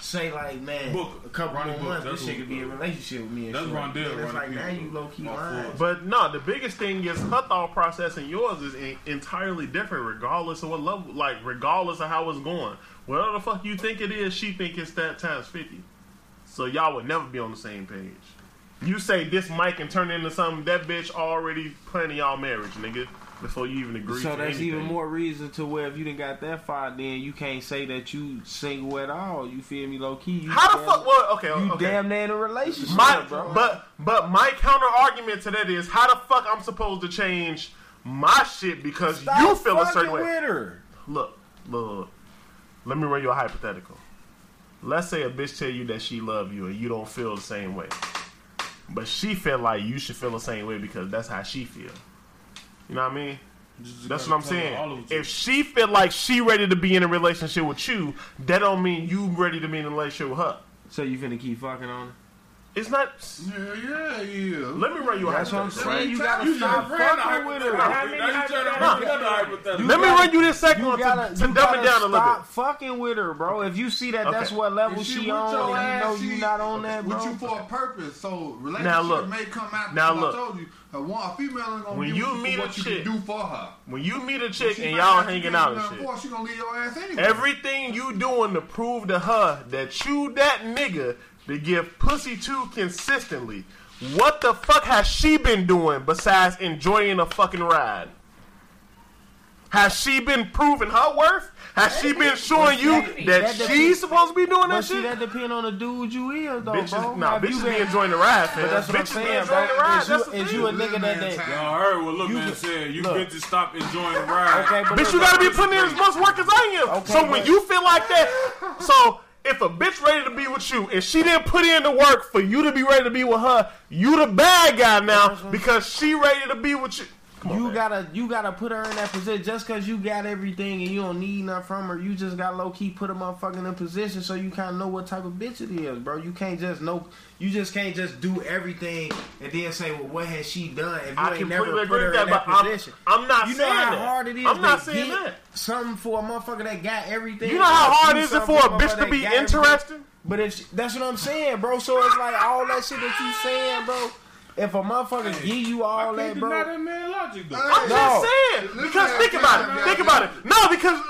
say like, man, Book. a couple Ronnie more Book, months, that's this shit could be a relationship with me. And That's shit. Rondell, Then It's like now you low key lying. But no, the biggest thing is her thought process and yours is en- entirely different, regardless of what level, like regardless of how it's going. Whatever the fuck you think it is, she think it's that times fifty. So y'all would never be on the same page. You say this mic and turn into something that bitch already planning y'all marriage, nigga, before you even agree. So to that's anything. even more reason to where if you didn't got that far, then you can't say that you single at all. You feel me, low key? You How the fuck? Well, okay, You okay. damn near in a relationship, My, bro. but but my counter argument to that is how the fuck I'm supposed to change my shit because Stop you feel a certain way. her. Look, look. Let me run you a hypothetical. Let's say a bitch tell you that she love you and you don't feel the same way, but she feel like you should feel the same way because that's how she feel. You know what I mean? That's what I'm saying. all of it. If she feel like she ready to be in a relationship with you, that don't mean you ready to be in a relationship with her. So you finna keep fucking on her? It's not. Yeah, yeah, yeah. Let me run you a That's what I'm hypothetical. saying. You gotta You stop just fucking with her. Now you to Nah. make another. Let me gotta- run you this second You one gotta, to, to you dumb gotta it down a little stop fucking with her, bro. If you see that that's what level If she, with on, and you know she you not on that, With bro. you for a purpose, so relationship Now look. may come out. Now Now look. I told you, a, one, a female ain't gonna When be you with meet for a what you chick- can do for her. When you meet a chick and y'all hanging out do and nothing shit, for She gonna leave your ass anyway. everything you doing to prove to her that you that nigga to give pussy to consistently, what the fuck has she been doing besides enjoying a fucking ride? Has she been proving her worth? Has she been showing you that That she's depends- supposed to be doing But that see, shit? that depend on the dude you is, though, Bitches, bro. nah, Have you bitches been- be enjoying the ride, fam. But that's what I'm saying, enjoying bro. the ride. Is you, That's the is you a nigga that they? Y'all heard what Lil You Man can- said. You look. to stop enjoying the ride. Okay, but Bitch, look, you gotta be putting in as much work as I am. Okay, so when you feel like that, so if a bitch ready to be with you and she didn't put in the work for you to be ready to be with her, you the bad guy now because she ready to be with you. On, You man. gotta, you gotta put her in that position. Just cause you got everything and you don't need nothing from her, you just got low key put a motherfucking in a position so you kind of know what type of bitch it is, bro. You can't just know, you just can't just do everything and then say, well, what has she done? If you I ain't completely never agree put her that, in that but I'm, position, I'm not you know how that. hard it is. I'm not to saying that. Something for a motherfucker that got everything. You know how hard is it for a motherfucker bitch to be got everything. interesting? But if she, that's what I'm saying, bro. So it's like all that shit that you saying, bro. If a motherfucker give you all I that, can't bro. deny that man logic though. I'm No. just saying because think about it. Think about it. No, because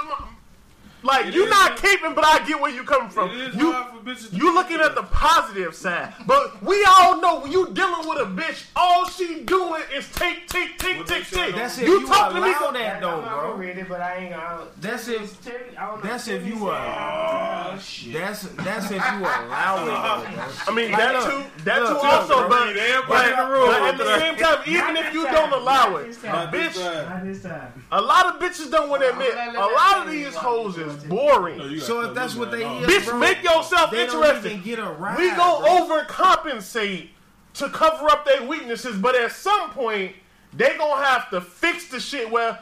like It you're not hard. caping, but I get where you coming from. It is You hard for bitches to you be looking at the positive side, but we all know when you dealing with a bitch, all she doing is take, take, take, take, take. That's if you you talk to me. allow that though, I'm not bro. read it, but I ain't gonna. That's if Timmy, I. That's if you said- are- ah, Oh shit. that's that's if you allow it. I mean Like, that look, too. That look, too look, also, bro, but, read but, the room but at the same time, even if you don't allow it, this time. Not this bitch, time. Not this time. a lot of bitches don't want to admit. let- let- A lot of these hoes let- is boring. No, So if that's what they is. Bitch, bro, make yourself they don't interesting. even get a ride. We go bro. overcompensate to cover up their weaknesses, but at some point, they gonna have to fix the shit where,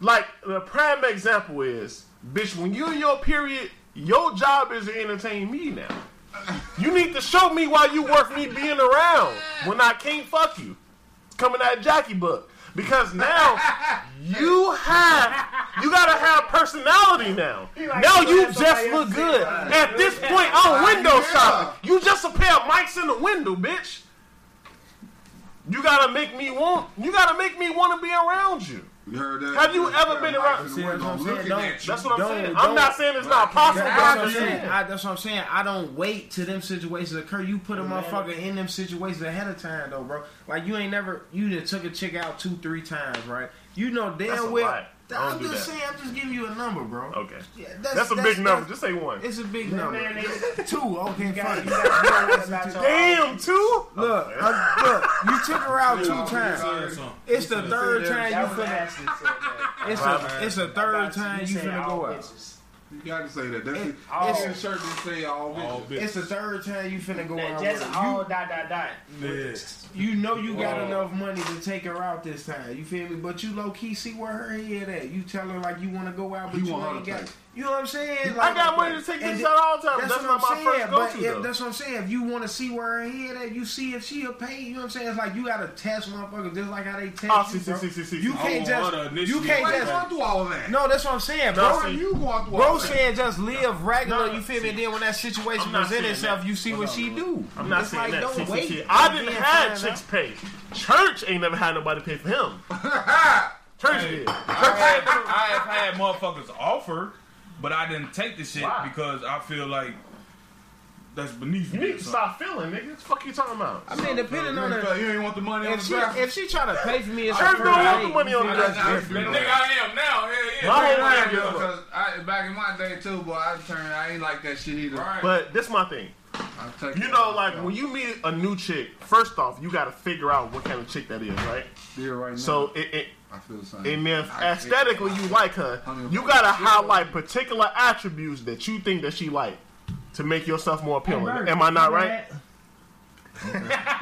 like, the prime example is, bitch, when you in your period, your job is to entertain me now. You need to show me why you worth me being around when I can't fuck you. It's coming out of Jackie book. Because now you have you gotta have personality now. like Now you just look else good. say, At this point, I'm window shopping. You just a pair of mics in the window, bitch. You gotta make me want. You gotta make me want to be around you. You heard that? Have you ever been around- See, that's what I'm saying. Don't- That's what I'm Don't- saying. don't- I'm not saying it's not possible. That's but what I'm I'm saying. saying. I, that's what I'm saying. I don't wait till them situations occur. You put a motherfucker in them situations ahead of time, though, bro. Like you ain't never you done took a chick out two, three times, right? You know damn That's a well. lot. I I'm just that. saying. I'm just giving you a number, bro. Okay. Yeah, That's a big number. Just say one. It's a big number. man, Two. Okay, You got, fine. you got to know about your Damn, two. Look, uh, look. You took her out two times. It's the third time you was finna. Ashley said that. It's a it's a third time you said finna all go out. Bitches. You got to say that. That's It- it. all- It's a shirt that say all All bitches. bitches. It's the third time you finna go That out. Just with all her. dot dot dot. Yeah. You, you know you got Whoa. enough money to take her out this time. You feel me? But you low key see where her head at. You tell her like you want to go out, but You you, want her ain't to got. Take. You know what I'm saying? I got money to take this out all the time. That's, That's, what not I'm my saying. first But go-to if, though. that's what I'm saying. If you want to see where her head at, you see if she a pay. You know what I'm saying? It's like you gotta test motherfuckers just like how they test Oh, you. see, see, bro. see, see, see, You can't want just. her to You initiate can't Why you just. going through all of that? No, that's what I'm saying, bro. Why you going through all Bro saying just live regular, No, you feel me? And then when that situation I'm not present saying itself, you see what she do. I'm not saying that. Don't See, see, wait. see. I didn't have chicks pay. Church ain't never had nobody pay for him. Church did. I I have had motherfuckers offer, but I didn't take the shit Why? because I feel like that's beneath You me. need to stop feeling, nigga. What the fuck you talking about? I mean, depending You on ain't, her. you ain't want the money on If the she draft. if she try to pay for me, it's Church her don't first want the date. money on the You draft. feel me? That's The different. nigga I am now, hell yeah. My whole Right. life, yo. Because I, back in my day too, boy, I turned. I ain't like that shit either. Right. But this my thing. I take You that. know, like when you meet a new chick, first off, you got to figure out what kind of chick that is, right? Still right now. So it, it I feel the same. and if I- aesthetically you like her, you gotta highlight particular attributes that you think that she like to make yourself more appealing. Hey, Bert, Am I not you know right?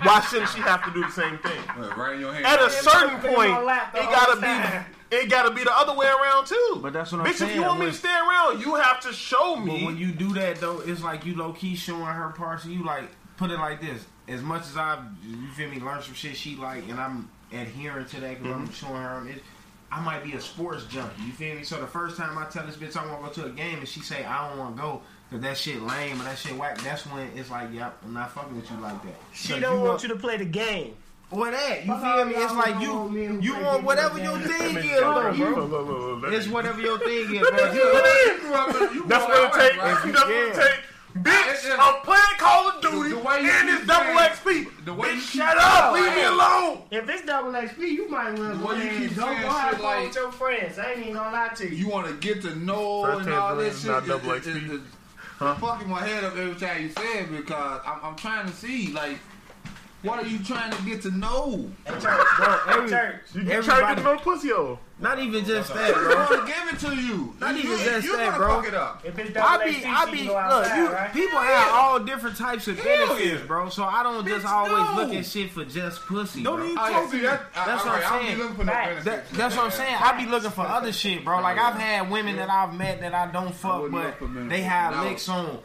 Why shouldn't she have to do the same thing? Right, right in your hand. At a Yeah, certain point, on lap the it gotta time. be it gotta be the other way around too. But that's what I'm saying. Bitch, if you want me to stay around, you have to show me. But when you do that though, it's like you low key showing her parts. And you like put it like this: as much as I, you feel me, learn some shit she like, and I'm adhering to that because I'm mm-hmm. showing her. It, I might be a sports junkie. You feel me? So the first time I tell this bitch I want to go to a game, and she say I don't want to go because that shit lame or that shit whack. That's when it's like, yep, I'm not fucking with you like that. She don't want you to play the game. Or that, you feel me? It's like who want me you, you want whatever your thing is, bro. You, it's whatever your thing is, bro. grew up in- you That's what it that take. way, right? That's what it Yeah. Take. Bitch, It- it- I'm playing Call of Duty the way and it's double XP. the way Bitch, keep shut up. Leave me alone. If it's double XP, you might well The go way you ahead and keep go saying go have shit like- with your friends. I ain't even gonna lie to you. You want to get to know First and all ten that shit. not It- double it- XP. it- it- Huh? fucking my head up every time you say it because I'm, I'm trying to see like what are you trying to get to know? Hey, church, Bro, every- church. You get trying to Everybody- get no pussy on. Not even just that, bro. I bro. want to give it to you. Not you, even you, just you that, gonna bro. fuck it up. If it's I XP, be, I she be, look, outside, you, right? people have all different types of Hell benefits, yeah. bro. So I don't just always no. look at shit for just pussy, Don't bro. even Oh, yeah, talk see, to you. that, I, That's all what right, I'm saying. be looking for no Facts. benefits. That, that's what I'm saying. I be looking for other shit, bro. Like I've had women that I've met that I don't fuck, wouldn't but look for benefits. they have No. licks on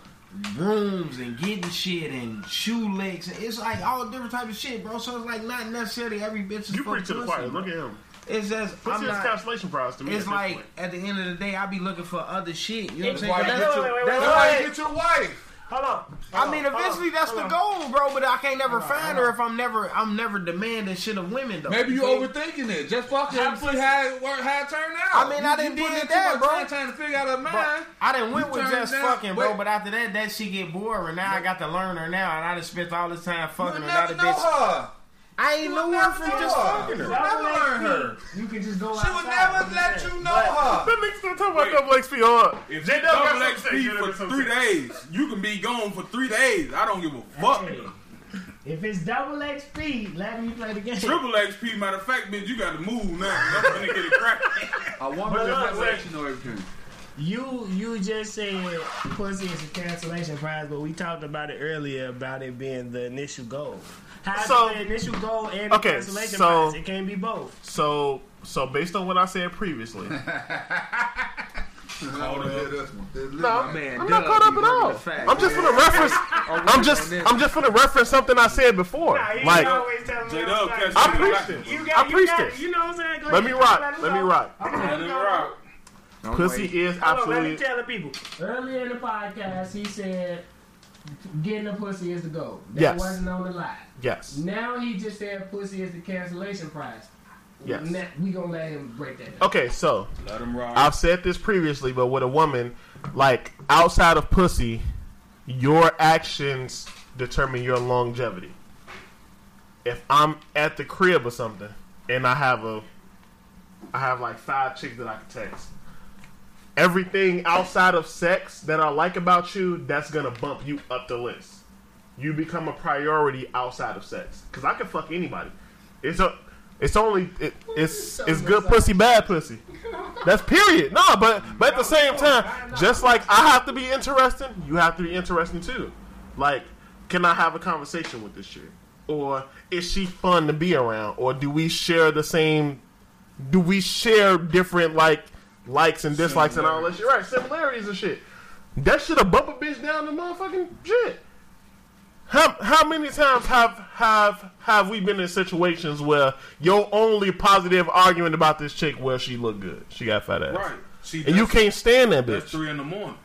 rooms and getting shit and shoe licks. It's like all different type of shit, bro. So it's like not necessarily every bitch is You for preach to the pussy, choir. Look at him. It's just Pussy I'm is not. cancellation prize to me. It's at like point. at the end of the day, I be looking for other shit. You know what I'm That's saying? why you But get that's- your, wait, wait, that's wait, that's why- why you get your wife. Hold on. I mean, eventually that's the goal, bro. But I can't never find her if I'm never, I'm never demanding shit of women, though. Maybe you feel me? overthinking it. Just fucking her and see how it work, how it turned out. I mean, I You- done you put did in that, too much bro. time Trying to figure out her Bro, mind. I didn't went You with turned just down- fucking, bro. wait. But after that, that shit get boring. Now I got to learn her now, and I done spent all this time fucking would her. Now never know bitch, her. I ain't You know her from just her. fucking You her. would never learn her. You can just go She would never let you know But- her. That nigga still talking about Wait. double XP hard. If J you Dub got double something XP J for three days, you can be gone for three days. I don't give a fuck. Hey, If it's double XP, let me play the game. Triple XP, matter of fact, bitch, you got to move now. I'm gonna get it cracking. A woman But just look, never wait. let you know everything. You you just said pussy is a cancellation prize, but we talked about it earlier about it being the initial goal. How So- so, the initial goal and the Okay, cancellation so- prize? It can't be both. So, so based on what I said previously, I want to hear this one. no, man, I'm Doug not caught up at all. bringing the facts, I'm just man. gonna reference. I'm just, I'm just gonna reference something I said before. Nah, Like, always tell me J I'm Dub I you preached it. You I got, you preached it. You know what I'm saying? Go Let me ahead. rock. Let, Let me rock. I'm Let gonna it go. rock. Pussy is Hold on, let me absolutely. tell the people. Earlier in the podcast, he said getting a pussy is the goal. That Yes. wasn't on the line. Yes. Now he just said pussy is the cancellation prize. Yes. Now, we gonna let him break that down. Okay, so Let him rock. I've said this previously, but with a woman, like outside of pussy, your actions determine your longevity. If I'm at the crib or something, and I have a, I have like five chicks that I can text. Everything outside of sex that I like about you, that's gonna bump you up the list. You become a priority outside of sex, because I can fuck anybody. It's a, it's only it, it's it's good pussy, bad pussy. That's period. No, but but at the same time, just like I have to be interesting, you have to be interesting too. Like, can I have a conversation with this chick? Or is she fun to be around? Or do we share the same do we share different like likes and dislikes and all that shit? Right, similarities and shit. That shit'll bump a bitch down the motherfucking shit. How, how many times have have have we been in situations where your only positive argument about this chick where she look good, she got fat ass, Right. See, and you can't stand that bitch. three in the morning.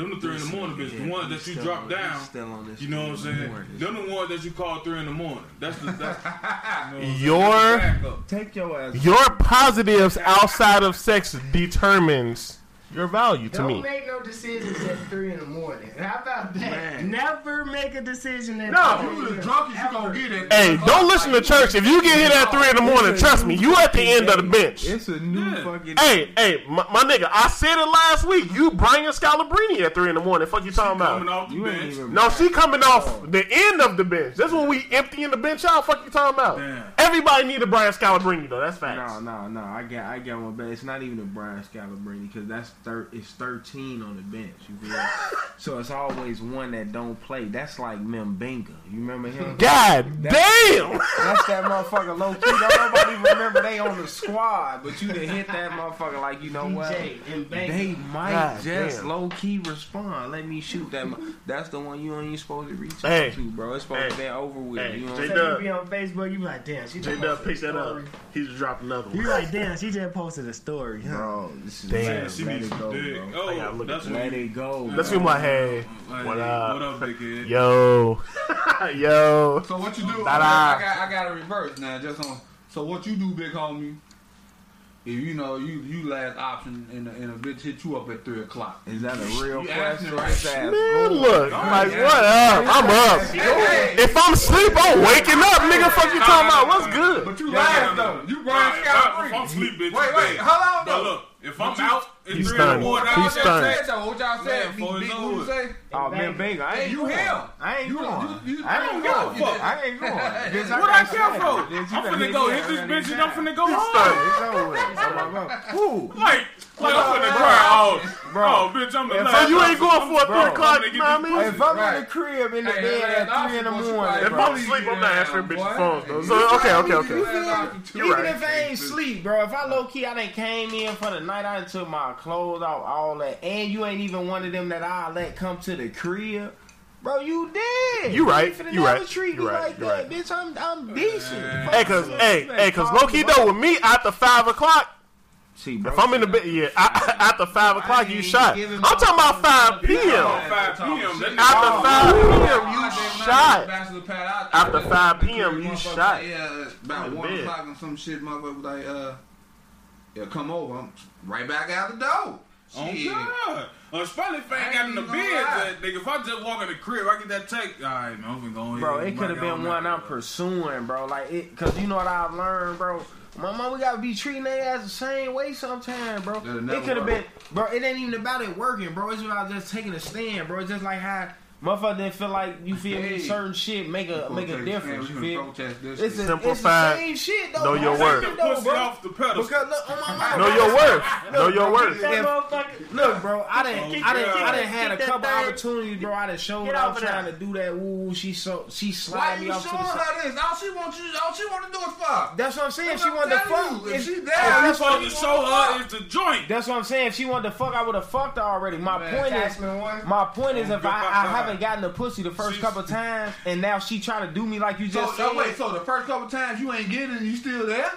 Them the three in the morning, bitch. The ones that you drop on- down. still on this You know what I'm three the saying? morning. Them the ones that you call three in the morning. That's the that's you know what saying? Your- That's the backup. Take your ass. Your positives outside of sex determines your value to me. Don't make no decisions at three in the morning. How about that? Man. Never make a decision at No. three You in the the drunkest you Ever. gonna get it. Hey, don't listen to church. If you get hit at three in the morning, trust me, you at the end of the bench. It's a new Yeah. fucking. Hey, hey, my, my nigga, I said it last week. You Brian Scalabrine at three in the morning. Fuck you talking Coming about? off the You ain't bench. even. No, she coming off the end of the bench. That's when we emptying the bench out. Fuck you talking about? Damn. Everybody need a Brian Scalabrine though. That's facts. No, no, no. I get, I get one, but it's not even a Brian Scalabrine because that's thir- it's thirteen on the bench. You feel? so it's always one that don't play. That's like Mbenga. You remember him? God damn! That's that motherfucker low key. Don't nobody remember they on the squad, but you done hit that motherfucker like you know what? DJ and They might God just damn. low key respond. Let me shoot that. mo- That's the one you ain't even supposed to reach Hey. out to, bro. It's supposed Hey. to be over with. Hey, you know what I'm So saying? you be on Facebook, you be like, damn, she J just Dub posted pick a that up. He's He just dropped another You one. like, damn, she just posted a story. Huh? Bro, this is Damn. man, Man, she let be it go, big. bro. Oh, I gotta look that's at what Let it go. That's bro. my hey, Hey, what up? What up, big head? Yo, yo. So what you do? Da-da. I got I got a reverse now. Just on. So what you do, big homie? If you know you you last option and a, and a bitch hit you up at three o'clock. Is that a real You question? asking right. Let's ask Man, Google. look, like yeah. what up? I'm up. Hey, If I'm asleep, I'm waking up, nigga. Fuck you talking about? What's good? But you Yeah, last no, though. You Brian If Scott I- if I'm asleep, bitch, Wait, wait, hold on though. look, if I'm out, it's He's three stunned. morning. He's y'all stunned. what y'all said, Man, for big, his what you say? Oh man, big. I ain't You going. him. I ain't You, going. you, you, I ain't going. fuck. I ain't going. Bitch, What I got care for? seven. Bitch, I'm finna go hit this bitch and. I'm finna go home. It's over with. I'm gonna go. Who? Like, like I'm finna cry. Oh, Bro. oh, bitch, I'm the If. So you ain't going for a three o'clock, you know what I mean? If I'm in the crib in the Hey, bed man, at three in the I'm supposed to morning, If. I'm asleep, I'm not answering bitches' Boy. phones though. So okay, okay, okay. You feel Even right. if I ain't sleep, bro. If I low key, I done came in for the night. I done took my clothes off, all that, and you ain't even one of them that I let come to the crib. Bro, you did. You right. ain't finna You right. Treat You me right. like You that, right. bitch. I'm I'm decent. Hey, cause hey, hey, cause low key though with me after five o'clock, See, bro. if I'm in the bed, yeah, I, after five o'clock you shot. I'm talking about five p.m. 5 p.m. That nigga- After five p.m. You shot. bachelor pad out After there. 5 p.m. you Motherfucker shot. say, Yeah, about I'm in one o'clock and some shit. Motherfucker was like, uh, yeah, come over. I'm right back out the door. Oh Shit. God! Uh, especially if I ain't I got ain't in the bed, gonna lie. that nigga. If I just walk in the crib, I get that take. All right, man, I'm gonna go. Bro, and it could have been on one. I'm pursuing, bro. Like it, cause you know what I've learned, bro. My mom, we gotta be treating their ass the same way sometimes, bro. It could have been, bro. It ain't even about it working, bro. It's about just taking a stand, bro. It's just like how Motherfucker didn't feel like you feel Hey. me. Certain shit make a make a difference. You feel? finna protest this It's, shit. a, it's the same shit though. know bro. your Take worth. it bro. off the pedestal. Because look, on my mama, Know your worth. Know your worth. If- Look, bro, I didn't, Oh, I didn't, I didn't had a couple opportunities, bro. I done showed Get up off of trying that. to do that. Ooh, she so she Why slide me you off to showing the side. her this? All she wants you, all she want to do is fuck. That's what I'm saying. That's She what wanted to I'm fuck. If If- she there, that's you what- supposed to show her is the joint. That's what I'm saying. If she wanted to fuck, I would have fucked her already. My point is, my point is, if I, I haven't gotten the pussy the first She's- couple times, and now she trying to do me like you just so said, wait, so the first couple times you ain't getting you still there?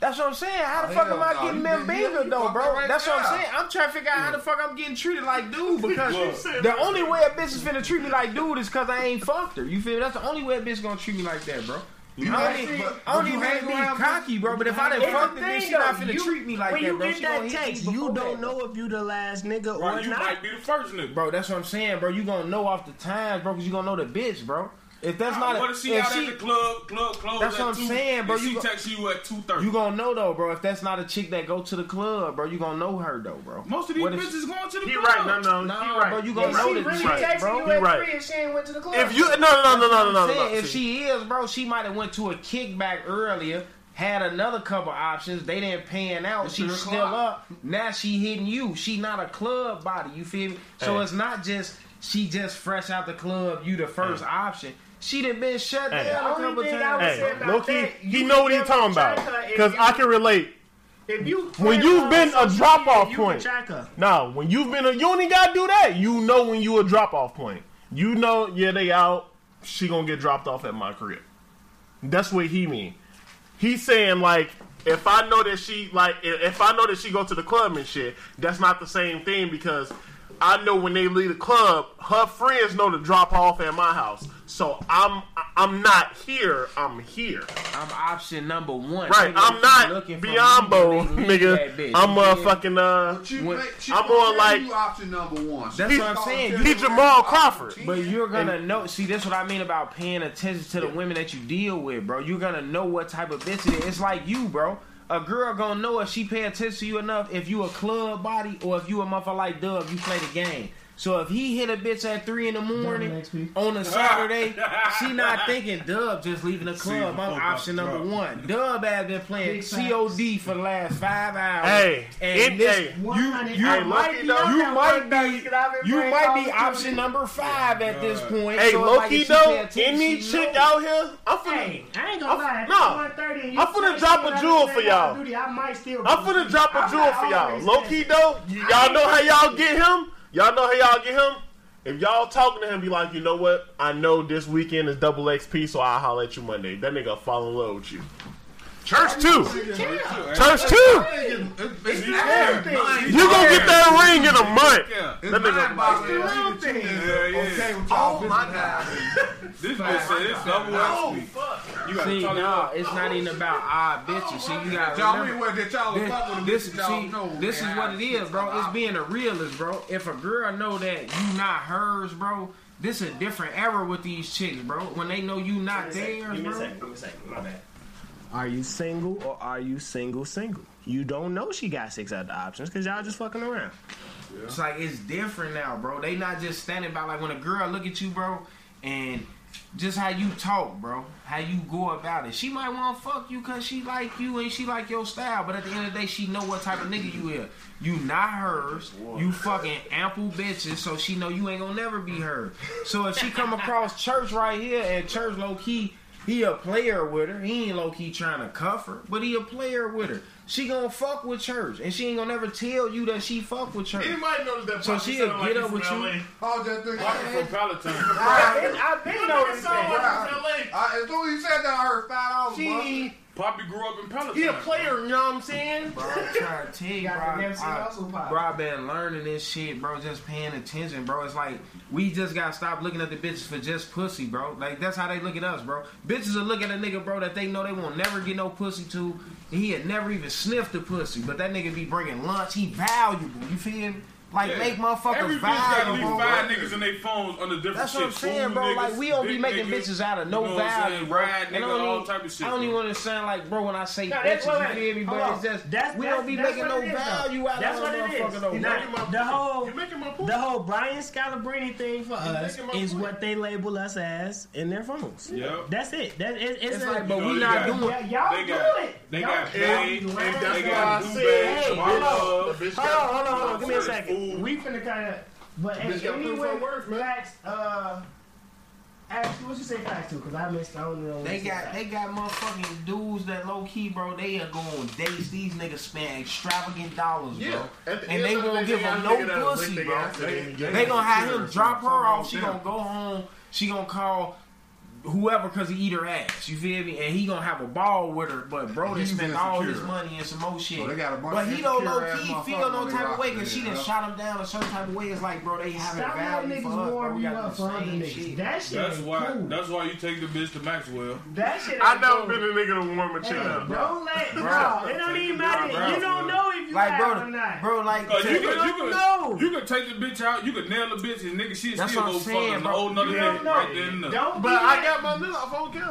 that's what I'm saying. How the Oh, fuck am I no. getting been- bigger though, bro? right that's what I'm saying. I'm trying to figure out how the fuck I'm getting treated like dude because Look. the only way a bitch is finna treat me like dude is because I ain't fucked her. You feel me? That's the only way a bitch gonna treat me like that, bro. You I don't even, I don't you even hang be around- cocky, bro. But if I didn't fuck the the bitch, thing, she not though. finna You- treat me like when that, you bro. get She that gonna text, me you before don't that, know if you the last nigga Right, or you not. You might be the first nigga. bro. That's what I'm saying, bro. You gonna know off the times, bro, because you gonna know the bitch, bro. If that's not, a, what if she out she- at the club, club closed That's at what I'm two, saying, bro. You she go- text you at two thirty. You gonna know though, bro. If that's not a chick that go to the club, bro, you gonna know her though, bro. Most of these What if- bitches going to the club. He club. right. No, no. Nah, he right. bro, you gonna If know she that really chick, texting bro. you at right. three and she ain't went to the club. If you no no no no no no no. No. if she is, bro, she might have went to a kickback earlier, had another couple options. They didn't pan out. It's She's still o'clock. up. Now she hitting you. She not a club body. You feel me? So Hey. it's not just she just fresh out the club. You the first option. She done been shut Hey. down a only couple thing times. would hey, say about low key, that, he you know what he talking about track her if because I can relate. If you When you've been a drop off point. can track her. No, when you've been a, you only gotta do that. You know when you a drop off point. You know, yeah, they out. She gonna get dropped off at my crib. That's what he mean. He's saying like, if I know that she like, if if I know that she go to the club and shit, that's not the same thing because I know when they leave the club, her friends know to drop off at my house. So I'm I'm not here. I'm here. I'm option number one. Right. Nigga, I'm not you looking for me, Biyombo, then they leave that nigga. bitch. I'm You a feel fucking uh. You When- she I'm gonna on, like- you option number one. That's She what I'm saying. tell You- you He Jamal option Crawford. But you're gonna know. See, that's what I mean about paying attention to the women that you deal with, bro. You're gonna know what type of bitch it is. It's like you, bro. A girl gonna know if she pay attention to you enough if you a club body or if you a motherfucker like Dub, you play the game. So if he hit a bitch at three in the morning on a Saturday, she not thinking Dub just leaving the club. I'm option number one. Dub has been playing COD for the last five hours. Hey, and it- this, hey, you, 100. you Hey, might be though, you might one day be 'cause I've been you might be option number five at this point. Hey, so low like, key if she pay though, any chick know. out here, I'm finna, Hey, I ain't gonna lie. I'm- If no. it's 1:30 and you I'm finna text drop a jewel for y'all. of Duty, I might still. I'm finna drop a I'm jewel for y'all. always Low key though, y'all know how y'all get him. Y'all know how y'all get him. If y'all talking to him, be like, you know what? I know this weekend is double XP, so I'll holler at you Monday. That nigga fall in love with you. Church too. Church too. It's You gonna get that ring in a month. Yeah. It's That nigga- mind boggling. Little that she thing. is Yeah, yeah. Okay Oh, my business. This bitch said it's double XP. You gotta See, tell no, her. it's not even about odd bitches. See, you gotta Y'all remember. mean what that y'all This, fuck with this, bitch y'all see, know. this is what how it shit is, bro. It's being a realist, bro. If a girl know that you not hers, bro, this a different era with these chicks, bro. When they know you not theirs, Give me a bro. second. Give me a second. My bad. Are you single or are you single single? You don't know she got six other options because y'all just fucking around. It's like it's different now, bro. They not just standing by like when a girl look at you, bro, and just how you talk, bro, how you go about it. She might want to fuck you cause she like you and she like your style, but at the end of the day, she know what type of nigga you is. You not hers. You fucking ample bitches, so she know you ain't gonna never be her. So if she come across church right here and church low key. He a player with her. He ain't low key trying to cuff her, but he a player with her. She gonna fuck with church, and she ain't gonna never tell you that she fuck with church. Anybody notice that? So she'll get like up with you. LA? How's that thing? Walking from Palatine. I've been, I've been noticing Sound like that. he from LA. Uh, as soon as he said that, I heard five dollars. He, Poppy grew up in Palatine. he a player, you know what I'm saying? Bro, I'm trying to tell you, bro. Got the Nipsey I, pop. bro, I been learning this shit, bro. Just paying attention, bro. It's like we just gotta stop looking at the bitches for just pussy, bro. Like that's how they look at us, bro. Bitches are looking at a nigga, bro, that they know they won't never get no pussy to. He had never even sniffed the pussy, but that nigga be bringing lunch. He valuable. You feel me? Like yeah. make motherfuckers Every vibe. got at least five niggas in their phones under different That's shit. what I'm saying, bro. Niggas, like we don't be making niggas, bitches out of no you know value. Saying, nigga, all type of shit. I don't even want to sound like bro when I say no, bitches. What, you feel me? But it's just that's, we don't be making no value out that's of no motherfucker. The whole the whole Brian Scalabrine thing for us is what they label us as in their phones. Yep. That's it. That is. it's like, but we not doing. Y'all do it. They got paid. They got blue bags. Hold on, hold on, hold on. Give me a second. Ooh. We finna kind of, but Bitch anyway, her man. facts. Uh, Actually, what you say facts to? Because I missed. I don't know. They got they got motherfucking dudes that low key, bro. They are going dates. These niggas spend extravagant dollars, yeah. bro, the and they won't give them no pussy, bro. They, they, they, they gonna have him drop her off. She gonna go home. She gonna call whoever because he eat her ass. You feel me? And he gonna have a ball with her. But bro, they spent all his money and some more shit. So but he don't low key feel no type of way because she done shot him down a certain type of way. It's like bro, they having Stop value for us. Bro, we got the same shit. That shit. That's why. Cool. That's why you take the bitch to Maxwell. That shit. I never been a nigga to warm a chick up. Don't let bro. It don't even matter. You don't know if you like bro. Bro, like uh, you can, you can know. You can take the bitch out. You can nail the bitch and nigga, she still go fucking the whole nother nigga right then. Don't. But I got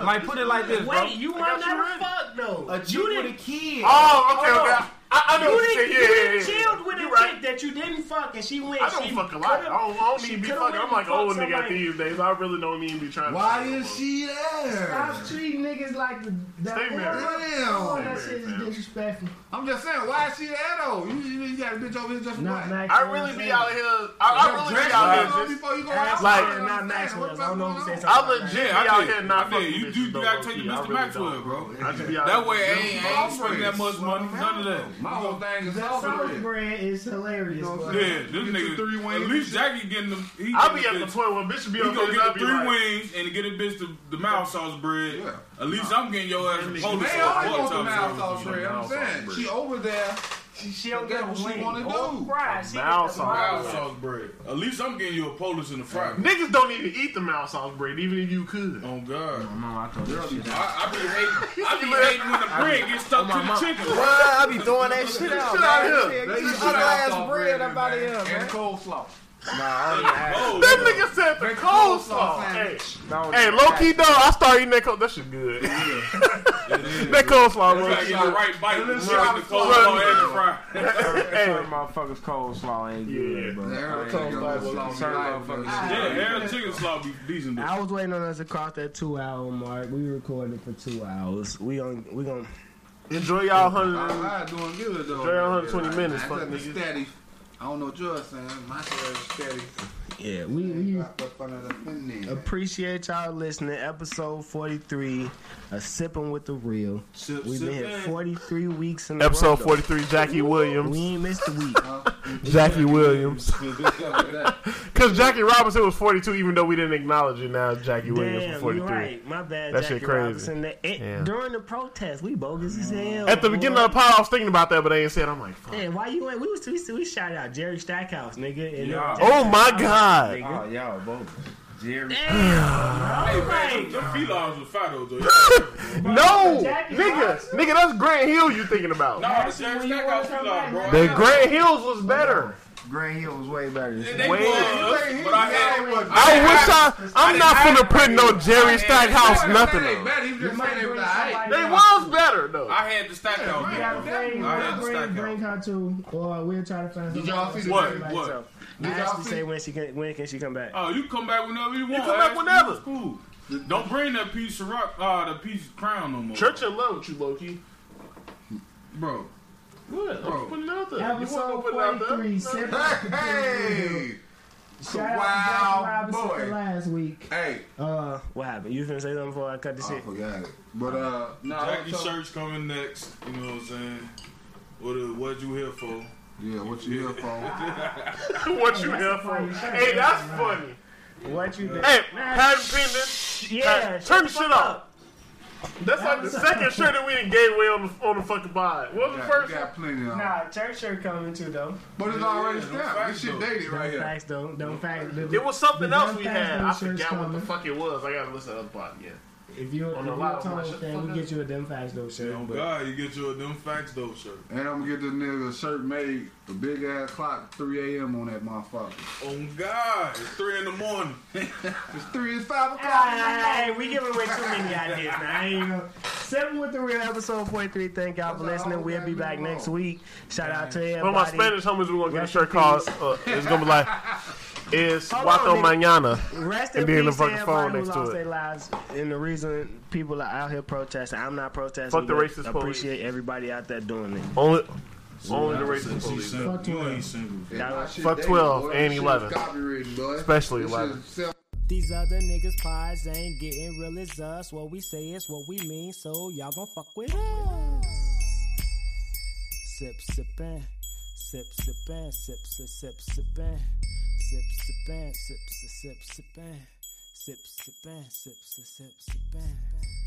like, put it like this, bro. Wait, you might not have fucked though. A chick with a kid. Oh, okay, okay. I, I know you didn't get. Yeah, yeah, yeah. chilled with you a right. chick that you didn't fuck, and she went. I don't she fuck a lot. I don't, I don't even be fucking. I'm like old nigga at these days. I really don't need to be trying. Why to is she there? Stop treating niggas like the. Stay married. Damn. Oh, that shit is disrespectful. I'm just saying, why is she that old? You, you, you got a bitch over here just for what? I really be out here. I, I really be out here. Before you go out, like, not Maxwell. I don't know what I'm saying. I legit be out here not fucking You do gotta take your Mr. Maxwell, bro. That way, I ain't spending that much money. None of that. My whole thing is salsa bread is hilarious. Yeah, this nigga three wings. At least Jackie getting them. I'll be at the point when bitch be on. He gonna get the three wings and get a bitch the mouth sauce bread. Yeah. At least I'm getting your ass a police Man, I want the to mouth off her. I'm saying she over there. She, don't get what she want to do. Fries. Mouse sauce, sauce bread. At least I'm getting you a Polish in the fry. Niggas don't even eat the mouse sauce bread, even if you could. Oh God. No, no, I told you. I, I be hating. I be hating when the bread gets stuck to the chicken. Bro, I be throwing that shit out. Shit out here. Get your ass bread up out of here, man. And coleslaw. Nah, that nigga said the coleslaw. Hey, hey low key though, I started eating that coleslaw. That shit good. that coleslaw was like the right bite. Right, the coleslaw and the fry. Hey, motherfuckers, coleslaw ain't good, bro. Yeah, every chicken slaw be decent. I was waiting on us to cross that two hour mark. We recorded for two hours. We on we gonna. Enjoy y'all hundred. Enjoy y'all hundred twenty minutes, fuck niggas. I don't know what you're saying. My share is steady. Yeah, we, we appreciate y'all listening. Episode 43, a sipping with the real. Sip, We've been here 43 weeks in Episode 43, Jackie Williams. We ain't missed a week. Jackie Williams. Because Jackie Robinson was 42, even though we didn't acknowledge it. Now Jackie Damn, Williams was 43. Right. My bad, that Jackie shit crazy. Robinson. It, yeah. During the protest, we bogus as hell. At the boy. beginning of the pod, I was thinking about that, but they ain't said. I'm like, fuck. Hey, why you ain't? We, was, we, we shouted out Jerry Stackhouse, nigga. Yeah. Uh, oh, my God. God. Oh, y'all both. Jerry. Hey, man, Filas was fat, no, nigga. Nigga, that's Grant Hill you thinking about. No, the Jerry Stackhouse Filas, bro. The Grant Hills was better. Grant Hill was way better. Way, better. But I, had, I, wish I. I'm not gonna put no Jerry Stackhouse nothing. They, they was better though. I had the Stackhouse. I had the Stackhouse. Bring, bring her to, we're trying to find. Did y'all see what? What? I asked you say when she can when can she come back? Oh, you come back whenever you want. You come back whenever. It's cool. Don't bring that piece of rock, uh, the piece of crown no more. Church in love with you, Loki. Bro. What? Bro. I'm putting out there. You want to put it out there? Hey! Shout wow, boy. Last week. Hey. Uh, what happened? You finna say something before I cut this shit? I forgot it. But, uh, Jackie Church coming next. You know what I'm saying? What, uh, what you here for? Yeah, what you here for? what you here for? Hey, that's funny. What you? Been? Hey, and pending. Yeah, turn the shit up. That's like the second shirt that we didn't gave away on the, on the fucking pod. What was the first? We got plenty of. Nah, church shirt coming too though. But it's already yeah. This shit dated don't here. Facts though, don't facts. It was something else we had. I forgot what the fuck it was. I gotta listen to the other Yeah we up. get you a them facts though shirt. Oh God, you get you a them facts though shirt. And I'm gonna get this nigga a shirt made, a big ass clock, 3 a.m. on that motherfucker. Oh God, it's three in the morning. It's 3, it's 5 o'clock. Hey, we giving away too many ideas, man. I Seven with the real episode 43. Thank y'all for That's all listening. we We'll be back next week. Shout out to One everybody. of my Spanish homies, we're gonna get a shirt in called. Uh, it's gonna be like, "Is Hold Guato on. Mañana." Rest and in be in the fucking phone next to it. lives. And the reason people are out here protesting, I'm not protesting. Fuck the but racist police. Appreciate everybody out there doing it. Only, only the racist police. Fuck twelve. Yeah, Fuck 12 boy. and 11. is Copywritten, boy. Especially 11. These other niggas' pies ain't getting real as us. What we say is what we mean, so y'all gon' fuck with us. Sip, sippin', sip, sippin', sip, sip, sip, sippin', sip, sippin', sip, sip, sip, sip, sippin', sip, sip, sip, sippin'.